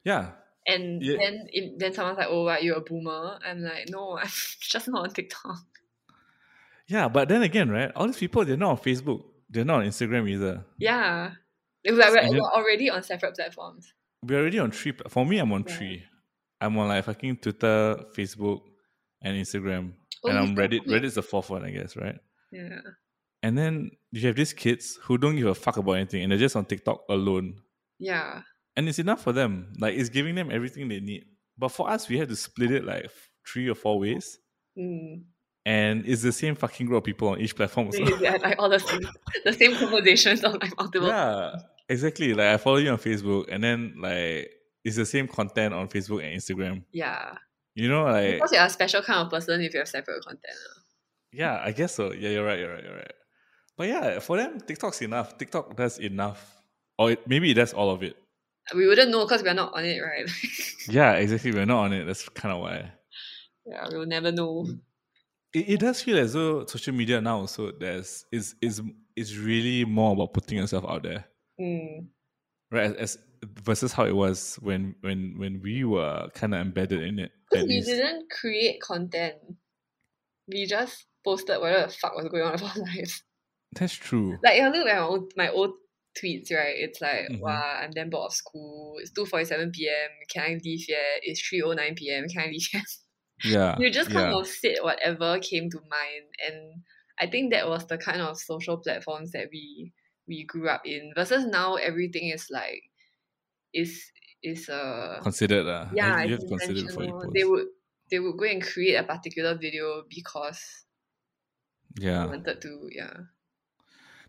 [SPEAKER 1] Yeah,
[SPEAKER 2] and
[SPEAKER 1] Yeah.
[SPEAKER 2] then if, then someone's like, "Oh, what, you're a boomer." I'm like, "No, I'm just not on TikTok."
[SPEAKER 1] yeah. But then again, right? All these people they're not on Facebook. They're not on Instagram either.
[SPEAKER 2] Yeah, it was like we're, we're already on separate platforms.
[SPEAKER 1] We're already on three. For me, I'm on
[SPEAKER 2] Yeah.
[SPEAKER 1] three. I'm on like fucking Twitter, Facebook, and Instagram.
[SPEAKER 2] Oh,
[SPEAKER 1] and I'm Reddit. Reddit's the fourth one, I guess, right?
[SPEAKER 2] Yeah,
[SPEAKER 1] And then you have these kids who don't give a fuck about anything, and they're just on TikTok alone.
[SPEAKER 2] yeah,
[SPEAKER 1] and it's enough for them. Like it's giving them everything they need. But for us, we have to split it like three or four ways,
[SPEAKER 2] mm.
[SPEAKER 1] and it's the same fucking group of people on each platform. Also.
[SPEAKER 2] They like all the same, the same conversations on like multiple.
[SPEAKER 1] yeah, exactly. Like I follow you on Facebook, and then like it's the same content on Facebook and Instagram.
[SPEAKER 2] Yeah,
[SPEAKER 1] You know, like
[SPEAKER 2] because you're a special kind of person if you have separate content. ah.
[SPEAKER 1] yeah, I guess so. Yeah, you're right. You're right. You're right. But yeah, for them, TikTok's enough. TikTok does enough, or it, maybe that's all of it.
[SPEAKER 2] We wouldn't know because we're not on it, right?
[SPEAKER 1] Yeah, exactly. We're not on it. That's kind of why.
[SPEAKER 2] yeah, we'll never know.
[SPEAKER 1] it, it does feel as though social media now also there's is is is really more about putting yourself out there
[SPEAKER 2] Mm.
[SPEAKER 1] right as, as versus how it was when when when we were kind of embedded in it
[SPEAKER 2] Because we
[SPEAKER 1] least.
[SPEAKER 2] didn't create content. We just posted whatever the fuck was going on in our lives.
[SPEAKER 1] that's true
[SPEAKER 2] Like, if I look at my old, my old tweets, right? It's like,
[SPEAKER 1] Mhm.
[SPEAKER 2] wow, I'm then bored of school. It's 2.47 p.m. Can I leave yet? It's 3.09 p.m. Can I leave yet?
[SPEAKER 1] yeah
[SPEAKER 2] you just kind
[SPEAKER 1] yeah
[SPEAKER 2] of said whatever came to mind. And I think that was the kind of social platforms that we we grew up in. Versus now, everything is like, is is uh
[SPEAKER 1] considered uh,
[SPEAKER 2] yeah,
[SPEAKER 1] you have to consider before you post
[SPEAKER 2] They would they would go and create a particular video because they
[SPEAKER 1] yeah
[SPEAKER 2] wanted to. Yeah.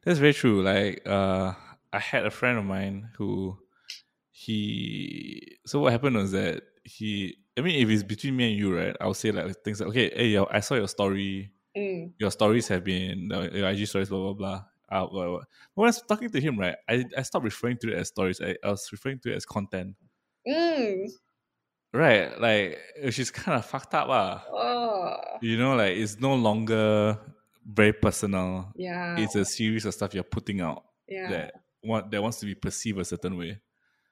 [SPEAKER 1] That's very true. Like, uh, I had a friend of mine who he. So what happened was that he I mean, if it's between me and you, right? I'll say like things like, okay, hey, yo, I saw your story.
[SPEAKER 2] Mm.
[SPEAKER 1] Your stories have been uh, your IG stories, blah blah blah. Uh, blah. When I was talking to him, right, I, I stopped referring to it as stories. I, I was referring to it as content.
[SPEAKER 2] Mm.
[SPEAKER 1] Right, like she's kind of fucked up, ah.
[SPEAKER 2] Oh.
[SPEAKER 1] You know, like it's no longer very personal.
[SPEAKER 2] Yeah.
[SPEAKER 1] It's a series of stuff you're putting out
[SPEAKER 2] yeah.
[SPEAKER 1] that want that wants to be perceived a certain way.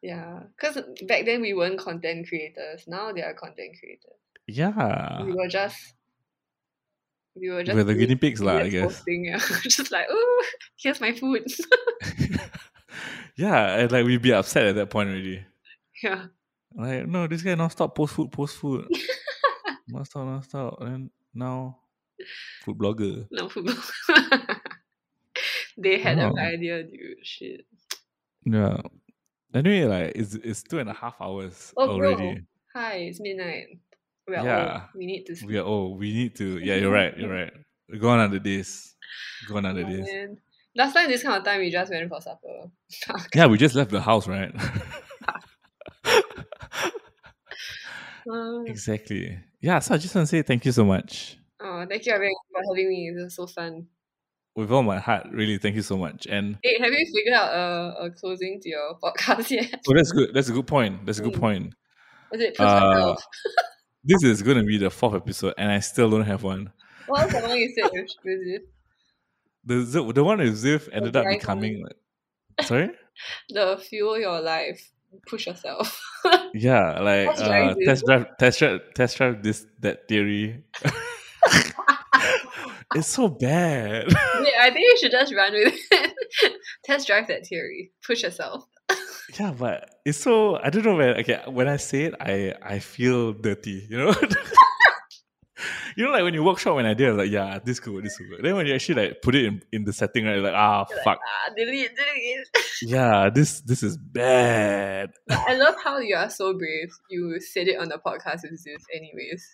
[SPEAKER 2] Yeah. Because back then we weren't content creators. Now they are content creators.
[SPEAKER 1] Yeah,
[SPEAKER 2] We were just. We were just.
[SPEAKER 1] we're the guinea pigs, lah. I guess.
[SPEAKER 2] posting, yeah. just like, oh, here's my food.
[SPEAKER 1] yeah, and like we'd be upset at that point already.
[SPEAKER 2] yeah.
[SPEAKER 1] Like, no, this guy non stop post food, post food. non stop, non stop. And now food blogger.
[SPEAKER 2] No food. Blogger. they had
[SPEAKER 1] Oh.
[SPEAKER 2] an uh-huh. idea, dude. Shit.
[SPEAKER 1] Yeah. Anyway, like it's it's two and a half hours
[SPEAKER 2] Oh, bro.
[SPEAKER 1] already.
[SPEAKER 2] Hi, it's midnight. We are
[SPEAKER 1] Yeah.
[SPEAKER 2] old. We need to sleep.
[SPEAKER 1] We are oh, we need to yeah, you're right, you're right. Go on under this. Go on under
[SPEAKER 2] Oh,
[SPEAKER 1] this.
[SPEAKER 2] man. Last time this kind of time we just went for supper.
[SPEAKER 1] Yeah, we just left the house, right?
[SPEAKER 2] Uh,
[SPEAKER 1] exactly. Yeah, so I just want to say thank you so much.
[SPEAKER 2] oh, thank you everyone for having me. This was so fun.
[SPEAKER 1] With all my heart, really thank you so much. And
[SPEAKER 2] Hey, have you figured out a, a closing to your podcast yet?
[SPEAKER 1] oh that's good. That's a good point. That's a good
[SPEAKER 2] Mm.
[SPEAKER 1] point.
[SPEAKER 2] Was it push
[SPEAKER 1] Uh? This is gonna be the fourth episode and I still don't have one.
[SPEAKER 2] What was the one you said with, with it?
[SPEAKER 1] The the one with Ziv ended up becoming like sorry?
[SPEAKER 2] The fuel your life. Push yourself.
[SPEAKER 1] Yeah, like
[SPEAKER 2] Test drive
[SPEAKER 1] uh, test drive test drive test drive this that theory. it's so bad.
[SPEAKER 2] Wait, I think you should just run with it. Test drive that theory. Push yourself.
[SPEAKER 1] yeah, but it's so I don't know when okay when I say it I I feel dirty, you know? you know like when you workshop when I did like yeah this could work, this could work. Then when you actually like put it in, in the setting right like ah
[SPEAKER 2] You're like,
[SPEAKER 1] fuck
[SPEAKER 2] ah, delete, delete.
[SPEAKER 1] yeah this this is bad.
[SPEAKER 2] I love how you are so brave. You said it on the podcast with Zeus, anyways.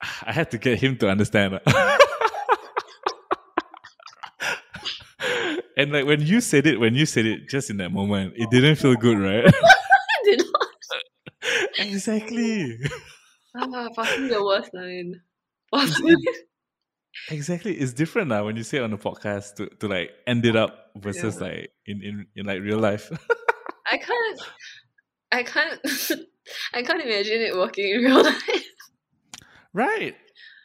[SPEAKER 1] I had to get him to understand. And like when you said it, when you said it just in that moment, it didn't feel good, right?
[SPEAKER 2] Did not.
[SPEAKER 1] exactly.
[SPEAKER 2] Ah, fucking the worst line.
[SPEAKER 1] Exactly. It's different now when you say it on the podcast to, to like end it up versus
[SPEAKER 2] Yeah.
[SPEAKER 1] like in, in, in like real life.
[SPEAKER 2] I can't. I can't. I can't imagine it working in real life.
[SPEAKER 1] right.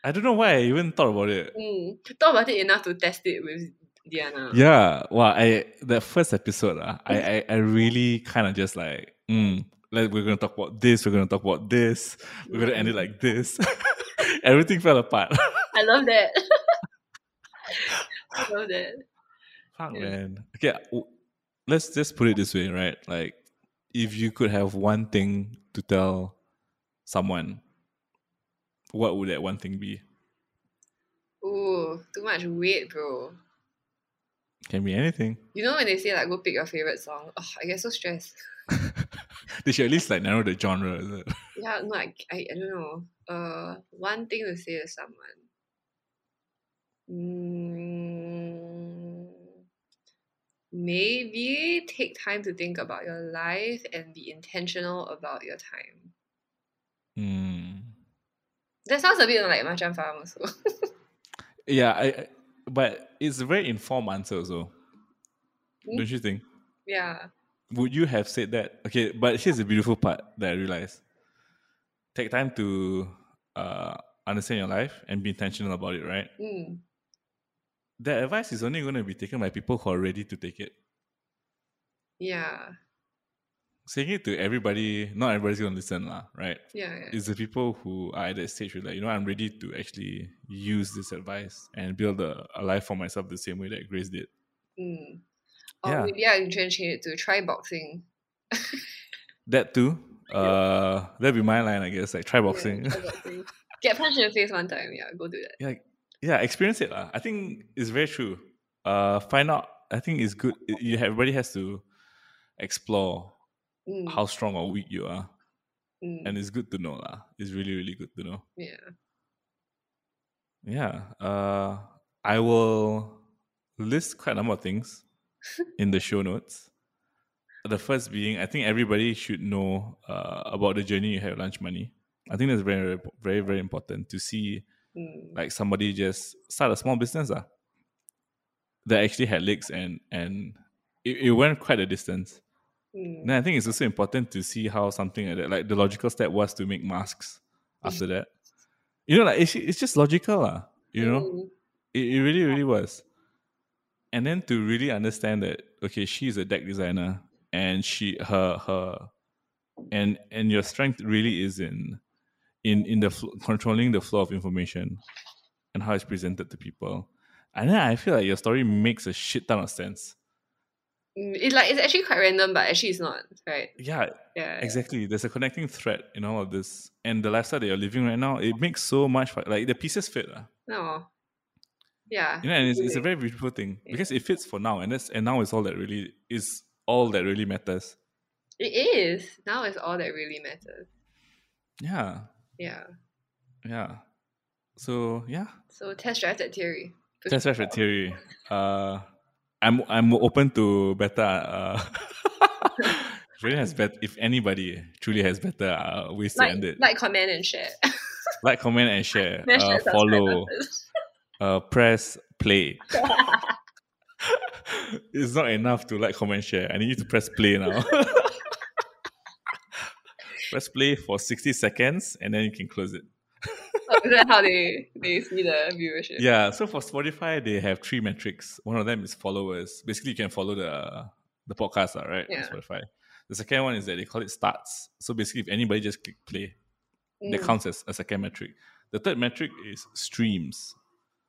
[SPEAKER 1] I don't know why I even thought about it.
[SPEAKER 2] Mm. Thought about it enough to test it with Diana.
[SPEAKER 1] Yeah. Well, I that first episode, uh, I, I I really kind of just like, mm, like we're gonna talk about this, we're gonna talk about this, we're gonna end it like this. Everything fell apart.
[SPEAKER 2] I love that. I love that.
[SPEAKER 1] Fuck
[SPEAKER 2] Yeah.
[SPEAKER 1] man. Okay, let's just put it this way, right? Like, if you could have one thing to tell someone, what would that one thing be?
[SPEAKER 2] Ooh, too much weight, bro.
[SPEAKER 1] Can be anything.
[SPEAKER 2] You know when they say like go pick your favorite song? Oh, I get so stressed.
[SPEAKER 1] they should at least like narrow the genre. Is it?
[SPEAKER 2] Yeah, no, I, I, I don't know. Uh, one thing to say to someone. Mm, maybe take time to think about your life and be intentional about your time.
[SPEAKER 1] Hmm.
[SPEAKER 2] That sounds a bit like Macam Farm also.
[SPEAKER 1] Yeah, I, I. But it's a very informed answer, also.
[SPEAKER 2] Hmm?
[SPEAKER 1] Don't you think?
[SPEAKER 2] yeah.
[SPEAKER 1] Would you have said that? Okay, but here's the beautiful part that I realized. Take time to uh, understand your life and be intentional about it, right?
[SPEAKER 2] Mm.
[SPEAKER 1] That advice is only going to be taken by people who are ready to take it.
[SPEAKER 2] Yeah.
[SPEAKER 1] Saying it to everybody, not everybody's going to listen, lah, right?
[SPEAKER 2] Yeah. yeah.
[SPEAKER 1] It's the people who are at that stage where, like, you know, I'm ready to actually use this advice and build a, a life for myself the same way that Grace did.
[SPEAKER 2] Mm. Or
[SPEAKER 1] Yeah.
[SPEAKER 2] maybe I can change it to try boxing.
[SPEAKER 1] That too. Uh, that'd be my line, I guess. Like try
[SPEAKER 2] Yeah,
[SPEAKER 1] boxing.
[SPEAKER 2] try boxing. Get punched in the face one time. Yeah, go do that.
[SPEAKER 1] yeah, yeah, experience it. lah. I think it's very true. Uh, find out. I think it's good. it- You have, everybody has to explore
[SPEAKER 2] Mm.
[SPEAKER 1] how strong or weak you are,
[SPEAKER 2] Mm.
[SPEAKER 1] and it's good to know. lah. It's really, really good to know.
[SPEAKER 2] yeah.
[SPEAKER 1] Yeah. Uh, I will list quite a number of things in the show notes. The first being, I think everybody should know uh, about the journey you have lunch money. I think that's very, very, very important to see
[SPEAKER 2] Mm.
[SPEAKER 1] like somebody just start a small business uh, that actually had legs and and it, it went quite a distance.
[SPEAKER 2] Mm.
[SPEAKER 1] Then I think it's also important to see how something like that, like the logical step was to make masks after that. You know, like it's, it's just logical, uh, you know?
[SPEAKER 2] Mm.
[SPEAKER 1] It, it really, really was. And then to really understand that, okay, she's a deck designer and she her her and and your strength really is in in in the fl- controlling the flow of information and how it's presented to people. And then I feel like your story makes a shit ton of sense.
[SPEAKER 2] Mm, It's like it's actually quite random, but actually it's not, right?
[SPEAKER 1] Yeah,
[SPEAKER 2] Yeah.
[SPEAKER 1] exactly. There's a connecting thread in all of this, and the lifestyle that you're living right now, it makes so much like the pieces fit. Uh.
[SPEAKER 2] No. Yeah.
[SPEAKER 1] You know, and it's, it's a very beautiful thing
[SPEAKER 2] Yeah.
[SPEAKER 1] because it fits for now, and that's and now is all that really is all that really matters.
[SPEAKER 2] It is. Now is all that really matters.
[SPEAKER 1] Yeah,
[SPEAKER 2] Yeah.
[SPEAKER 1] yeah. So yeah,
[SPEAKER 2] So test drive that theory.
[SPEAKER 1] Test drive for theory. Uh, I'm I'm open to better. Uh, if anyone has bet, if anybody truly has better uh, ways to end it,
[SPEAKER 2] like, comment, and share.
[SPEAKER 1] like, comment, and share. Uh, follow. Uh, press play. it's not enough to like, comment, share. I need you to press play now. press play for 60 seconds and then you can close it.
[SPEAKER 2] Is that how they, they see the viewership?
[SPEAKER 1] Yeah, so for Spotify, they have three metrics. One of them is followers. Basically, you can follow the the podcast, right?
[SPEAKER 2] Yeah.
[SPEAKER 1] Spotify. The second one is that they call it starts. So basically, if anybody just click play, that
[SPEAKER 2] Mm.
[SPEAKER 1] counts as a second metric. The third metric is streams.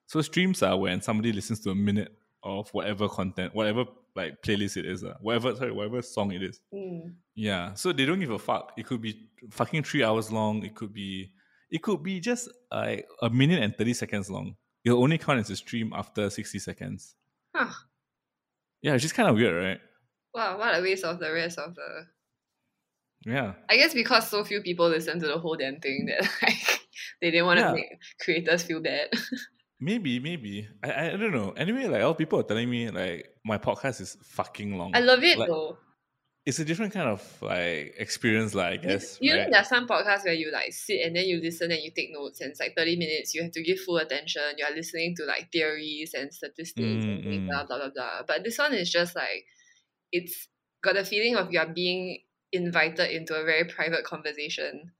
[SPEAKER 1] So streams are when somebody listens to a minute of whatever content, whatever like playlist it is, uh, whatever sorry, whatever song it is.
[SPEAKER 2] Mm.
[SPEAKER 1] Yeah. So they don't give a fuck. It could be fucking three hours long. It could be it could be just like a minute and thirty seconds long. It'll only count as a stream after sixty seconds.
[SPEAKER 2] Huh.
[SPEAKER 1] Yeah, it's just kind of weird, right?
[SPEAKER 2] Wow, what a waste of the rest of the.
[SPEAKER 1] Yeah.
[SPEAKER 2] I guess because so few people listen to the whole damn thing that like they didn't want to
[SPEAKER 1] Yeah.
[SPEAKER 2] make creators feel bad.
[SPEAKER 1] Maybe, maybe. I, I I don't know. Anyway, like all people are telling me like my podcast is fucking long.
[SPEAKER 2] I love it
[SPEAKER 1] Like,
[SPEAKER 2] though.
[SPEAKER 1] It's a different kind of like experience, like I
[SPEAKER 2] You-
[SPEAKER 1] guess.
[SPEAKER 2] you know,
[SPEAKER 1] right?
[SPEAKER 2] there are some podcasts where you like sit and then you listen and you take notes, and it's like thirty minutes. You have to give full attention. You are listening to like theories and statistics and
[SPEAKER 1] Mm, mm.
[SPEAKER 2] blah blah blah blah. But this one is just like it's got a feeling of you are being invited into a very private conversation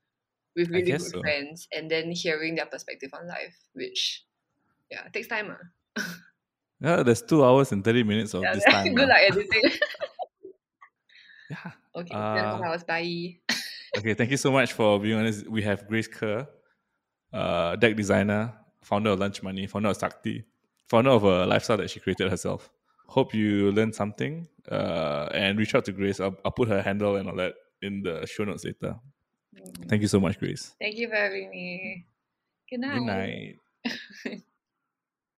[SPEAKER 2] with really good
[SPEAKER 1] so.
[SPEAKER 2] friends, and then hearing their perspective on life, which yeah takes time. Uh.
[SPEAKER 1] Yeah, there's two hours and thirty minutes of
[SPEAKER 2] Yeah,
[SPEAKER 1] this time.
[SPEAKER 2] good
[SPEAKER 1] ah.
[SPEAKER 2] luck editing.
[SPEAKER 1] Yeah.
[SPEAKER 2] okay,
[SPEAKER 1] Uh,
[SPEAKER 2] hours. Bye.
[SPEAKER 1] Okay, thank you so much for being honest. We have Grace Kerr, uh, deck designer, founder of Lunch Money, founder of Sakti, founder of a lifestyle that she created herself. Hope you learned something uh, and reach out to Grace. I'll, I'll put her handle and all that in the show notes later. Thank you so much, Grace.
[SPEAKER 2] Thank you for having me. Good night.
[SPEAKER 1] Good night.